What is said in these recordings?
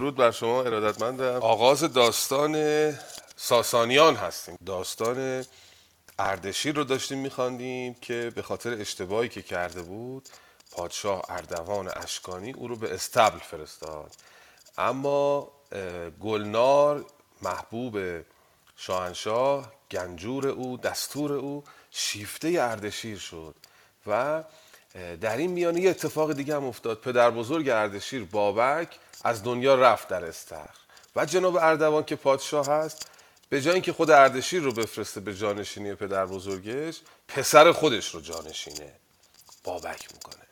درود بر شما ارادتمندم. آغاز داستان ساسانیان هستیم. داستان اردشیر رو داشتیم میخواندیم که به خاطر اشتباهی که کرده بود پادشاه اردوان اشکانی او رو به استبل فرستاد. اما گلنار محبوب شاهنشاه گنجور او دستور او شیفته اردشیر شد و در این میانه یه اتفاق دیگه هم افتاد. پدر بزرگ اردشیر بابک از دنیا رفت در استخر. و جناب اردوان که پادشاه هست به جای اینکه خود اردشیر رو بفرسته به جانشینی پدر بزرگش پسر خودش رو جانشینه بابک می‌کنه.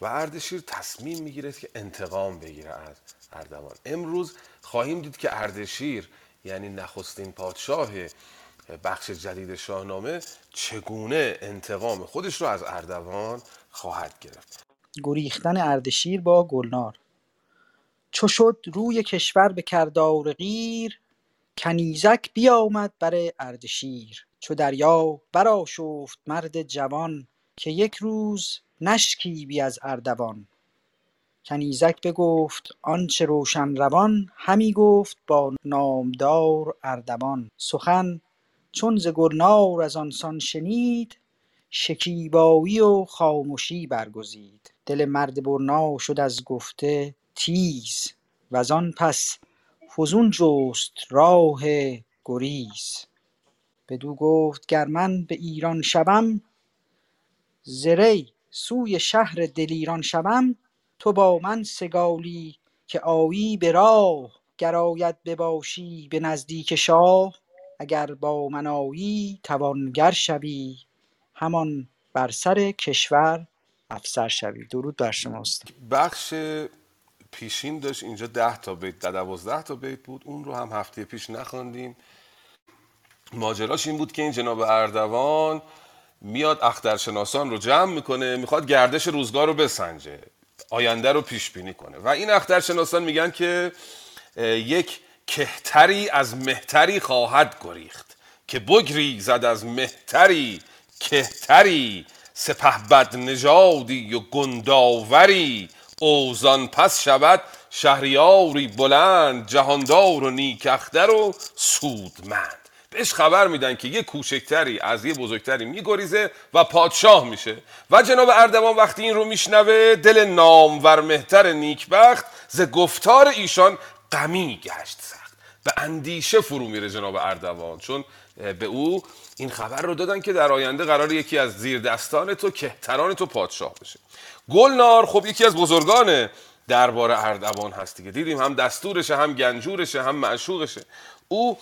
و اردشیر تصمیم می‌گیره که انتقام بگیره از اردوان. امروز خواهیم دید که اردشیر یعنی نخستین پادشاه بخش جدید شاهنامه چگونه انتقام خودش رو از اردوان خواهد گرفت. گریختن اردشیر با گلنار. چو شد روی کشور به کردار غیر کنیزک بیامد بر اردشیر چو دریا برآشفت مرد جوان که یک روز نشکیبی از اردوان. کنیزک بگفت آنچه روشن روان همی گفت با نامدار اردوان. سخن چون ز گلنار از آنسان شنید شکیبایی و خامشی برگزید. دل مرد برنا شد از گفته تیز وزان پس فزون جست راه گریز. بدو گفت گر من به ایران شوم ز ری سوی شهر دلیران شوم تو با من سگالی که آیی به راه گر آید بباشی به نزدیک شاه. اگر با من آیی توانگر شوی همان بر سر کشور افسر شوی. درود بر شما بخش پیشین داشت اینجا ده تا بیت ده دوازده تا بیت بود. اون رو هم هفته پیش نخواندیم. ماجراش این بود که این جناب اردوان میاد اخترشناسان رو جمع می‌کنه می‌خواد گردش روزگار رو بسنجه آینده رو پیش بینی کنه. و این اخترشناسان میگن که یک کهتری از مهتری خواهد گریخت. که بگری زد از مهتری کهتری سپه بد نژادی و گنداوری اوزان پس شود شهریاری بلند جهاندار و نیکختر و سودمند. بهش خبر میدن که یه کوچکتری از یه بزرگتری میگریزه و پادشاه میشه. و جناب اردوان وقتی این رو میشنوه دل نامور مهتر نیکبخت ز گفتار ایشان غمی گشت سخت. به اندیشه فرو میره جناب اردوان چون به او این خبر رو دادن که در آینده قرار یکی از زیر دستان تو کهتران تو پادشاه بشه. گلنار خب یکی از بزرگان دربار اردوان هست دیگه. دیدیم هم دستورشه هم گنجورشه هم معشوقشه. او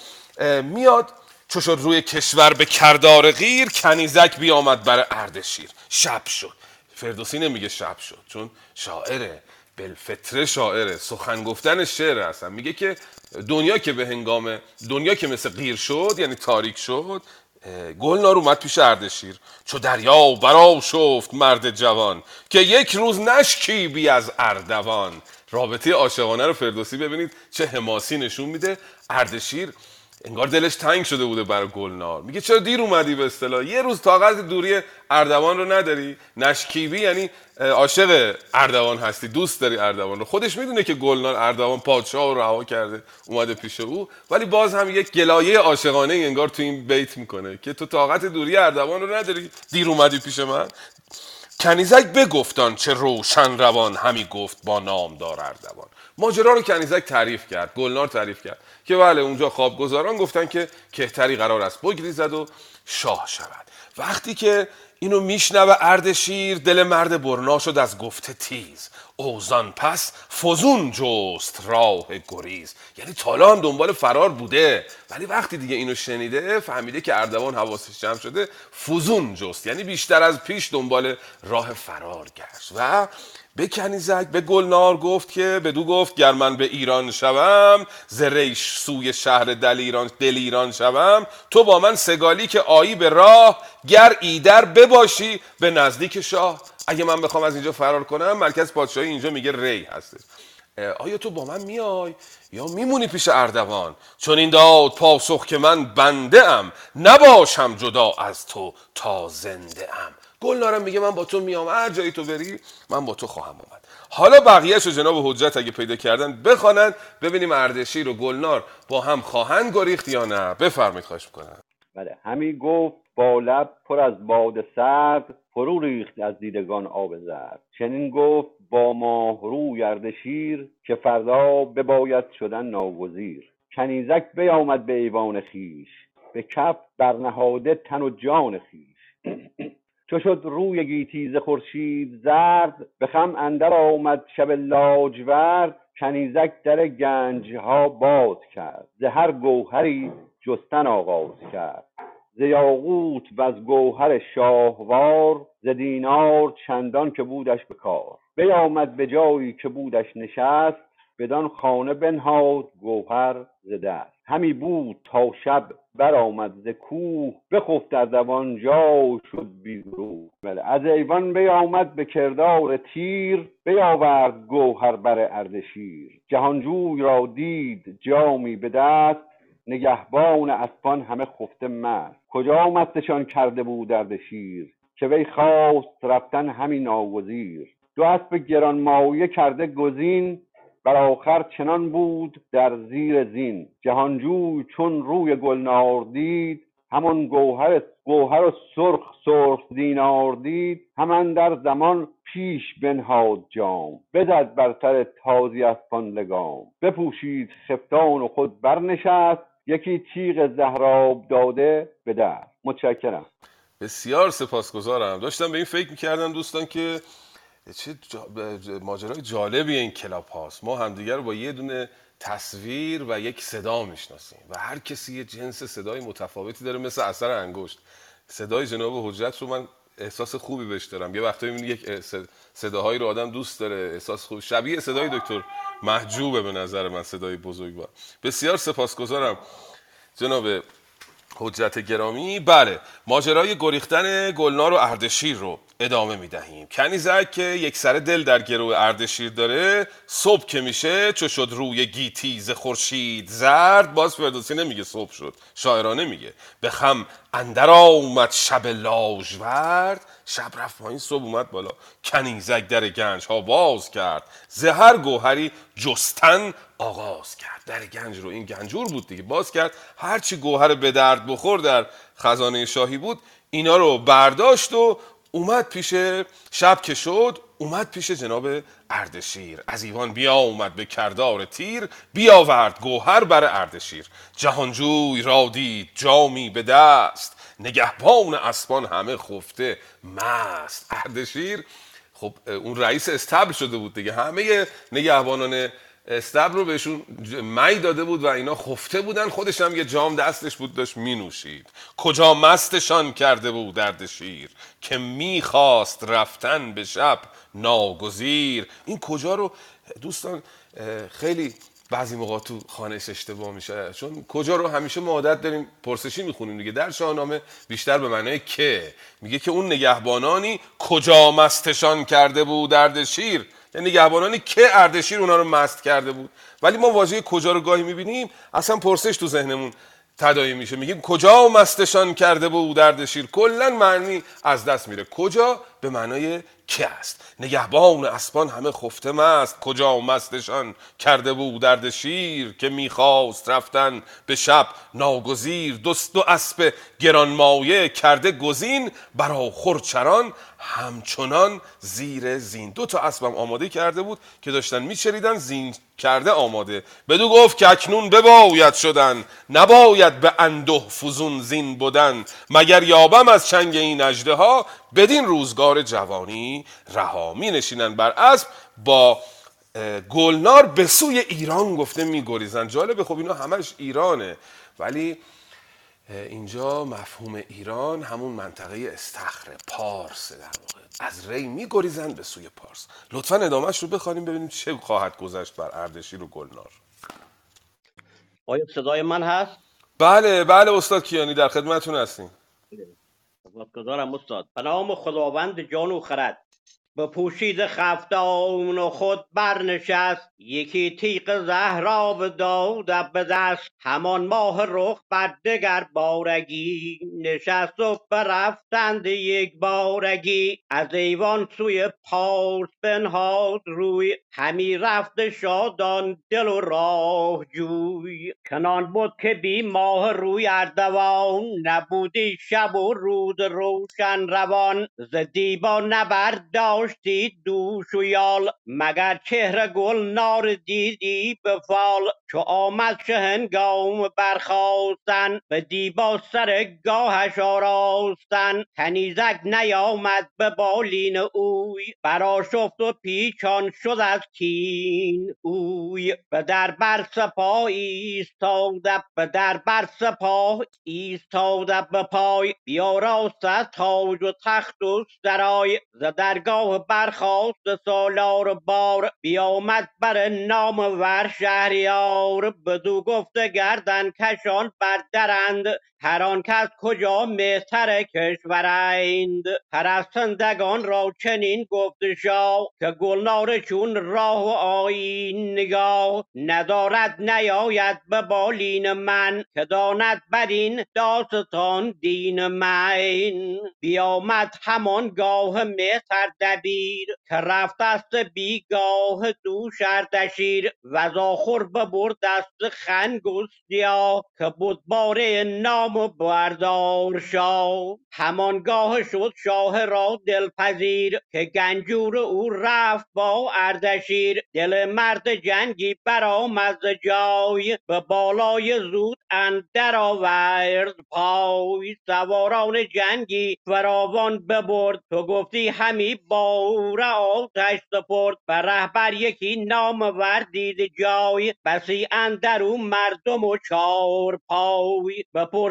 میاد چو شد روی کشور به کردار غیر کنیزک بیامد بر اردشیر شب شد. فردوسی نمیگه شب شد چون شاعره بالفطره شاعره سخن گفتن شعر هستن. میگه که دنیا که به هنگام دنیا که مثل غیر شد یعنی تاریک شد گلنار اومد پیش اردشیر چو دریا برا شفت مرد جوان که یک روز نشکیبی از اردوان. رابطه عاشقانه رو فردوسی ببینید چه حماسی نشون میده. اردشیر انگار دلش تنگ شده بوده برای گلنار. میگه چرا دیر اومدی به اصطلاح؟ یه روز طاقت دوری اردوان رو نداری. نشکیبی یعنی عاشق اردوان هستی دوست داری اردوان رو. خودش می‌دونه که گلنار اردوان پادشاه رو رها کرده اومده پیش او. ولی باز هم یک گلایه عاشقانه انگار تو این بیت می‌کنه که تو طاقت دوری اردوان رو نداری. دیر اومدی پیش من. کنیزک بگفتان چه روشن روان همی گفت با نامدار اردوان. ماجرا رو کنیزک تعریف کرد گلنار تعریف کرد. که بله اونجا خوابگزاران گفتن که کهتری قرار است بگریزد و شاه شود. وقتی که اینو میشنوه اردشیر دل مرد برنا شد از گفته تیز. اوزان پس فزون جست راه گریز. یعنی تالا هم دنبال فرار بوده. ولی وقتی دیگه اینو شنیده فهمیده که اردوان حواسش جمع شده فزون جست. یعنی بیشتر از پیش دنبال راه فرار گشت. و به کنیزک به گلنار گفت که بدو گفت گر من به ایران شوم ز ریش سوی شهر دل ایران دل ایران شوم تو با من سگالی که آیی به راه گر ایدر بباشی به نزدیک شاه. اگه من بخوام از اینجا فرار کنم مرکز پادشاهی اینجا میگه ری هستش. آیا تو با من میای؟ یا میمونی پیش اردوان؟ چون این داد پاسخ که من بنده ام نباشم جدا از تو تا زنده ام. گلنارم میگه من با تو میام. هر جایی تو بری من با تو خواهم آمد حالا بقیهش رو جناب حجت اگه پیدا کردن بخوانند ببینیم اردشیر و گلنار با هم خواهند گریخت یا نه. بفرمایید خواهش می‌کنم. بله همی گفت با لب پر از باد سرد فرو ریخت از دیدگان آب زرد. چنین گفت با ماه رو اردشیر که فردا بباید شدن ناگزیر. کنیزک بیامد به ایوان خیش به کف برنهاده تن و جان خیش. چو شد روی گیتی ز خورشید زرد به خم اندر آمد شب لاجورد کنیزک در گنج ها باز کرد. ز هر گوهری جستن آغاز کرد. ز یاقوت و از گوهر شاهوار ز دینار چندان که بودش به کار. بیامد به جایی که بودش نشست بدان خانه بنهاد گوهر ز دست. همی بود تا شب برآمد ز کوه بخفت از دوان جا شد بی گروه از ایوان بیامد به کردار تیر بیاورد گوهر بر اردشیر جهانجوی را دید جامی به دست نگهبان اسپان همه خفته مست. کجا مستشان کرده بود اردشیر که وی خواست رفتن همین ناگزیر دو اسب گرانمایه کرده گزین بر آخر چنان بود در زیر زین. جهانجوی چون روی گلنار دید همان گوهر گوهر و سرخ سرخ دینار دید. همان در زمان پیش بنهاد جام بزد بر سر تازی اسپان لگام. بپوشید خفتان و خود برنشست یکی تیغ زهراب داده به دست متشکرم. بسیار سپاسگزارم. داشتم به این فکر می‌کردم دوستان که چه جا... ماجرای جالبی این کلاب هاست. ما همدیگر با یه دونه تصویر و یک صدا می‌شناسیم و هر کسی یه جنس صدای متفاوتی داره مثل اثر انگشت. صدای جناب حجت رو من احساس خوبی بهش دارم. یه وقتایی می‌بینی یک صداهایی رو آدم دوست داره. احساس خوب شبیه صدای دکتر محجوبه به نظر من صدای بزرگوار. بسیار سپاسگزارم جناب حجت گرامی. بله ماجرای گریختن گلنار و اردشیر رو ادامه می‌دهیم. کنیزک که یک سر دل در گروه اردشیر داره. صبح که میشه چو شد روی گیتی ز خورشید زرد باز فردوسی نمیگه صبح شد شاعرانه میگه. به خم اندر آمد شب لاژورد شب رفت پایین صبح اومد بالا. کنیزک در گنج ها باز کرد زهر گوهری جستن آغاز کرد. در گنج رو این گنجور بود دیگه باز کرد. هرچی گوهر به درد بخور در خزانه شاهی بود اینا رو برداشت و اومد پیش شب که شد اومد پیش جناب اردشیر. از ایوان بیا اومد به کردار تیر بیاورد گوهر بر اردشیر. جهانجوی را دید جامی به دست نگهبان اسبان همه خفته مست. اردشیر خب اون رئیس استبل شده بود دیگه. همه نگهبانان استبل رو بهشون می داده بود و اینا خفته بودن. خودش هم یه جام دستش بود داشت می نوشید کجا مستشان کرده بود درد شیر؟ که می‌خواست رفتن به شب ناگزیر. این کجا رو؟ دوستان خیلی بعضی موقع تو خانش اشتباه میشه. چون کجا رو همیشه ما عادت داریم پرسشی می‌خونیم دیگه. در شاهنامه بیشتر به معنای که. میگه که اون نگهبانانی کجا مستشان کرده بود درد شیر؟ یعنی نگهبانانی که اردشیر اونا رو مست کرده بود. ولی ما واژه کجا رو گاهی می‌بینیم؟ اصلا پرسش تو ذهنمون تدایی میشه. میگیم کجا مستشان کرده بود اردشیر؟ کلا معنی از دست میره. کجا به معنای که است؟ نگهبان اسبان همه خفته مست. کجا مستشان کرده بود درد شیر که می‌خواست رفتن به شب؟ ناگزیر دوست و اسب گرانمایه کرده گزین. برا خورچران همچنان زیر زین. دو تا اسبم آماده کرده بود که داشتن میچریدن زین کرده آماده. بدو گفت که اکنون بباید شدن. نباید به انده فزون زین بودن مگر یابم از چنگ این اجده ها بدین روزگار جوانی رها می نشینن بر اسب با گلنار به سوی ایران گفته می گریزن جالبه خب اینا همش ایرانه. ولی اینجا مفهوم ایران همون منطقه استخره پارس در واقع. از ری می گریزن به سوی پارس. لطفا ادامهش رو بخوانیم ببینیم چه خواهد گذشت بر اردشیر و گلنار. آیا صدای من هست؟ بله بله استاد کیانی در خدمتتون هستیم. سپاسگزارم استاد به نام خداوند جان و خرد. به پوشید خفتان و خود برنشست. یکی تیغ زهرا داد به دست. همان ماه رخ بر دگر بارگی نشست و برفتند یک بارگی. از ایوان سوی پارس بنهاد روی. همی رفت شادان دل و راه جوی. کنان بود که بی ماه روی اردوان. نبودی شب و روز روشن روان. ز دیبا نبرد داشتی دوش و یال مگر چهره گل نار دیدی به فال؟ چو آمد شه هنگام برخواستن به دیبا سر گاهش آراستن. کنیزک نیامد به بالین اوی براشفت و پیچان شد از کین اوی. به در بر سپاه ایستاده به در بر سپاه ایستاده به پای. بیاراست از تاج و تخت و سرای ز درگاه برخاست سالار بار بیامد بر نام ور شهریار بدو گفته گردن کشان بر درند. هر آن کس کجا مهتر کشورند پرستندگان را چنین گفت شاه که گلنار چون راه و آیین نگاه. ندارد نیاید به بالین من که داند بر این داستان دین من بیامد همان گاه مهتر دبیر که رفت است بیگاه دوش اردشیر. و زاخور ببرد دست خنگ و که بود باره نام و بردار شاه همانگاه شد شاه را دلپذیر که گنجور او رفت با اردشیر. دل مرد جنگی برآمد ز جای به بالای زود اندر آورد پای. سواران جنگی فراوان ببرد تو گفتی همی باره آتش سپرد. به رهبر یکی نامور دید جای بسی اندرو مردم و چار پای.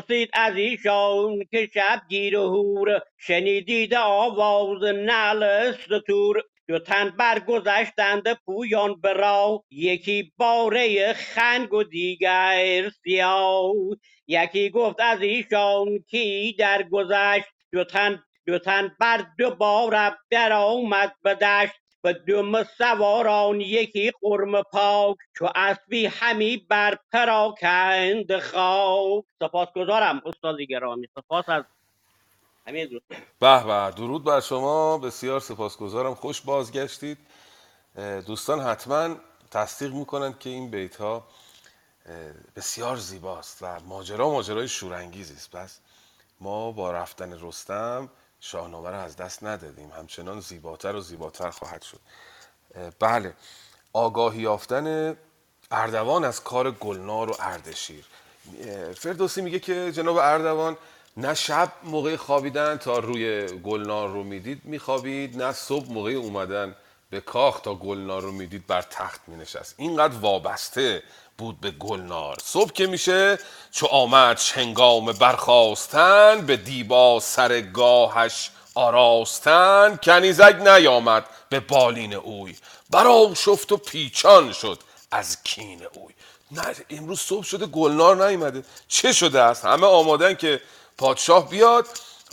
بپرسید از ایشان که شبگیر و هور شنیدید آواز نعل ستور. دو تن برگذشتند پویان به راه یکی باره خنگ و دیگر سیاه. یکی گفت از ایشان کی درگذشت؟ دو تن دو تن بر دو بار در آمد به دشت. به دم سواران یکی قرم پاک چو اسبی همی بر پراکند خاک. سپاسگزارم استاد گرامی سپاس از همه دوستان. به به درود بر شما. بسیار سپاسگزارم. خوش بازگشتید. دوستان حتما تصدیق می‌کنند که این بیت ها بسیار زیباست و ماجرا ماجرای شورانگیزی است. پس ما با رفتن رستم شاهنامه رو از دست ندادیم. همچنان زیباتر و زیباتر خواهد شد. بله. آگاهی یافتن اردوان از کار گلنار و اردشیر. فردوسی میگه که جناب اردوان نه شب موقع خوابیدن تا روی گلنار رو می‌دید میخوابید نه صبح موقع اومدن به کاخ تا گلنار رو می‌دید بر تخت مینشست. اینقدر وابسته بود به گلنار. صبح که میشه چو آمد هنگام برخواستن به دیبا سرگاهش آراستن. کنیزک نیامد به بالین اوی. برا شفت و پیچان شد از کین اوی. نه امروز صبح شده گلنار نیومده. چه شده است؟ همه آمادن که پادشاه بیاد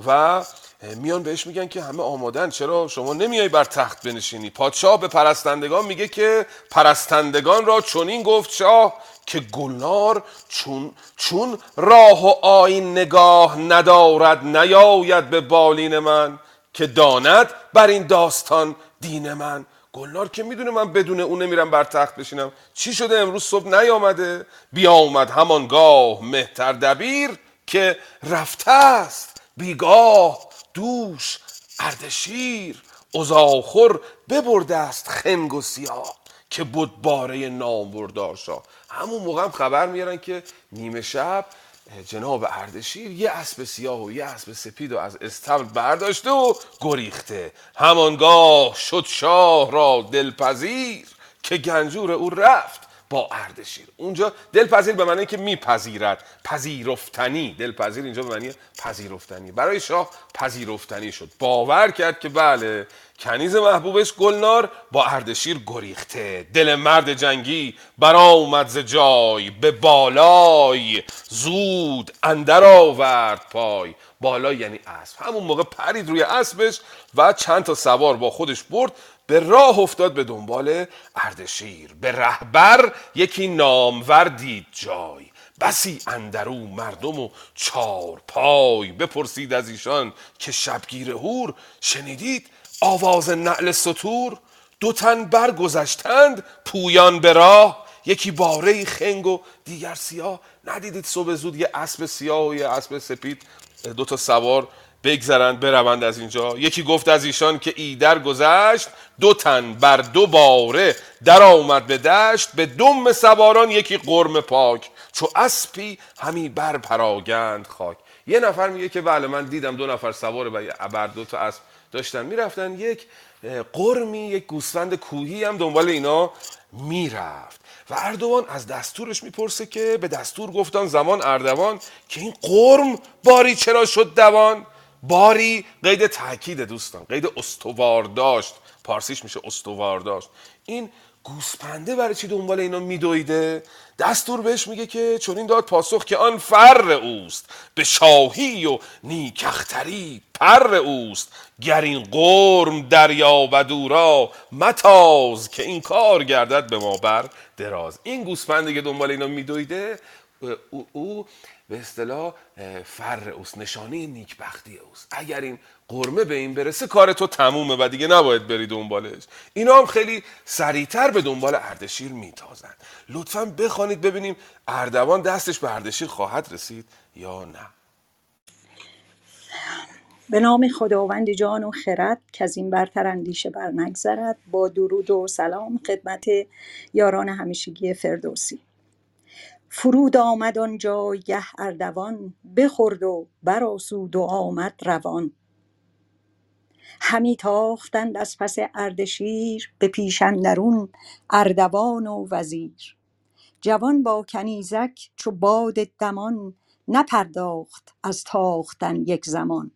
و میان بهش میگن که همه آمادن. چرا؟ شما نمیای بر تخت بنشینی. پادشاه به پرستندگان میگه که پرستندگان را چنین گفت شاه که گلنار چون چون راه و آین نگاه ندارد نیاید به بالین من که داند بر این داستان دین من. گلنار که می‌دونه من بدون اون نمیرم بر تخت بشینم. چی شده؟ امروز صبح نیامده. بیامد همانگاه مهتر دبیر که رفته است. بیگاه دوش اردشیر ازاخور ببرده است خنگ و سیاه که بود باره نامبردار شاه همون موقع هم خبر میارن که نیمه شب جناب اردشیر یه اسب سیاه و یه اسب سپید و از استبل برداشته و گریخته. همانگاه شد شاه را دلپذیر که گنجور او رفت. با اردشیر. اونجا دلپذیر به معنی که میپذیرد. پذیرفتنی. دلپذیر اینجا به معنی پذیرفتنی. برای شاه پذیرفتنی شد. باور کرد که بله کنیز محبوبش گلنار با اردشیر گریخته. دل مرد جنگی برآمد ز جای. به بالای زود اندر آورد پای. بالا یعنی اسب. همون موقع پرید روی اسبش و چند تا سوار با خودش برد. به راه افتاد به دنبال اردشیر. به رهبر یکی نامور دید جای. بسی اندرو مردم و چار پای. بپرسید از ایشان که شبگیر هور شنیدید آواز نعل سطور دو تن برگذشتند پویان به راه. یکی باره خنگ و دیگر سیاه. ندیدید صبح زود یه اسب سیاه و یه اسب سپید. دو تا سوار بگذرند بروند از اینجا. یکی گفت از ایشان که ایدر گذشت دو تن بر دو باره در آمد به دشت به دم سواران یکی قرم پاک. چو اسپی همی بر پراگند خاک. یه نفر میگه که بله من دیدم دو نفر سوار بر دو تا اسب داشتن. می‌رفتن یک قرمی یک گوسفند کوهی هم دنبال اینا می‌رفت. و اردوان از دستورش می‌پرسه که به دستور گفتان زمان اردوان که این قرم باری چرا شد دوان؟ باری قید تاکید دوستان قید استوار داشت. پارسیش میشه استوار داشت. این گوسپنده برای چی دنبال اینا میدویده؟ دستور بهش میگه که چون این داد پاسخ که آن فر اوست. به شاهی و نیکختری پر اوست. گر این قرم دریا و دورا متاز که این کار گردد به ما بر دراز. این گوسپنده که دنبال اینا میدویده او, او به اصطلاح فر اوست نشانه نیکبختی اوست. اگر این قرمه به این برسه کار تو تمومه و دیگه نباید بری دنبالش. اینا هم خیلی سریعتر به دنبال اردشیر میتازند لطفا بخوانید ببینیم اردوان دستش به اردشیر خواهد رسید یا نه. به نام خداوند جان و خرد که از این برتر اندیشه بر نگذرد با درود و سلام خدمت یاران همیشگی فردوسی. فرود آمد آن جایگه اردوان بخورد و برآسود و آمد روان. همی تاختند از پس اردشیر به پیش اندرون اردوان و وزیر. جوان با کنیزک چو باد دمان نپرداخت از تاختن یک زمان.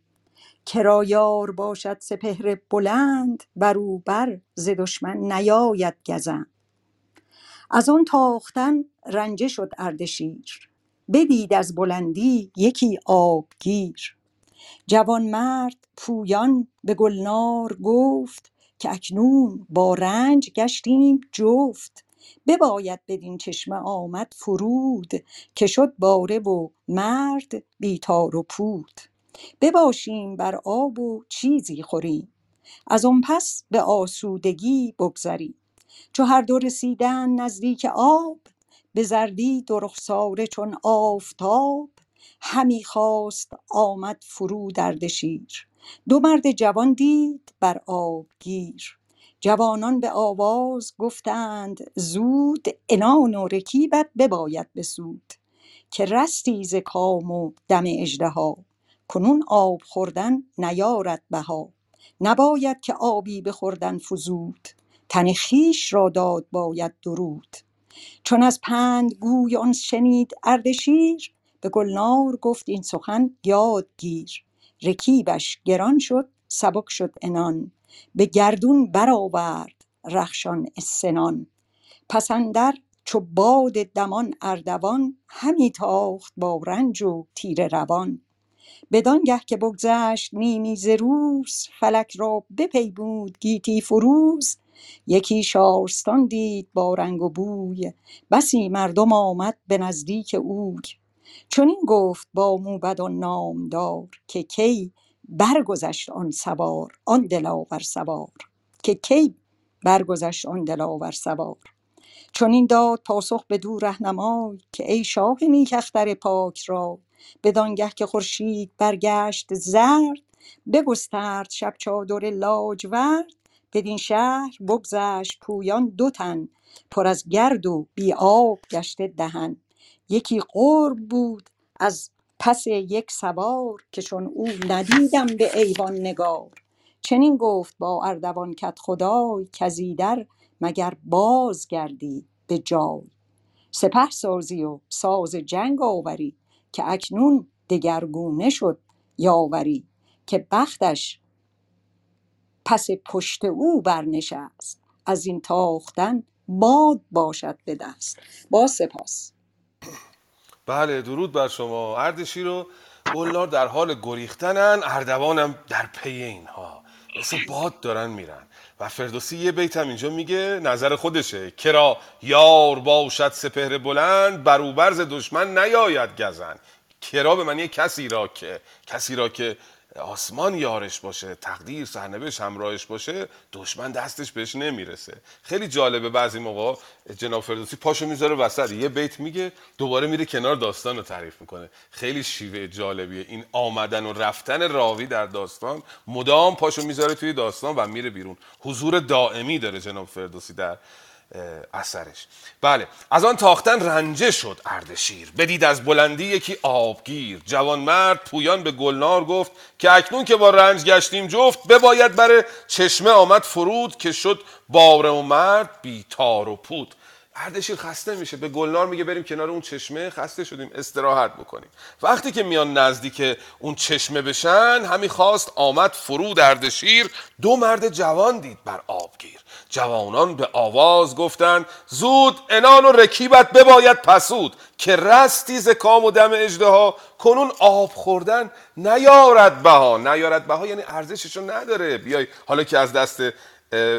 کرا یار باشد سپهر بلند بر او بر ز دشمن نیاید گزند. از آن تاختن رنجه شد اردشیر بدید از بلندی یکی آبگیر. جوانمرد پویان به گلنار گفت که اکنون با رنج گشتیم جفت. بباید بدین چشمه آمد فرود که شد باره و مرد بی تار و پود. بباشیم بر آب و چیزی خوریم. از آن پس به آسودگی بگذریم. چو هر دو رسیدند نزدیک آب به زردی دو رخساره چون آفتاب همی خواست آمد فرود اردشیر دو مرد جوان دید بر آبگیر جوانان به آواز گفتند زود عنان و رکیبت بباید بسود که رستی ز کام و دم اژدها کنون آب خوردن نیارد بها. نباید که آبی به خوردن فزود. تن خویش را داد باید درود. چون از پند گوی آن شنید اردشیر به گلنار گفت این سخن یاد گیر رکیبش گران شد سبک شد عنان. به گردون برآورد رخشان سنان پس اندر چو باد دمان اردوان همی تاخت با رنج و تیره روان. بدانگه که بگذشت نیمی ز روز فلک را بپیمود گیتی فروز. یکی شارستان دید با رنگ و بوی بسی مردم آمد به نزدیک اوی. چنین گفت با موبدان نامدار که کی برگذشت آن سوار آن دلاور سوار. که کی برگذشت آن دلاور سوار. چنین داد پاسخ بدو رهنمای که ای شاه نیک اختر پاک رای بدانگه که خورشید برگشت زرد بگسترد شب چادر لاجورد. بدین شهر بگذشت پویان دو تن پر از گرد و بی آب گشته دهن. یکی قرب بود از پس یک سوار که چون او ندیدم به ایوان نگار. چنین گفت با اردوان کدخدای کز ایدر مگر باز گردی به جای. سپه سازی و ساز جنگ آوری که اکنون دگرگونه شد یاوری که بختش پس پشت او برنشست. از این تاختن باد باشد به دست. با سپاس. بله درود بر شما. اردشیر رو گلنار در حال گریختنن. اردوانم در پی اینها. مثل باد دارن میرن. و فردوسی یه بیت هم اینجا میگه نظر خودشه. کرا یار باشد سپهر بلند بروبرز دشمن نیاید گزن کرا به معنی کسی را که کسی را که آسمان یارش باشه تقدیر سرنوشت همراهش باشه دشمن دستش بهش نمی‌رسه. خیلی جالبه بعضی موقع جناب فردوسی پاشو می‌ذاره وسط یه بیت میگه دوباره میره کنار داستان رو تعریف می‌کنه. خیلی شیوه جالبیه. این آمدن و رفتن راوی در داستان مدام پاشو می‌ذاره توی داستان و میره بیرون. حضور دائمی داره جناب فردوسی در اثرش بله از آن تاختن رنجه شد اردشیر. بدید از بلندی یکی آبگیر. جوان مرد پویان به گلنار گفت که اکنون که با رنج گشتیم جفت بباید بر چشمه آمد فرود که شد باره و مرد بی تار و پود. اردشیر خسته میشه. به گلنار میگه بریم کنار اون چشمه. خسته شدیم. استراحت بکنیم. وقتی که میان نزدیک اون چشمه بشن همی خواست آمد فرود اردشیر. دو مرد جوان دید بر آبگیر. جوانان به آواز گفتند زود انان و رکیبت بباید پسود که رستی ز کام و دم اجده کنون آب خوردن نیارد بها. نیارد بها یعنی ارزششو نداره. بیای حالا که از دست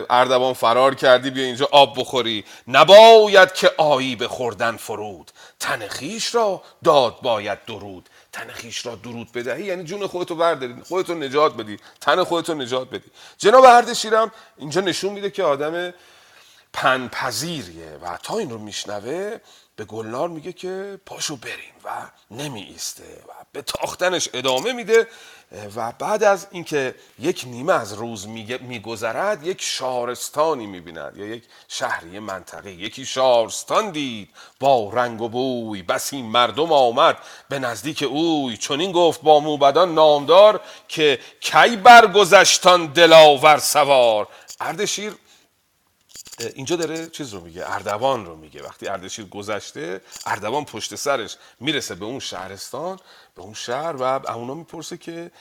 اردوان فرار کردی بیا اینجا آب بخوری. نباید که آیی به خوردن فرود. تن خیش را داد باید درود. تن خیش را درود بدهی یعنی جون خودتو برداری خودتو نجات بدی تن خودتو نجات بدی. جناب اردشیرم اینجا نشون میده که آدم پنپذیریه و تا این رو میشنوه به گلنار میگه که پاشو بریم و نمی ایسته و به تاختنش ادامه میده و بعد از اینکه یک نیمه از روز میگذرد یک شارستانی می‌بیند یا یک شهری منطقه. یکی شارستان دید با رنگ و بوی بسی مردم آمد. به نزدیک اوی چون این گفت با موبدان نامدار که کی برگذشتان دلاور سوار؟ اردشیر اینجا داره چیز رو میگه اردوان رو میگه. وقتی اردشیر گذشته اردوان پشت سرش می‌رسه به اون شهرستان. به اون شهر و اونا می‌پرسه که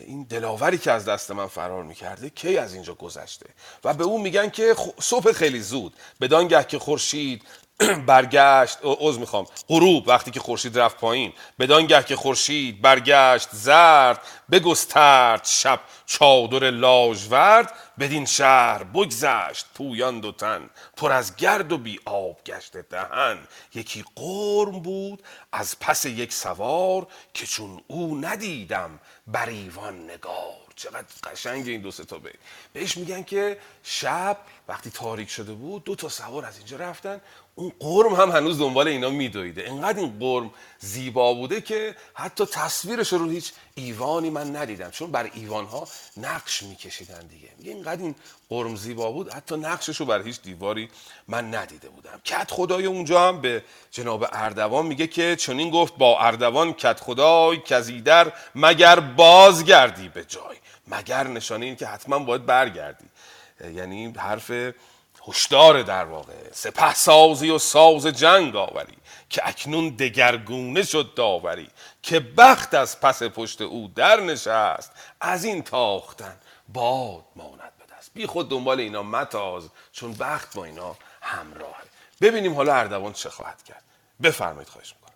این دلاوری که از دست من فرار می‌کرده کی از اینجا گذشته؟ و به اون میگن که صبح خیلی زود. بدانگه که خورشید برگشت. عذر می‌خوام. غروب وقتی که خورشید رفت پایین. بدانگه که خورشید برگشت زرد بگسترد شب چادر لاژورد بدین شهر بگذشت. پویان دو تن پر از گرد و بی آب گشته دهن. یکی قرم بود از پس یک سوار که چون او ندیدم بر ایوان نگار. چقدر قشنگ این دو تا بیت بهش میگن که شب وقتی تاریک شده بود دو تا سوار از اینجا رفتن. اون قرم هم هنوز دنبال اینا میدویده انقدر این قرم زیبا بوده که حتی تصویرش رو هیچ ایوانی من ندیدم. چون بر ایوان ها نقش میکشیدن دیگه. میگه اینقدر این قرم زیبا بود حتی نقشش رو بر هیچ دیواری من ندیده بودم. کت خدای اونجا هم به جناب اردوان میگه که چنین گفت با اردوان کت خدای کزیدر مگر بازگردی به جای. مگر نشانه این که حتما باید برگردی. یعنی حرف هشدار در واقع. سپه سازی و ساز جنگ آوری که اکنون دگرگونه شد داوری که بخت از پس پشت او در نشست از این تاختن باد ماند به دست. بی خود دنبال اینا متاز چون بخت با اینا همراهه. ببینیم حالا اردوان چه خواهد کرد. بفرمایید خواهش می‌کنم.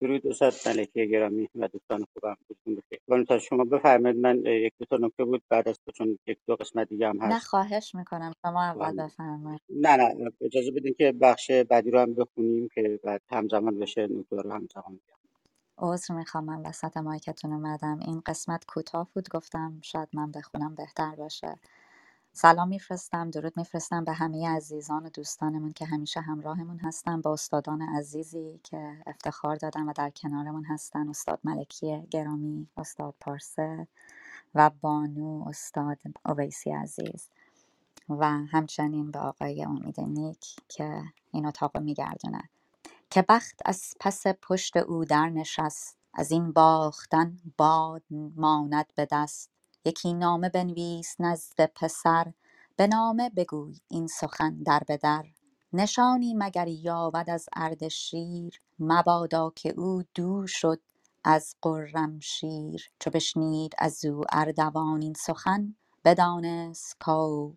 درود استاد ملکی گرامی و دوستان خوبم دوستون بخیر شما بفرمایید من یک دو تا نکته بود بعد از چون یک دو قسمت دیگه هم هست نه خواهش می‌کنم. شما اول بله. بفرمایید. نه نه. اجازه بدین که بخش بعدی رو هم بخونیم که بعد همزمان بشه نکته رو همزمان بگم. عذر می‌خوام. من وسط مایکتون اومدم. این قسمت کوتاه بود. گفتم شاید من بخونم بهتر باشه. سلام میفرستم درود میفرستم به همه عزیزان و دوستانمون که همیشه همراهمون هستن. با استادان عزیزی که افتخار دادن و در کنارمون هستن استاد ملکی گرامی استاد پارسه و بانو استاد اویسی عزیز. و همچنین به آقای امید نیک که این اتاق میگردونه. که بخت از پس پشت او در نشست از این باختن باد ماند به دست. یکی نامه بنویس نزد پسر به نامه بگوی این سخن در به نشانی مگر یابد از اردشیر مبادا که او دور شد از شیر. چو بشنید از او اردوان این سخن بدانست کو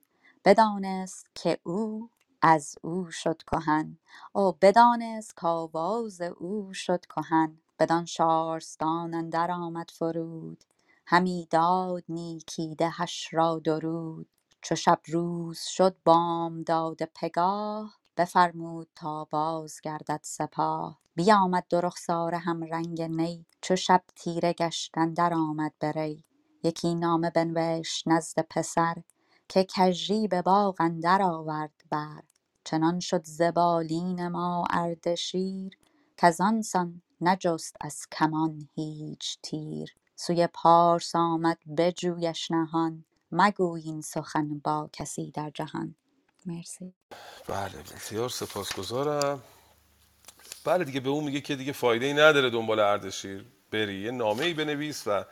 بدانست که او از او شد کهن. او بدانست کآواز او شد کهن. بدان شارستان اندر آمد فرود همی داد نیکی دهش را درود. چو شب روز شد بامداد پگاه بفرمود تا باز گردد سپاه. بیامد دو رخساره همرنگ نی چو شب تیره گشت اندر آمد به ری. یکی نامه بنوشت نزد پسر که کژی به باغ اندر آورد بر. چنان شد ز بالین ما اردشیر کزان سان نجست از کمان هیچ تیر. سوی پارس آمد بجویش نهان مگوی این سخن با کسی در جهان. مرسی. بله بسیار سپاسگزارم. بله دیگه به اون میگه که دیگه فایده ای نداره دنبال اردشیر بری. یه نامه ای بنویس و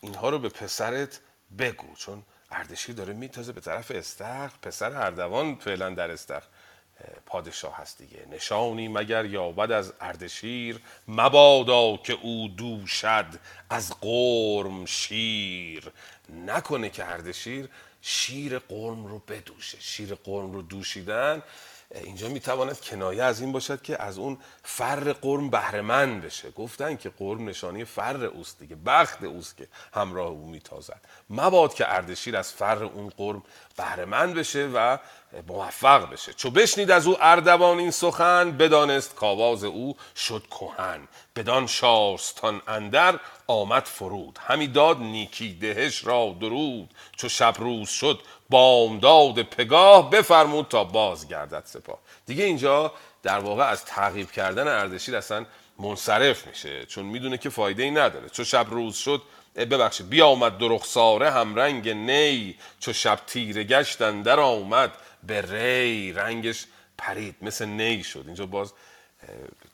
اینها رو به پسرت بگو چون اردشیر داره میتازه به طرف استخر پسر اردوان فعلا در استخر. پادشاه هست دیگه. نشانی مگر یابد از اردشیر مبادا که او دوشد از قرم شیر. نکنه که اردشیر شیر قرم رو بدوشه. شیر قرم رو دوشیدن اینجا می‌تواند کنایه از این باشد که از اون فر قرم بهرهمند بشه. گفتن که قرم نشانی فر اوست دیگه بخت اوست که همراه او میتازد. مباد که اردشیر از فر اون قرم بهرهمند بشه و موفق بشه. چو بشنید از او اردوان این سخن بدانست کاواز او شد کهن. بدان شارستان اندر آمد فرود. همی داد نیکی دهش را درود. چو شب روز شد بامداد پگاه بفرمود تا باز گردد سپاه. دیگه اینجا در واقع از تعقیب کردن اردشیر اصلا منصرف میشه چون می‌دونه که فایده ای نداره. چو شب روز شد ببخشید بیا آمد دو رخساره همرنگ نی. چو شب تیره گشتن در آمد به ری. رنگش پرید مثل نی شد. اینجا باز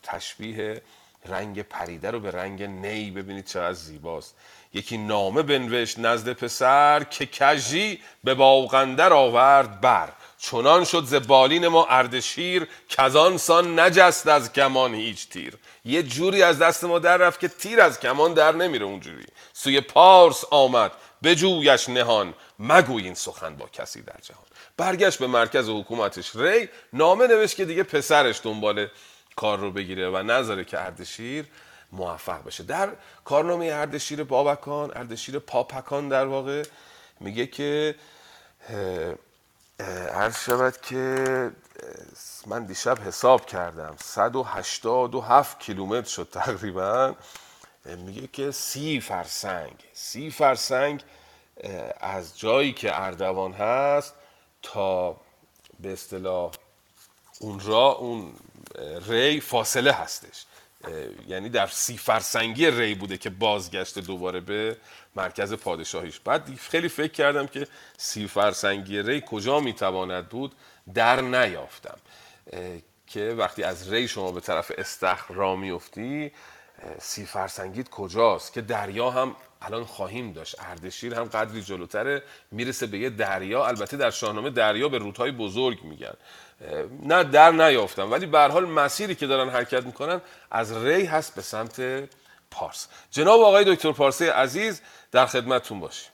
تشبیه رنگ پریده رو به رنگ نی ببینید چقدر زیباست. یکی نامه بنوشت نزد پسر که کژی به باغندر آورد بر. چنان شد ز بالین ما اردشیر کزان سان نجست از کمان هیچ تیر. یه جوری از دست ما در رفت که تیر از کمان در نمیره اونجوری. سوی پارس آمد بجویش نهان. مگوی این سخن با کسی در جهان. برگشت به مرکز حکومتش ری نامه نوشت که دیگه پسرش دنبال کار رو بگیره و نذاره که اردشیر موفق بشه. در کارنامه اردشیر بابکان اردشیر پاپکان در واقع میگه که عرض شود که من دیشب حساب کردم 187 کیلومتر شد تقریبا. میگه که سی فرسنگ سی فرسنگ از جایی که اردوان هست تا به اصطلاح اون را اون ری فاصله هستش. یعنی در سی فرسنگی ری بوده که بازگشته دوباره به مرکز پادشاهیش. بعد خیلی فکر کردم که سی فرسنگی ری کجا می‌تواند بود؟ در نیافتم. که وقتی از ری شما به طرف استخر را میفتی سی فرسنگیت کجاست؟ که دریا هم الان خواهیم داشت. اردشیر هم قدری جلوتره می‌رسه به یه دریا. البته در شاهنامه دریا به رودهای بزرگ میگن. نه در نیافتم ولی به حال مسیری که دارن حرکت می‌کنن از ری هست به سمت پارس. جناب آقای دکتر پارسه عزیز در خدمتتون باشیم.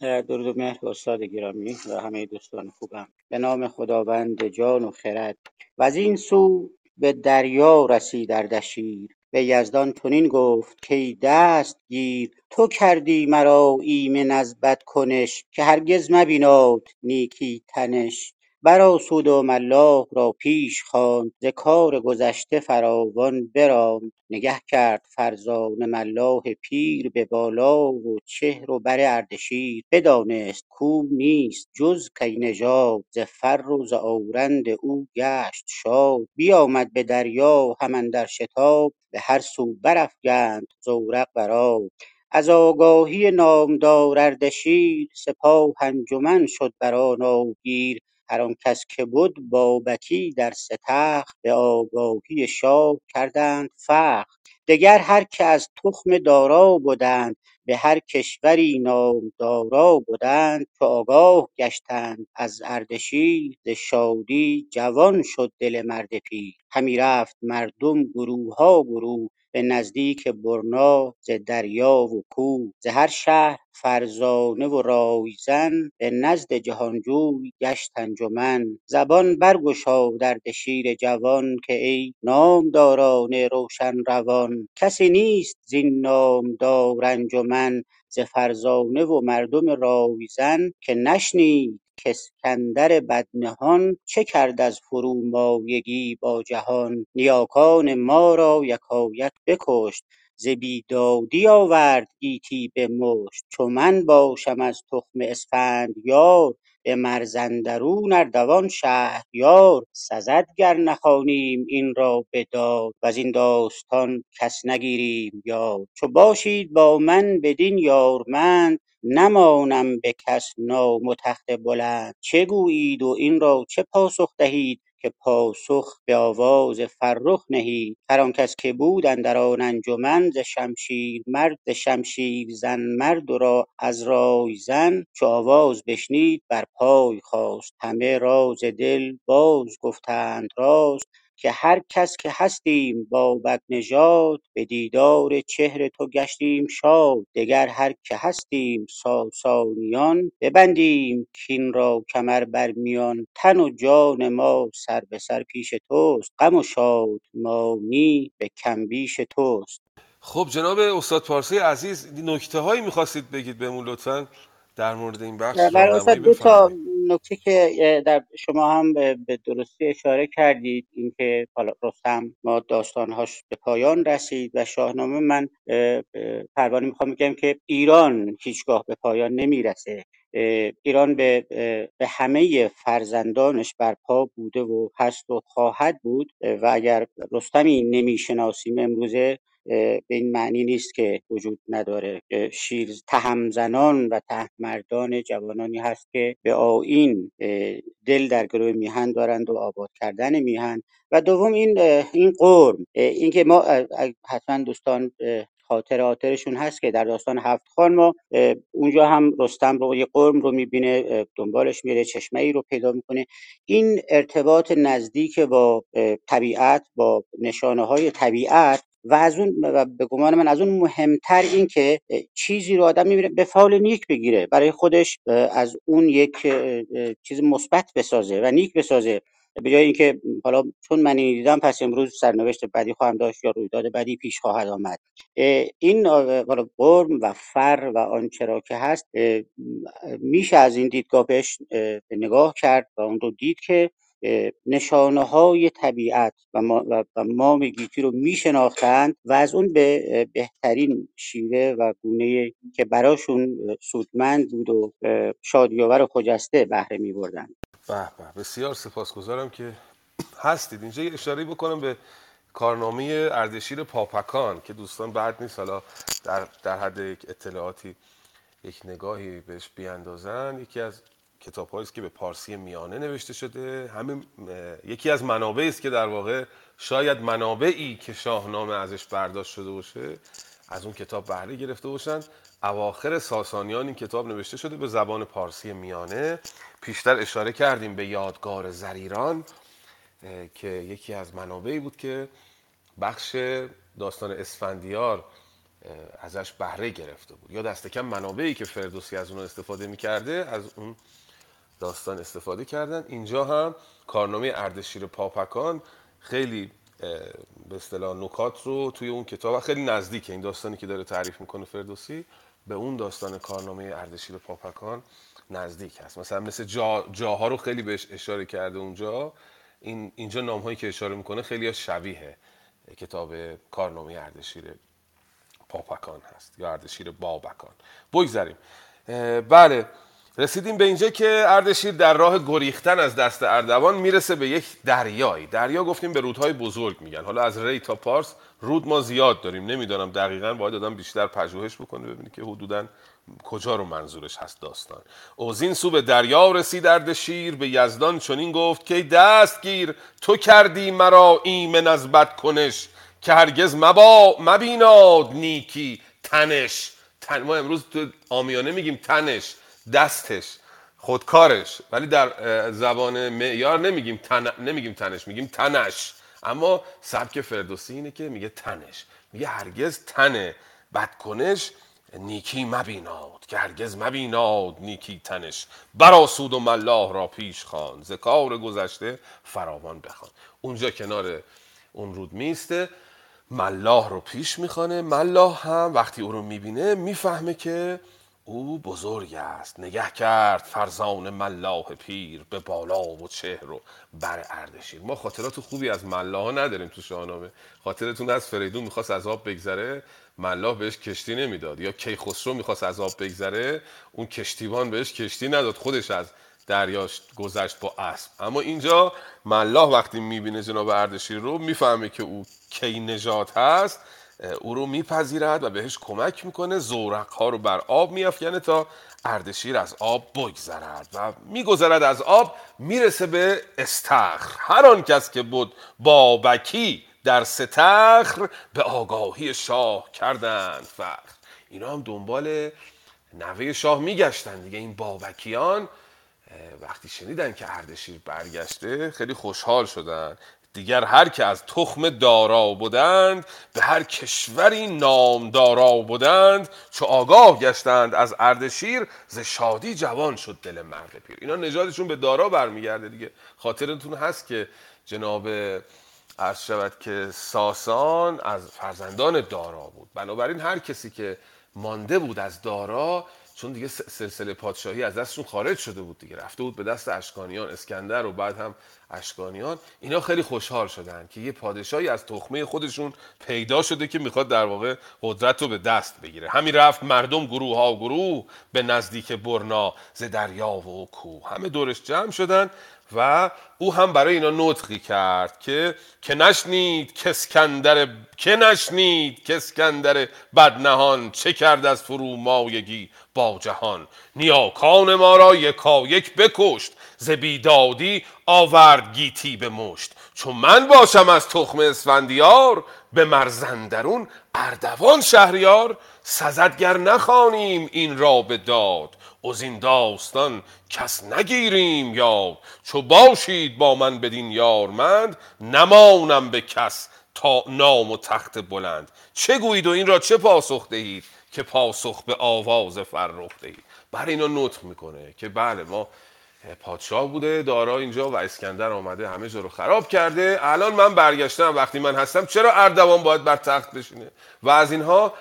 درود و مهر به استاد گرامی و همه دوستان خوبم. به نام خداوند جان و خرد. و از این سو به دریا رسید اردشیر به یزدان چنین گفت کای دستگیر تو کردی مرا ایمن از بدکنش که هرگز مبیناد نیکی تنش. برآسود و ملاح را پیش خواند ز کار گذشته فراوان براند. نگه کرد فرزانه ملاح پیر به بالا و چهر و بر اردشیر. بدانست کاو نیست جز کی نژاد ز فر و ز آورند او گشت شاد. بیامد به دریا هم اندر شتاب به هر سو برافگند زورق بر آب از آگاهی نامدار اردشیر سپاه انجمن شد بر آن آبگیر هر کس که بد بابکی در تخت به آگاهی شاه کردند فخر. دگر هر که از تخم دارا بدند به هر کشوری نامدارا بدند چو آگاه گشتند از اردشیر. ز شادی جوان شد دل مرد پیر. همی رفت مردم گروه ها گروه به نزدیک برنا ز دریا و کوه ز هر شهر فرزانه و رایزن به نزد جهانجوی گشت انجمن. زبان برگشا دردشیر جوان که ای نامداران روشن روان. کسی نیست زین نامدار انجمن ز فرزانه و مردم رایزن که نشنید کاسکندر بدنهان چه کرد از فرومایگی با جهان؟ نیاکان ما را یکایک بکشت ز بیدادی آورد گیتی به مشت. چو من باشم از تخم اسفندیار به مرز اندرون اردوان شهریار. سزد گر نخوانیم این را به داد وزین داستان کس نگیریم یاد. چو باشید با من بدین یارمند نمانم به کس نام و تخت بلند. چه گویید و این را چه پاسخ دهید که پاسخ به آواز فرخ نهید؟ هر آن کس که بود اندر آن انجمن ز شمشیر مرد ز شمشیر زن مرد را از رای زن. چو آواز بشنید بر پای خاست. همه راز دل باز گفتند راز که هر کس که هستیم بابک نژاد به دیدار چهر تو گشتیم شاد. دگر هر که هستیم ساسانیان ببندیم کین را کمر بر میان. تن و جان ما سر به سر پیش توست. غم و شادمانی به کم بیش توست. خب جناب استاد پارسی عزیز نکته هایی می‌خواستید بگید بهمون لطفا؟ در مورد این بخش برای دو تا نکته که در شما هم به درستی اشاره کردید اینکه حالا رستم ما داستانهاش به پایان رسید و شاهنامه من پروانه می‌خوام بگم که ایران هیچگاه به پایان نمی‌رسه. ایران به, به همه فرزندانش برپا بوده و هست و خواهد بود. و اگر رستمی نمی‌شناسیم امروزه به این معنی نیست که وجود نداره. شیر تهمزنان و تهمردان جوانانی هست که به آیین دل در گروه میهن دارند و آباد کردن میهن. و دوم این این قرم. اینکه ما حتما دوستان خاطر آترشون هست که در داستان هفت خان ما اونجا هم رستم رو یه قرم رو می‌بینه دنبالش میره چشمه ای رو پیدا می‌کنه. این ارتباط نزدیک با طبیعت با نشانه های طبیعت و از اون به گمان من از اون مهمتر این که چیزی رو آدم می‌بینه به فال نیک بگیره. برای خودش از اون یک چیز مثبت بسازه و نیک بسازه. به جای اینکه حالا چون من این دیدم پس امروز سرنوشت بدی خواهم داشت یا رویداد بدی پیش خواهد آمد. این حالا قرم و فر و آنچه را که هست میشه از این دیدگاه بهش نگاه کرد و اون رو دید که نشانه های طبیعت و ما, و, مام گیتی رو می شناختند و از اون به بهترین شیوه و گونه که براشون سودمند بود و شادیاور خجسته بهره می بردن به به. بسیار سپاسگزارم که هستید. اینجا یه اشاره بکنم به کارنامه اردشیر پاپکان که دوستان بعد نیست. حالا در, در حد یک اطلاعاتی یک نگاهی بهش بیاندازن. یکی از کتاب است که به پارسی میانه نوشته شده. همین یکی از منابعی است که در واقع شاید منابعی که شاهنامه ازش برداشت شده باشه از اون کتاب بهره گرفته باشن. اواخر ساسانیان این کتاب نوشته شده به زبان پارسی میانه. پیشتر اشاره کردیم به یادگار زریران که یکی از منابعی بود که بخش داستان اسفندیار ازش بهره گرفته بود. یا دست کم منابعی که فردوسی از اون استفاده می‌کرده از اون داستان استفاده کردن. اینجا هم کارنامه اردشیر پاپکان خیلی به اصطلاح نکات رو توی اون کتاب خیلی نزدیک این داستانی که داره تعریف می‌کنه فردوسی. به اون داستان کارنامه اردشیر پاپکان نزدیک هست. مثلا مثل جا، جاها رو خیلی بهش اشاره کرده اونجا. این اینجا نام هایی که اشاره می‌کنه خیلی شبیه کتاب کارنامه اردشیر پاپکان هست یا اردشیر بابکان. بگذریم اه، بله. رسیدیم به اینجا که اردشیر در راه گریختن از دست اردوان می‌رسه به یک دریایی دریا گفتیم به رودهای بزرگ میگن. حالا از ری تا پارس رود ما زیاد داریم. نمی‌دانم دقیقا باید آدم بیشتر پژوهش بکنه ببینی که حدودا کجا رو منظورش هست داستان. اوزین سو به دریا رسید اردشیر. به یزدان چنین گفت که دستگیر تو کردی مرا ایمن از بد کنش که هرگز مبا مبیناد نیکی تنش. تن ما امروز تو آمیانه میگیم تنش. دستش خودکارش. ولی در زبان معیار نمیگیم تن... نمیگیم تنش میگیم تنش. اما سبک فردوسی اینه که میگه تنش. میگه هرگز تن بدکنش نیکی مبیناد. که هرگز مبیناد نیکی تنش. براسود و ملاح را پیش خوان ز کار گذشته فراوان بخوان. اونجا کنار اون رود میسته. ملاح رو پیش می‌خوانه. ملاح هم وقتی او رو می‌بینه می‌فهمه که او بزرگ است نگه کرد فرزان ملاح پیر به بالا و چهر و بر اردشیر. ما خاطرات خوبی از ملاح نداریم تو شاهنامه. خاطرتون از فریدون می‌خواست از آب بگذره ملاح بهش کشتی نمی‌داد. یا کیخسرو می‌خواست از آب بگذره اون کشتیبان بهش کشتی نداد خودش از دریاش گذشت با اسب. اما اینجا ملاح وقتی می‌بینه جناب اردشیر رو می‌فهمه که او کی نجات هست. او رو میپذیرد و بهش کمک می‌کنه زورق ها رو بر آب میافکنه تا اردشیر از آب بگذرد و میگذرد از آب می‌رسه به استخر. هر آن کس که بود بابکی در ستخر به آگاهی شاه کردند. فخر. اینا هم دنبال نوه شاه میگشتن دیگه. این بابکیان وقتی شنیدن که اردشیر برگشته خیلی خوشحال شدن. دیگر هر که از تخم دارا بودند به هر کشوری نامدارا بودند چو آگاه گشتند از اردشیر ز شادی جوان شد دل مرد پیر. اینا نژادشون به دارا برمیگرده دیگه. خاطرتون هست که جناب عرض شود که ساسان از فرزندان دارا بود. بنابراین هر کسی که مانده بود از دارا چون دیگه سلسله پادشاهی از دستشون خارج شده بود دیگه. رفته بود به دست اشکانیان اسکندر و بعد هم اشکانیان. اینا خیلی خوشحال شدن که یه پادشاهی از تخمه خودشون پیدا شده که می‌خواد در واقع قدرت رو به دست بگیره. همین رفت مردم گروه ها گروه به نزدیک برنا ز دریا و کوه همه دورش جمع شدن. و او هم برای اینا نطقی کرد که که نشنید کسکندر که نشنید کسکندر بدنهان چه کرد از فرو مایگی با جهان. نیاکان ما را یکا یک بکشت ز بیدادی آورد گیتی به مشت. چون من باشم از تخم اسفندیار به مرزندرون اردوان شهریار سزدگر نخوانیم این را به داد. از این داستان کس نگیریم یاد چو باشید با من بدین یارمند نمانم به کس تا نام و تخت بلند. چه گویید و این را چه پاسخ دهید که پاسخ به آواز فرخ دهید؟ برای اینا نطق می‌کنه که بله ما پادشاه بوده دارا اینجا و اسکندر آمده همه جا رو خراب کرده. الان من برگشتم وقتی من هستم چرا اردوان باید بر تخت بشینه؟ و از اینها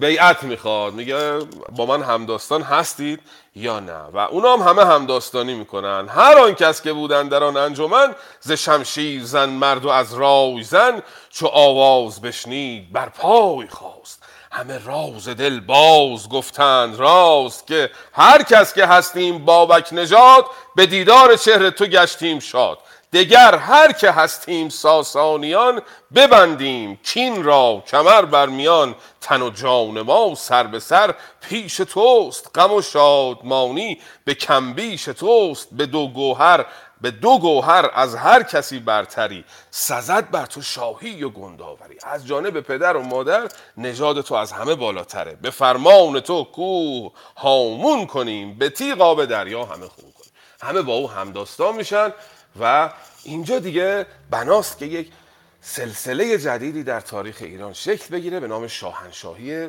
بیعت می‌خواد. میگه با من همداستان هستید یا نه؟ و اونا هم همه همداستانی می‌کنن. هر آن کس که بودن در آن انجمن ز شمشیر زن مرد و از رای زن چو آواز بشنید بر پای خواست. همه راز دل باز گفتند راست که هر کس که هستیم بابک نژاد به دیدار چهره تو گشتیم شاد. دگر هر که هستیم ساسانیان ببندیم کین را کمر بر میان. تن و جان ما سر به سر پیش توست غم و شادمانی. به کمبیش توست به دو گوهر به دو گوهر از هر کسی برتری. سزد بر تو شاهی و گنداوری از جانب پدر و مادر نژاد تو از همه بالاتره. به فرمان تو کوه هامون کنیم به تیغ آب دریا همه خون کنیم. همه با او همداستان میشن. و اینجا دیگه بناست که یک سلسله جدیدی در تاریخ ایران شکل بگیره به نام شاهنشاهی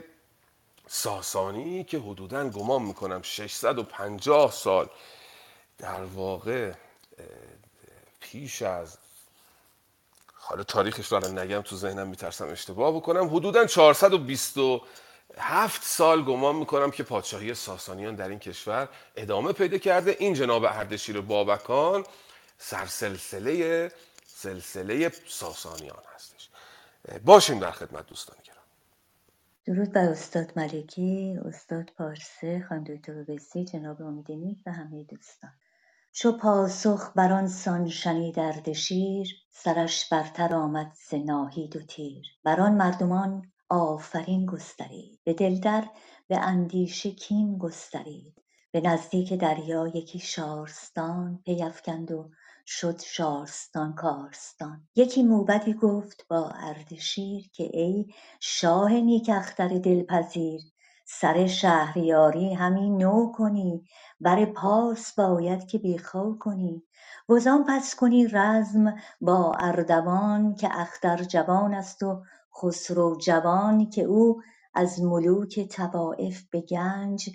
ساسانی که حدودا گمان می‌کنم 650 سال در واقع پیش از حالا تاریخش رو نگم تو ذهنم میترسم اشتباه بکنم. حدودا 427 سال گمان می‌کنم که پادشاهی ساسانیان در این کشور ادامه پیدا کرده. این جناب اردشیر بابکان سرسلسله سلسله ساسانیان هستش. باشیم در خدمت دوستان گرام درود بر استاد ملکی استاد پارسه خانم دکتر بسی جناب امید نیک و همه دوستان. چو پاسخ بر آن سان شنید اردشیر سرش برتر آمد ز ناهید و تیر. بر آن مردمان آفرین گسترید به دل در به اندیشه کین گسترید. به نزدیک دریا یکی شارستان پیفکند و شد شارستان کارستان. یکی موبدی گفت با اردشیر که ای شاه نیک اختر دلپذیر سر شهریاری همی نو کنی. بر پارس باید که بیخو کنی. وزان پس کنی رزم با اردوان که اختر جوان است و خسرو جوان که او از ملوک طوایف به گنج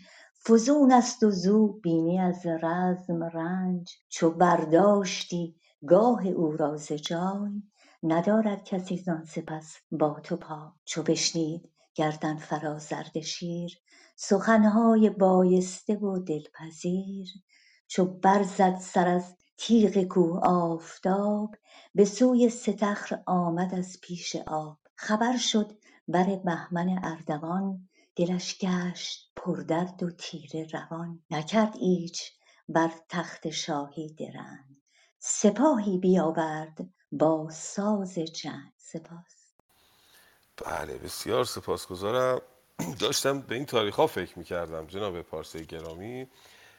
فزون است و زو بینی از رزم رنج. چو برداشتی گاه او را ز جای ندارد کسی زان سپس با تو پای. چو بشنید گردنفراز اردشیر سخنهای بایسته و دلپذیر. چو برزد سر از تیغ کوه آفتاب به سوی ستخر آمد از پیش آب. خبر شد بر بهمن اردوان دلش گشت پردرد و تیره روان نکرد ایچ بر تخت شاهی درنگ سپاهی بیاورد با ساز جنگ. سپاس. بله بسیار سپاسگزارم. داشتم به این تاریخ ها فکر می‌کردم جناب پارسه گرامی.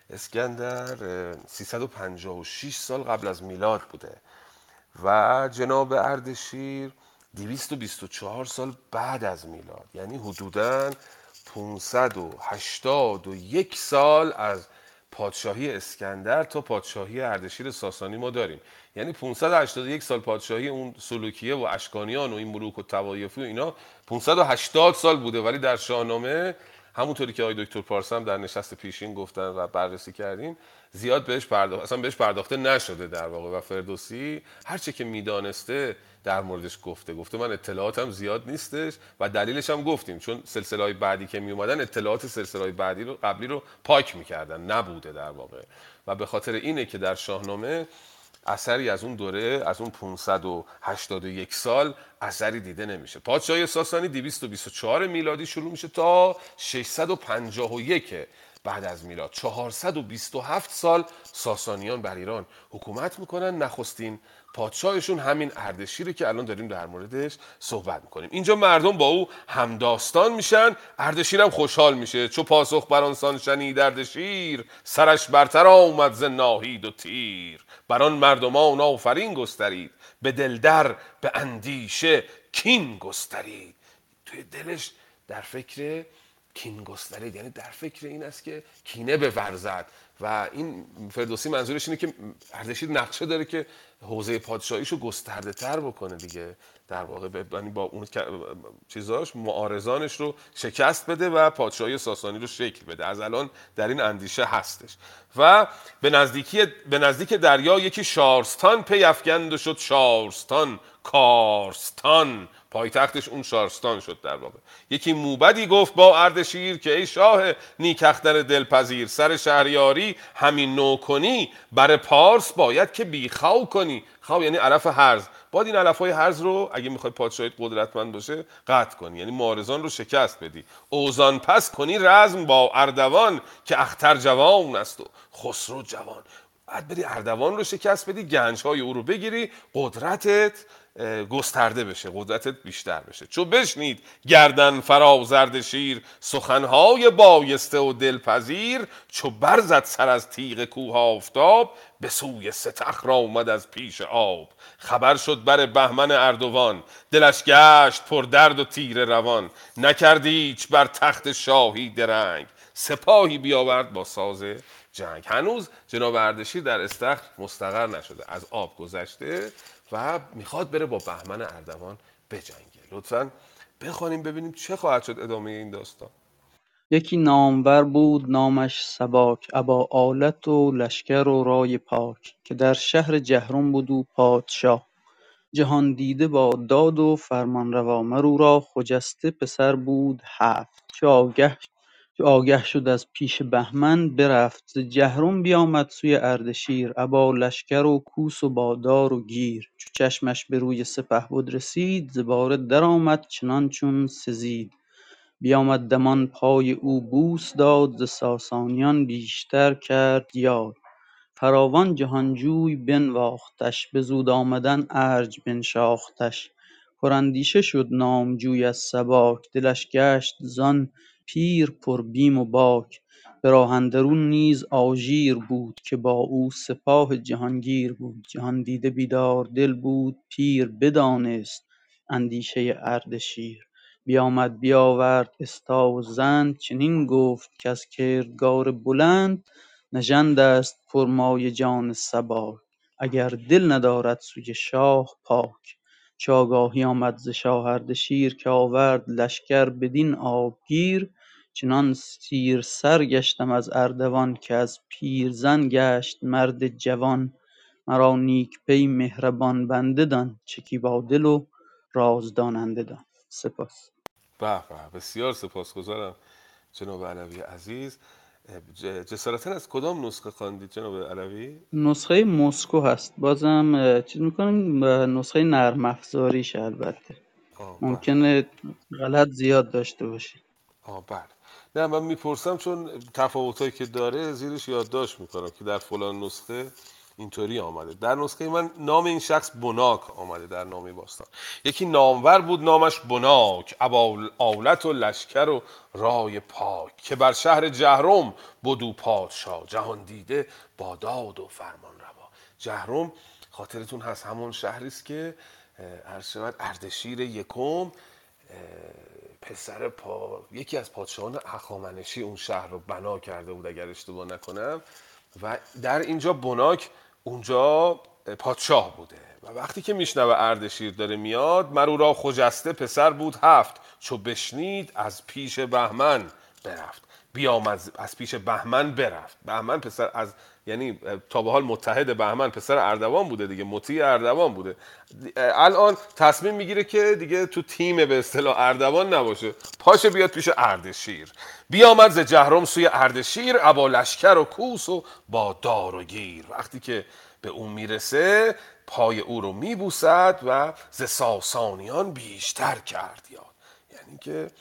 اسکندر اه، 356 سال قبل از میلاد بوده و جناب اردشیر 224 سال بعد از میلاد. یعنی حدوداً 581 سال از پادشاهی اسکندر تا پادشاهی اردشیر ساسانی ما داریم. یعنی 581 سال پادشاهی اون سلوکیه و اشکانیان و این ملوک و توایفی و اینا 580 سال بوده ولی در شاهنامه همونطوری که آقای دکتر پارسا هم در نشست پیشین گفتن و بررسی کردیم زیاد بهش پرداخت اصلا بهش پرداخته نشده در واقع و فردوسی. هرچه که می‌دانسته در موردش گفته. گفته من اطلاعاتم زیاد نیستش و دلیلش هم گفتیم. چون سلسله های بعدی که می اومدن اطلاعات سلسله های بعدی رو قبلی رو پاک می‌کردن. نبوده در واقع. و به خاطر اینه که در شاهنامه اثری از اون دوره از اون 581 سال اثری دیده نمیشه. پادشاهی ساسانی 224 میلادی شروع میشه تا 651 بعد از میلاد. 427 سال ساسانیان بر ایران حکومت می‌کنن. نخستین پادشاهشون همین اردشیره که الان داریم در موردش صحبت می‌کنیم. اینجا مردم با او همداستان میشن. اردشیر هم خوشحال میشه. چو پاسخ برانسان شنید اردشیر سرش برتر آمد ز ناهید و تیر. بران مردمان آفرین گسترید به دلدر به اندیشه کین گسترید. توی دلش در فکر کین گسترید یعنی در فکر این است که کینه بورزد. و این فردوسی منظورش اینه که اردشیر نقشه داره که حوزه پادشاهیشو گسترده تر بکنه دیگه. در واقع یعنی با اون چیزاش معارضانش رو شکست بده و پادشاهی ساسانی رو شکل بده. از الان در این اندیشه هستش. و به نزدیکی به نزدیک دریا یکی شارستان پی افکند شد شارستان کارستان. پایتختش اون شارستان شد در واقع. یکی موبدی گفت با اردشیر که ای شاه نیکختر دلپذیر سر شهریاری همین نو کنی بر پارس باید که بیخاو کنی. خاو یعنی علف هرز باید این علف های هرز رو اگه می‌خوای پادشاهیت قدرتمند باشه قطع کنی. یعنی معارضان رو شکست بدی. اوزان پس کنی رزم با اردوان که اختر جوان است و خسرو جوان. بعد بری اردوان رو شکست بدی گنج های او رو بگیری قدرتت گسترده بشه قدرتت بیشتر بشه. چو بشنید گردن فرازرد شیر سخنهای بایسته و دلپذیر چو برزد سر از تیغ کوه آفتاب به سوی ستخر آمد از پیش آب. خبر شد بر بهمن اردوان دلش گشت پر درد و تیر روان. نکردی هیچ بر تخت شاهی درنگ سپاهی بیاورد با ساز جنگ. هنوز جناب اردشیر در استخر مستقر نشده از آب گذشته و می‌خواد بره با بهمن اردوان بجنگه لطفا بخوانیم ببینیم چه خواهد شد ادامه این داستان. یکی نامور بود نامش سباک ابا آلت و لشکر و رای پاک که در شهر جهرم بود او پادشاه. جهاندیده با داد و فرمانروا مر او را خجسته پسر بود هفت. آگه چو آگه شد از پیش بهمن برفت ز جهرم بیامد سوی اردشیر. ابا لشکر و کوس و با دار و گیر. چو چشمش به روی سپهبد رسید ز باره درآمد چنان چون سزید. بیامد دمان پای او بوس داد ز ساسانیان بیشتر کرد یاد. فراوان جهانجوی بنواختش به زود آمدن ارج بنشاختش. پراندیشه شد نامجوی از سباک دلش گشت زان پیر پر بیم و باک به راه اندرون نیز آژیر بود که با او سپاه جهانگیر بود. جهاندیده بیدار دل بود پیر بدانست اندیشه اردشیر بیامد بیاورد استا و زند چنین گفت کز کردگار بلند نژند است پرمایه جان سباک اگر دل ندارد سوی شاه پاک. چو آگاهی آمد ز شاه اردشیر که آورد لشکر بدین آبگیر. چنان سیر سر گشتم از اردوان که از پیرزن گشت مرد جوان. مرا نیک پی مهربان بنده دان شکیبا دل و رازداننده دان. سپاس. به به بسیار سپاسگزارم جناب علوی عزیز. جسارتا از کدام نسخه خواندید جناب علوی؟ نسخه مسکو هست. بازم چیز می‌کنیم نسخه نرم افزاریش البته. آه بله. ممکنه غلط زیاد داشته باشه آه بله. نه من می‌پرسم چون تفاوتایی که داره زیرش یادداشت می‌کنم که در فلان نسخه اینطوری آمده. در نسخه من نام این شخص بناک آمده در نام باستان. یکی نامور بود نامش بناک ابا آولت و لشکر و رای پاک که بر شهر جهرم بدو پادشاه جهان دیده با داد و فرمان روا. جهرم خاطرتون هست همون شهری است که عرض شود اردشیر یکم پسر پا... یکی از پادشاهان هخامنشی اون شهر رو بنا کرده بود اگر اشتباه نکنم. و در اینجا بناک اونجا پادشاه بوده. و وقتی که میشنوه اردشیر داره میاد مرو را خجسته پسر بود هفت. چو بشنید از پیش بهمن برفت. بیامد از پیش بهمن برفت. بهمن پسر از یعنی تا به حال متحد بهمن پسر اردوان بوده دیگه مطیع اردوان بوده. الان تصمیم می‌گیره که دیگه تو تیم به اصطلاح اردوان نباشه. پاشه بیاد پیش اردشیر. بیامد ز جهرم سوی اردشیر ابا لشکر و کوس و با دار و گیر. وقتی که به اون می‌رسه پای او رو میبوسد و ز ساسانیان بیشتر کرد یاد. یعنی که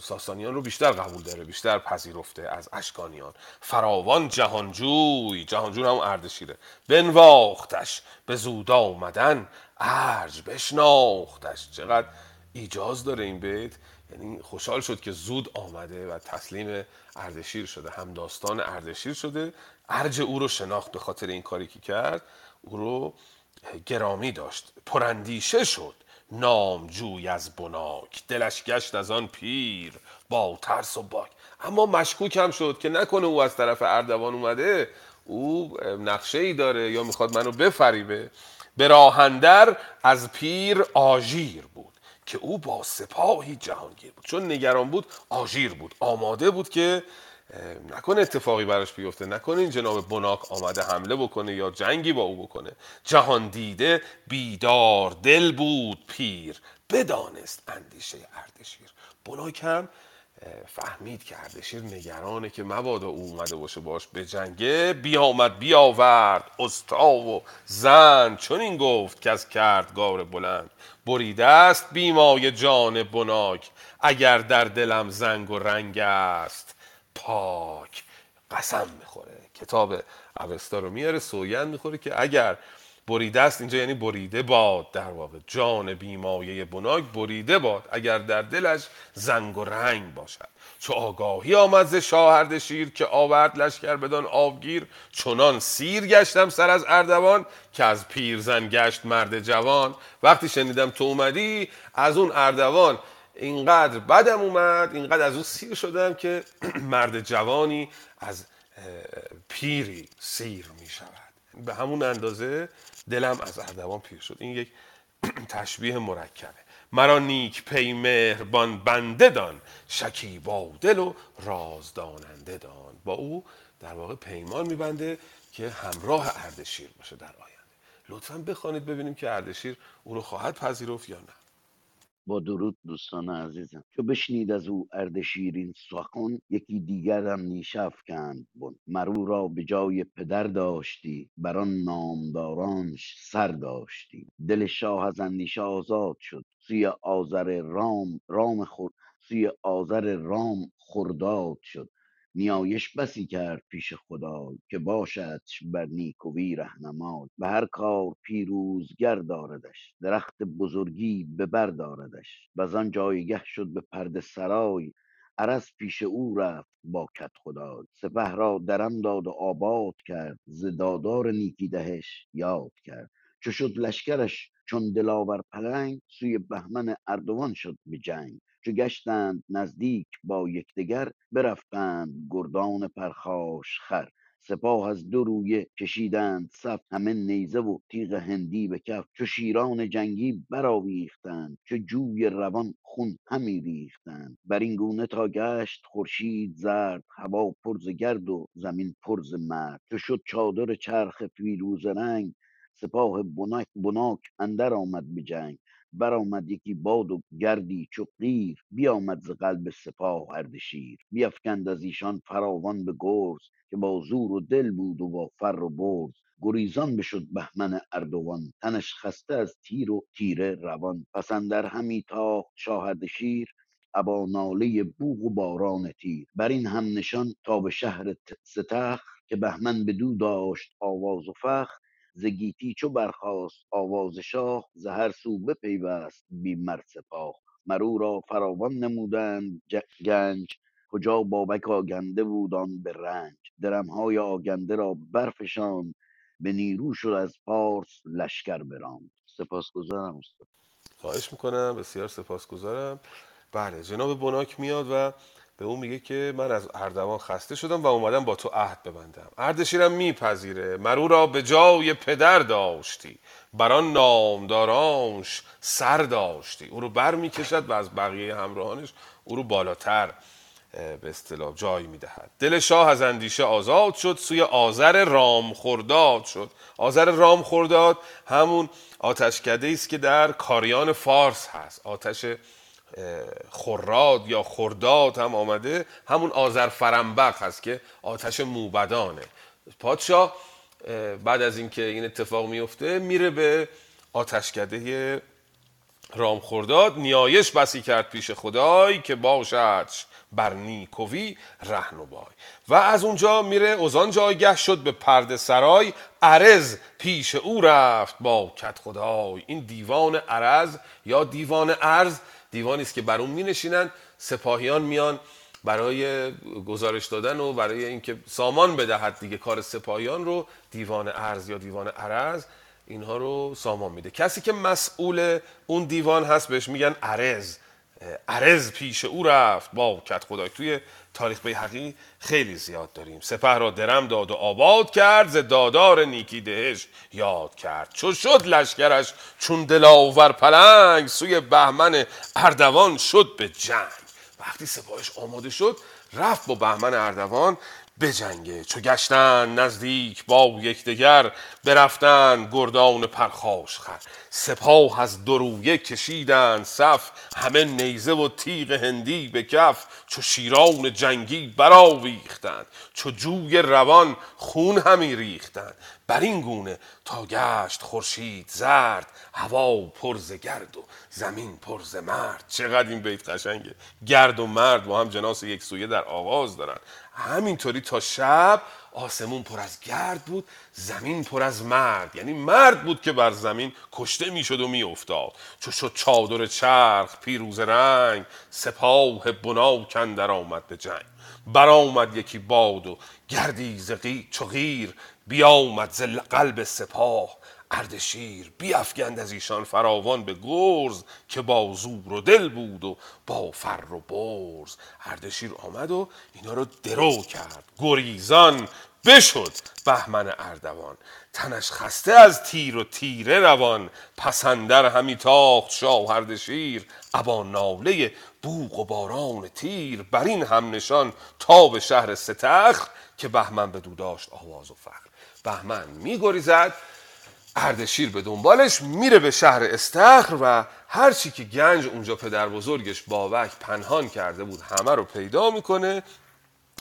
ساسانیان رو بیشتر قبول داره بیشتر پذیرفته از اشکانیان. فراوان جهانجوی جهانجوی هم اردشیره. بنواختش به زود آمدن ارج بشناختش. چقدر ایجاز داره این بیت. یعنی خوشحال شد که زود آمده و تسلیم اردشیر شده هم داستان اردشیر شده. ارج او رو شناخت به خاطر این کاری که کرد. او رو گرامی داشت. پراندیشه شد. نامجوی از بناک. دلش گشت از آن پیر با ترس و باک. اما مشکوک هم شد که نکنه او از طرف اردوان اومده او نقشه ای داره یا می‌خواد منو بفریبه. به راهندر از پیر آژیر بود که او با سپاهی جهانگیر بود. چون نگران بود آژیر بود. آماده بود که نکنه اتفاقی براش بیفته نکنه این جناب بناک آمده حمله بکنه یا جنگی با او بکنه. جهان دیده بیدار دل بود پیر بدانست اندیشه اردشیر. بناک هم فهمید که اردشیر نگرانه که مبادا او اومده باشه باش به جنگه. بیامد بیاورد استا و زن چون این گفت که از کردگار بلند. بریده است بیمای جان بناک اگر در دلم زنگ و رنگ است. پاک قسم می‌خوره. کتاب اوستا رو میاره سوگند می‌خوره که اگر بریده است اینجا یعنی بریده باد در واقع. جان بیمایه بناک بریده باد اگر در دلش زنگ و رنگ باشد. چو آگاهی آمد ز شاه شیر که آورد لشکر بدان آبگیر چنان سیر گشتم سر از اردوان که از پیرزن گشت مرد جوان. وقتی شنیدم تو اومدی از اون اردوان اینقدر بدم اومد اینقدر از اون سیر شدم که مرد جوانی از پیری سیر می شود به همون اندازه دلم از اردوان پیر شد. این یک تشبیه مرکبه. مرا نیک پی مهربان بنده دان شکیبا دل و رازداننده دان. با او در واقع پیمان میبنده که همراه اردشیر باشه در آینده. لطفا بخوانید ببینیم که اردشیر او رو خواهد پذیرفت یا نه. با درود دوستان عزیزم. چو بشنید از او اردشیرین سخن یکی دیگر هم نیشه افکند بن. مر را به جای پدر داشتی بر آن نامدارانش سر داشتی. دل شاه از اندیشه آزاد شد سوی آذر رام رام خور سوی آذر رام خرداد شد. نیایش بسی کرد پیش خدای که باشدش بر نیکوی رهنمای به هر کار پیروزگر داردش درخت بزرگی به بر داردش. وز آن جایگه شد به پرده سرای عرض پیش او رفت با کدخدای سپه را درم داد و آباد کرد ز دادار نیکی دهش یاد کرد. چو شد لشکرش چون دلاور پلنگ سوی بهمن اردوان شد به جنگ. چو گشتند نزدیک با یکدیگر برفتند گردان پرخاش خر. سپاه از دو رویه کشیدند صف همه نیزه و تیغ هندی به کف. چو شیران جنگی برآویختند چو جوی روان خون همی ریختند. بر این گونه تا گشت خورشید زرد هوا پر ز گرد و زمین پر ز مرد. چو شد چادر چرخ فیروزه رنگ سپاه بنک بناک اندر آمد به جنگ. برآمد یکی باد و گردی چو قیر بیامد ز قلب سپاه اردشیر بیفکند از ایشان فراوان به گرز که با زور و دل بود و با فر و برز. گریزان بشد بهمن اردوان تنش خسته از تیر و تیره روان. پس اندر همی تاخت شاه اردشیر ابا ناله بوق و باران تیر. بر این هم نشان تا به شهر ستخر که بهمن بدو داشت آواز و فخر. ز گیتی چو برخاست آواز شاه ز هر سو بپیوست بی سپاه. مر او را فراوان نمودند گنج کجا بابک آگنده بود آن به رنج. درمهای آگنده را برفشاند به نیرو شد از پارس لشکر براند. سپاسگزارم استاد. خواهش می‌کنم بسیار سپاسگزارم. بله جناب بناک میاد و به اون میگه که من از اردوان خسته شدم و اومدم با تو عهد ببندم. اردشیرم میپذیره. مرو را به جای پدر داشتی. بران نامدارانش سر داشتی. او رو بر می‌کشد و از بقیه همراهانش او رو بالاتر به اصطلاح جای می‌دهد. دل شاه از اندیشه آزاد شد سوی آذر رام خرداد شد. آذر رام خرداد همون آتشکده است که در کاریان فارس هست. آتش خراد یا خرداد هم آمده. همون آذر فرنبق هست که آتش موبدانه. پادشاه اه، بعد از اینکه این اتفاق میفته میره به آتشکده رام خرداد. نیایش بسی کرد پیش خدای که باشدش بر نیکوی رهنمای. و از اونجا میره از آن جایگه شد به پرده سرای. عرض پیش او رفت با کت خدای. این دیوان عرض یا دیوان ارز دیوانی است که بر اون می نشینن سپاهیان میان برای گزارش دادن و برای اینکه سامان بدهد دیگه کار سپاهیان رو دیوان ارز یا دیوان عرض اینها رو سامان میده. کسی که مسئول اون دیوان هست بهش میگن عرض. عرض پیش او رفت. با کت خدای. توی تاریخ بیهقی خیلی زیاد داریم. سپه را درم داد و آباد کرد ز دادار نیکی دهش یاد کرد. چو شد لشکرش چون دلاور پلنگ سوی بهمن اردوان شد به جنگ. وقتی سپاهش آماده شد رفت با بهمن اردوان بجنگه چو گشتن نزدیک با یکدیگر برفتن گردان پرخاش خر. سپاه از دو رویه کشیدند صف همه نیزه و تیغ هندی به کف. چو شیران جنگی برآویختند چو جوی روان خون همی ریختند. بر این گونه تا گشت خورشید زرد هوا پر ز گرد و زمین پر ز مرد. چقدر این بیت قشنگه. گرد و مرد با هم جناس یک سویه در آغاز دارن. همینطوری تا شب آسمون پر از گرد بود زمین پر از مرد. یعنی مرد بود که بر زمین کشته می‌شد و میافتاد. چو شد چادر چرخ پیروز رنگ سپاه بناک اندر آمد به جنگ. برآمد یکی باد و گردی ز قی- چو قیر بیامد ز قلب سپاه اردشیر بیافگند از ایشان فراوان به گرز که با زور و دل بود و با فر و برز. اردشیر آمد و اینا رو درو کرد. گریزان بشد بهمن اردوان. تنش خسته از تیر و تیره روان. پسندر همی تاخت شاه اردشیر ابا ناله بوق و باران تیر. بر این هم نشان تا به شهر ستخر که بهمن بدو داشت آواز و فخر. بهمن میگریزد اردشیر به دنبالش میره به شهر استخر و هرچی که گنج اونجا پدر بزرگش بابک پنهان کرده بود همه رو پیدا می‌کنه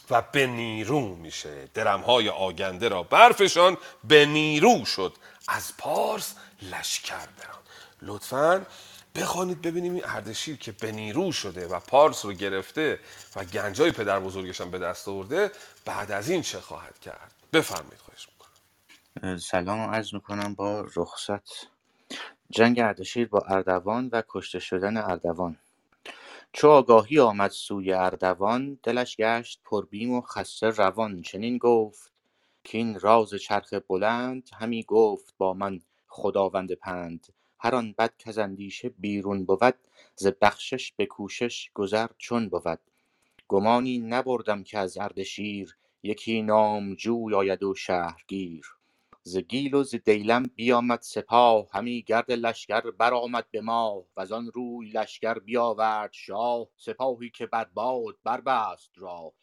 و به نیرو میشه. درمهای آگنده را برفشان به نیرو شد. از پارس لشکر بران. لطفا بخوانید ببینیم این اردشیر که به نیرو شده و پارس رو گرفته و گنجای پدر بزرگش هم به دست آورده بعد از این چه خواهد کرد؟ بفرمایید خواهش سلام عرض می‌کنم با رخصت. جنگ اردشیر با اردوان و کشته شدن اردوان. چو آگاهی آمد سوی اردوان دلش گشت پربیم و خسته روان. چنین گفت کاین راز چرخ بلند همی گفت با من خداوند پند. هر آن بد کز اندیشه بیرون بود ز بخشش به کوشش گذر چون بود. گمانی نبردم که از اردشیر یکی نامجوی آید و شهرگیر. ز گیل و ز دیلم بیامد سپاه همی گرد لشکر برآمد به ماه وزان روی لشکر بیاورد شاه سپاهی که بر باد بربست راه.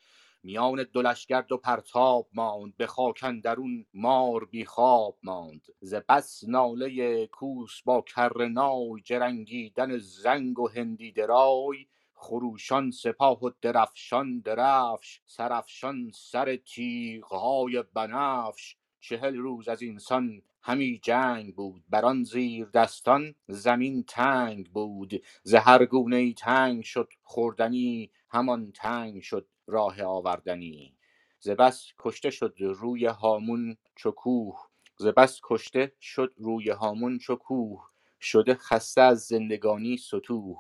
میان دو لشکر دو پرتاب ماند به خاک اندرون مار بی خواب ماند. ز بس ناله کوس با کرنای جرنگیدن زنگ و هندی درای. خروشان سپاه و درفشان درفش سرافشان سر تیغهای بنفش. چهل روز از اینسان همی جنگ بود. بر آن زیر دستان زمین تنگ بود. ز هر گونه ای تنگ شد خوردنی همان تنگ شد راه آوردنی. ز بس کشته شد روی هامون چو کوه. ز بس کشته شد روی هامون چو کوه. شده خسته از زندگانی ستوه.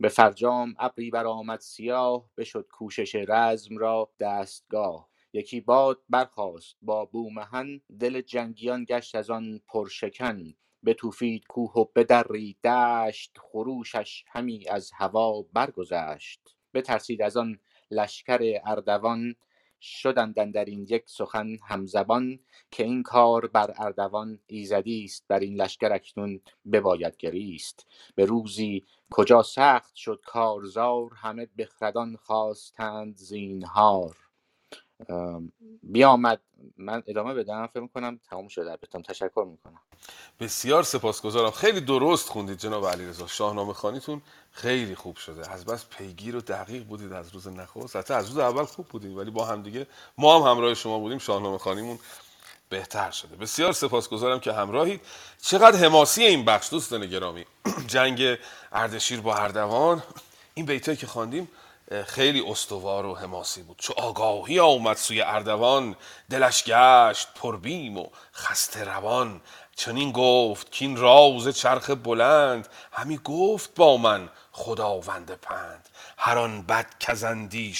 به فرجام ابری برآمد سیاه بشد کوشش رزم را دستگاه. یکی باد برخاست با بومهن دل جنگیان گشت از آن پرشکن. بتوفید کوه و بدرید دشت خروشش همی از هوا برگذشت. بترسید از آن لشکر اردوان شدند اندر این یک سخن همزبان که این کار بر اردوان ایزدی است بر این لشکر اکنون بباید گریست. به روزی کجا سخت شد کارزار همه بخردان خواستند زینهار. بیامد من ادامه بدم. فکر کنم تمام شده. بهتون تشکر می‌کنم. بسیار سپاسگزارم. خیلی درست خوندید جناب علیرضا. شاهنامه خانیتون خیلی خوب شده. از بس پیگیر و دقیق بودید از روز نخست. حتی از روز اول خوب بودید ولی با همدیگه ما هم همراه شما بودیم. شاهنامه خانیمون بهتر شده. بسیار سپاسگزارم که همراهید. چقدر حماسی این بخش دوستان گرامی. جنگ اردشیر با اردوان. این بیتایی که خواندیم خیلی استوار و حماسی بود. چو آگاهی آمد سوی اردوان دلش گشت پربیم و خسته روان. چنین گفت کین راز چرخ بلند همی گفت با من خداوند پند. هر آن بد کز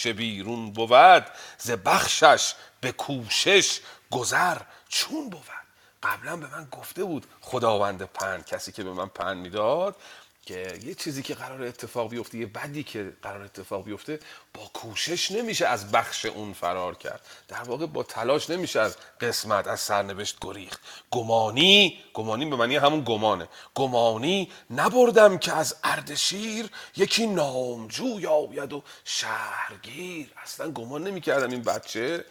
بیرون بود ز بخشش به کوشش گذر چون بود. قبلا به من گفته بود خداوند پند کسی که به من پند می‌داد که یه چیزی که قرار اتفاق بیفته یه بدی که قرار اتفاق بیفته با کوشش نمیشه از بخش اون فرار کرد. در واقع با تلاش نمیشه از قسمت از سرنوشت گریخت. گمانی گمانی به معنی همون گمانه. گمانی نبردم که از اردشیر یکی نامجوی آید و شهرگیر. اصلا گمان نمی‌کردم این بچه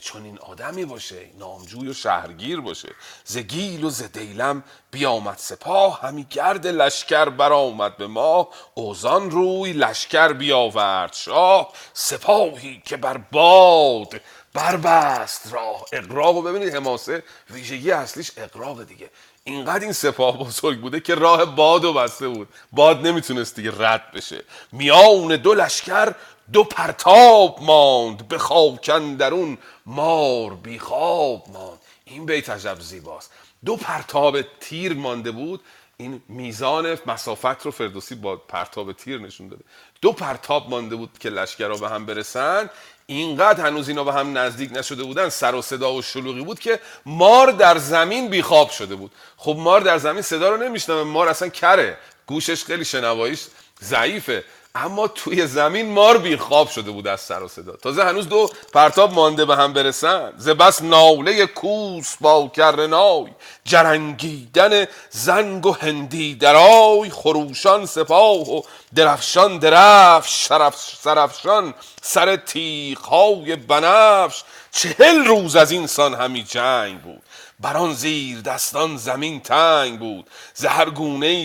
چون این آدمی باشه نامجوی و شهرگیر باشه. ز گیل و ز دیلم بیامد سپاه همی گرد لشکر برآمد به ما اوزان روی لشکر بیاورد شاه. سپاهی که بر باد بربست راه. اقراق ببینید حماسه ویژگی اصلیش اقراق دیگه. اینقدر این سپاه بزرگ بوده که راه باد و بسته بود. باد نمی‌تونست دیگه رد بشه. میان دو لشکر دو پرتاب ماند به خاکن درون مار بی خواب ماند. این بیت عجب زیباست. دو پرتاب تیر مانده بود. این میزان مسافت رو فردوسی با پرتاب تیر نشون داده. دو پرتاب مانده بود که لشکرها به هم برسن. اینقدر هنوز اینا به هم نزدیک نشده بودن سر و صدا و شلوغی بود که مار در زمین بیخواب شده بود. خب مار در زمین صدا رو نمیشنوه. مار اصلا کره. گوشش خیلی شنواییش ضعیفه. اما توی زمین مار بیخواب شده بود از سر و صدا. تازه هنوز دو پرتاب مانده به هم برسن. ز بس ناله کوس با کرنای جرنگیدن زنگ و هندی درای خروشان سپاه و درفشان درفش شرف سرفشان سر تیغهای بنفش. چهل روز از اینسان همی جنگ بود. بر آن زیر دستان زمین تنگ بود. ز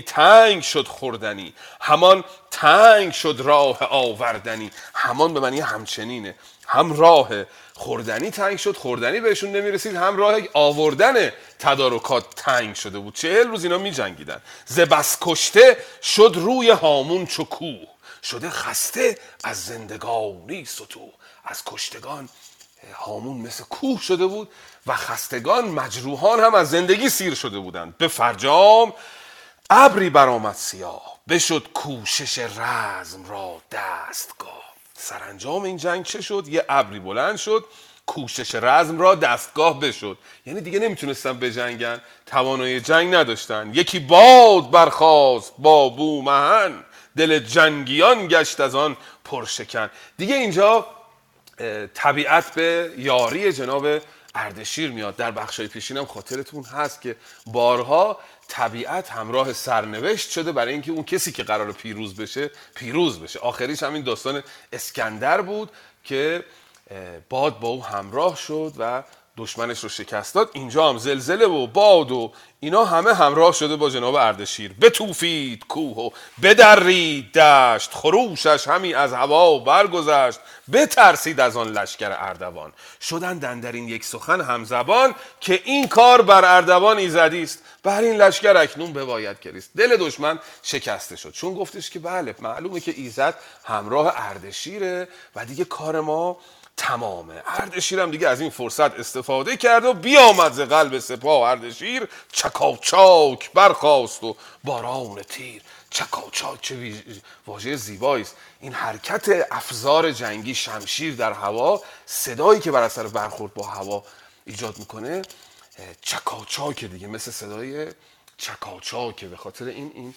تنگ شد خوردنی. همان تنگ شد راه آوردنی. همان به معنی همچنینه. هم راه خوردنی تنگ شد خوردنی بهشون نمی‌رسید. هم راه آوردن تدارکات تنگ شده بود. چهل روز اینا می جنگیدن ز بس کشته شد روی هامون چو کوه شده خسته از زندگانی ستوه از کشتگان هامون مثل کوه شده بود. و خستگان مجروحان هم از زندگی سیر شده بودند. به فرجام ابری برآمد سیاه. بشد کوشش رزم را دستگاه سرانجام این جنگ چه شد؟ یه ابری بلند شد کوشش رزم را دستگاه بشد. یعنی دیگه نمی‌تونستن بجنگن توانایی جنگ نداشتن. یکی باد برخاست با بومهن دل جنگیان گشت از آن پرشکن. دیگه اینجا طبیعت به یاری جناب اردشیر میاد. در بخشای پیشین هم خاطرتون هست که بارها طبیعت همراه سرنوشت شده برای اینکه اون کسی که قرار پیروز بشه پیروز بشه. آخریش همین داستان اسکندر بود که باد با او همراه شد و دشمنش رو شکست داد. اینجا هم زلزله و باد و اینا همه همراه شده با جناب اردشیر. بتوفید کوه و بدرید دشت. خروشش همی از هوا برگذشت. بترسید از آن لشکر اردوان. شدن در این یک سخن همزبان که این کار بر اردوان ایزدی است. بر این لشکر اکنون بباید کریست دل دشمن شکسته شد. چون گفتش که بله معلومه که ایزد همراه اردشیره و دیگه کار ما تمامه. اردشیرم دیگه از این فرصت استفاده کرد و بیامد ز قلب سپاه. اردشیر چکاچاک برخاست و باران تیر. چکاچاک چه واژه زیبایی است. این حرکت افزار جنگی شمشیر در هوا صدایی که بر اثر برخورد با هوا ایجاد می‌کنه چکاچاک دیگه مثل صدای چکاچاکه به خاطر این این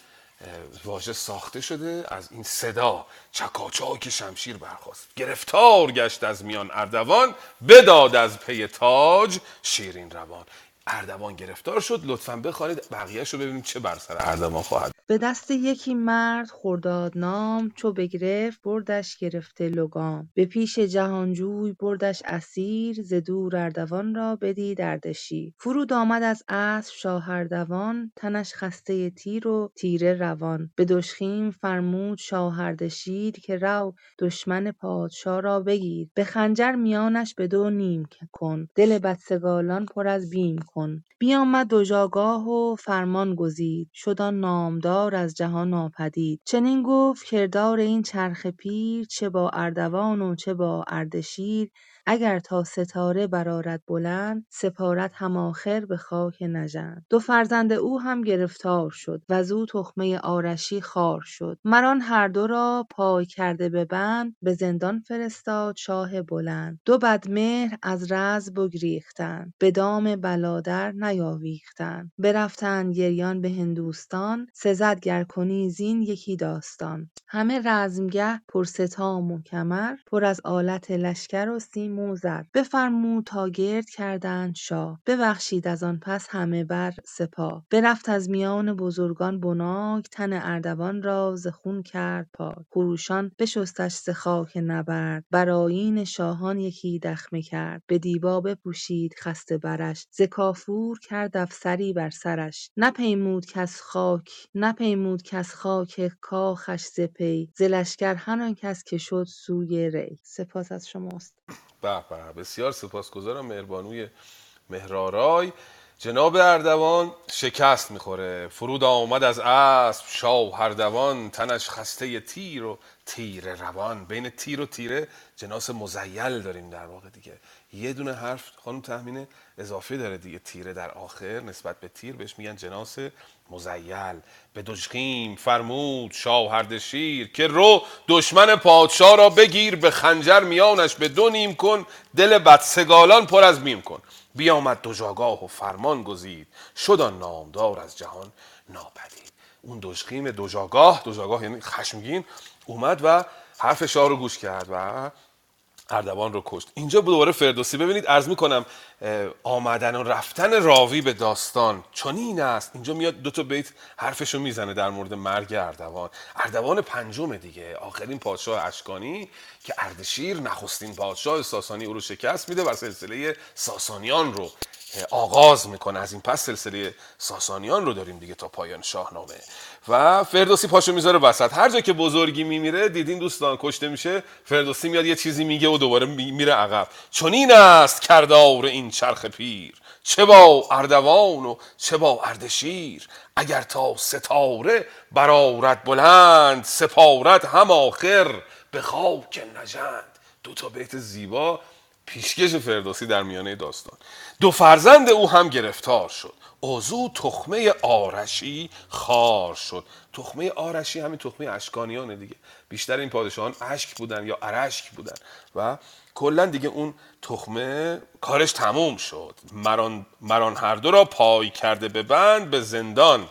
واژه ساخته شده از این صدا. چکاچاک شمشیر برخاست. گرفتار گشت از میان اردوان بداد از پی تاج شیرین روان. اردوان گرفتار شد. لطفا بخوانید بقیهش رو ببینیم چه بر سر اردوان خواهد به دست یکی مرد خرداد نام چو بگرفت بردش گرفته لگام. به پیش جهانجوی بردش اسیر ز دور اردوان را بدید اردشیر. فرود آمد از اسب شاه اردوان تنش خسته تیر و تیره روان. به دژخیم فرمود شاه اردشیر که رو دشمن پادشا را بگیر. به خنجر میانش به دو نیم کن. دل بدسگالان پر از بیم کن. بیامد دژآگاه و فرمان گزید. شد آن نامدار از جهان ناپدید چنین گفت کردار این چرخ پیر چه با اردوان و چه با اردشیر اگر تا ستاره برآرد بلند سپارد هم آخر به خاک نژند. دو فرزند او هم گرفتار شد وزو تخمه آرشی خوار شد. مر آن هر دو را پای کرده به بند به زندان فرستاد شاه بلند. دو بدمهر از رز بگریختند به دام بلادر نیاویختند. برفتند گریان به هندوستان سزد گر کنی زین یکی داستان. همه رزمگه پرستام و کمر پر از آلت لشکر و سیم و زر بفرمود تا گرد کردند شاه. ببخشید از آن پس همه بر سپاه. برفت از میان بزرگان تباک تن اردوان را ز خون کرد پاک. خروشان بشستش ز خاک نبرد. بر آیین شاهان یکی دخمه کرد. به دیبا بپوشید خسته برش. ز کافور کرد افسری بر سرش. نپیمود کس خاک. نپیمود کس خاک کاخش ز پی. ز لشکر هر آن کس که شد سوی ری. سپاس از شماست. به بسیار سپاسگزارم مهربانوی مهرارای جناب اردوان شکست می‌خوره. فرود آمد از اسب شاه اردوان تنش خسته تیر و تیر روان. بین تیر و تیره جناس مزیل داریم در واقع دیگه. یه دونه حرف خانم تحمینه اضافه داره دیگه تیره در آخر نسبت به تیر. بهش میگن جناس مزیل. به دژخیم فرمود شاه اردشیر که رو دشمن پادشاه را بگیر به خنجر میانش به دو نیم کن دل بدسگالان پر از بیم کن. بیامد دژآگاه و فرمان گزید شد آن نامدار از جهان ناپدید. اون دژخیم دژآگاه دژآگاه یعنی خشمگین اومد و حرف شاه رو گوش کرد و اردوان رو کشت. اینجا دوباره فردوسی. ببینید عرض می‌کنم آمدن و رفتن راوی به داستان چنین است. اینجا میاد دو تا بیت حرفشو می‌زنه در مورد مرگ اردوان. اردوان پنجم دیگه. آخرین پادشاه اشکانی که اردشیر نخستین پادشاه ساسانی او رو شکست میده و سلسله ساسانیان رو آغاز می‌کنه. از این پس سلسله ساسانیان رو داریم دیگه تا پایان شاهنامه. و فردوسی پاشو می‌ذاره وسط. هر جا که بزرگی میمیره دیدین دوستان کشته میشه. فردوسی میاد یه چیزی میگه و دوباره میره عقب. چون این است کردار این چرخ پیر. چه با اردوان و چه با اردشیر. اگر تا ستاره برارد بلند سپارت هم آخر به خاک نژند. دو تا بیت زیبا پیشکش فردوسی در میانه داستان. دو فرزند او هم گرفتار شد. ازو تخمه آرشی خار شد. تخمه آرشی همین تخمه اشکانیانه دیگه. بیشتر این پادشاهان اشک بودن یا ارشک بودن. و کلا دیگه اون تخمه کارش تموم شد. مران, مران هر دو را پای کرده به بند به زندان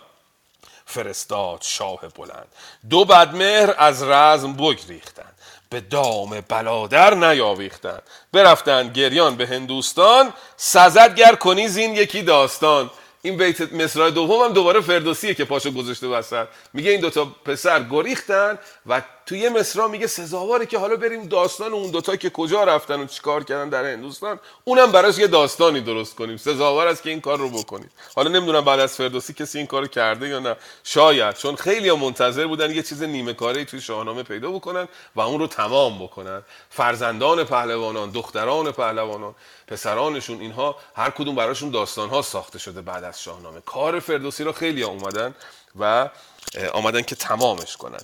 فرستاد شاه بلند. دو بدمهر از رزم بگریختند. به دام بلادر نیاویختند. برفتند گریان به هندوستان سزد گر کنی زین یکی داستان. این بیت مصرع دوم هم دوباره فردوسیه که پاشو گذاشته وسط. میگه این دوتا پسر گریختن و توی یه مصرع میگه سزاواره که حالا بریم داستان اون دوتا که کجا رفتن و چیکار کردن در هندوستان اونم براش یه داستانی درست کنیم. سزاوار است که این کار رو بکنیم. حالا نمی‌دونم بعد از فردوسی کسی این کارو کرده یا نه. شاید چون خیلی منتظر بودن یه چیز نیمه کاری توی شاهنامه پیدا بکنن و اون رو تمام بکنن. فرزندان پهلوانان دختران پهلوانان پسرانشون اینها هر کدوم براشون داستان ها ساخته شده بعد از شاهنامه. کار فردوسی رو خیلی اومدن و آمدن که تمامش کنن.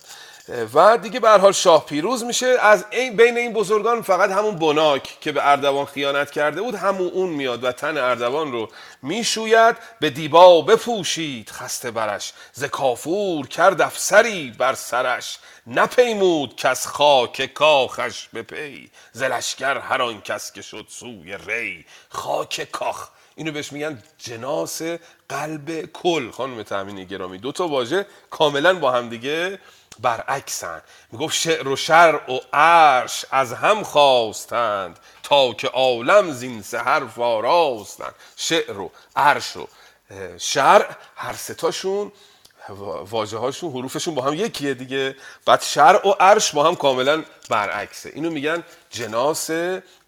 و دیگه به حال شاه پیروز میشه. از این بین این بزرگان فقط همون بناک که به اردوان خیانت کرده بود همون اون میاد و تن اردوان رو می‌شوید. به دیبا بپوشید خسته برش. ز کافور کرد افسری بر سرش. نپیمود کس خاک کاخش به پی. ز لشکر هر آن کس که شد سوی ری. خاک کاخ. اینو بهش میگن جناس قلب کل. خانم تامینی گرامی دو تا واژه کاملا با هم دیگه. برعکسن. می‌گفت شعر و شرع و عرش از هم خواستند تا که عالم زین سه حرف آراستند. شعر و عرش و شرع هر ستاشون واجه هاشون حروفشون با هم یکیه دیگه. بعد شرع و عرش با هم کاملا برعکسه. اینو میگن جناس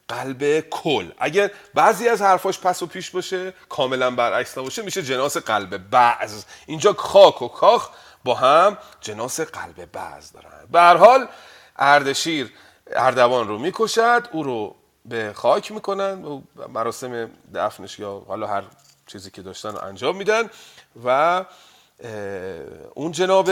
قلب کل. اگر بعضی از حرفاش پس و پیش باشه کاملا برعکس نباشه میشه جناس قلب بعض. اینجا خاک و کاخ با هم جناس قلب بعض دارن. به حال اردشیر اردوان رو می‌کشد او رو به خاک می‌کنن و مراسم دفنش یا حالا هر چیزی که داشتن رو انجام میدن و اون جناب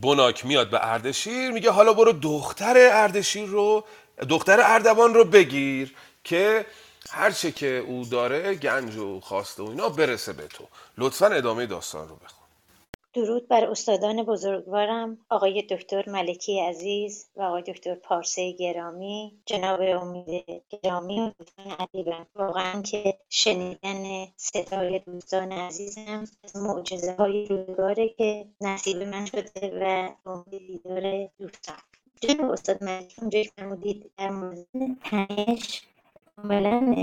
بناک میاد به اردشیر میگه حالا برو دختر اردشیر رو دختر اردوان رو بگیر که هر چه که او داره گنج و خواسته و اینا برسه به تو. لطفا ادامه داستان رو بخون. درود بر استادان بزرگوارم آقای دکتر ملکی عزیز و آقای دکتر پارسه گرامی. جناب امید گرامی و دوستان عزیزم واقعا که شنیدن صدای دوستان عزیزم از معجزه های روزگاره که نصیب من شده و امید دیدار دوستان. جناب استاد ملکی اونجایی فرمودید در مورد تنش کاملا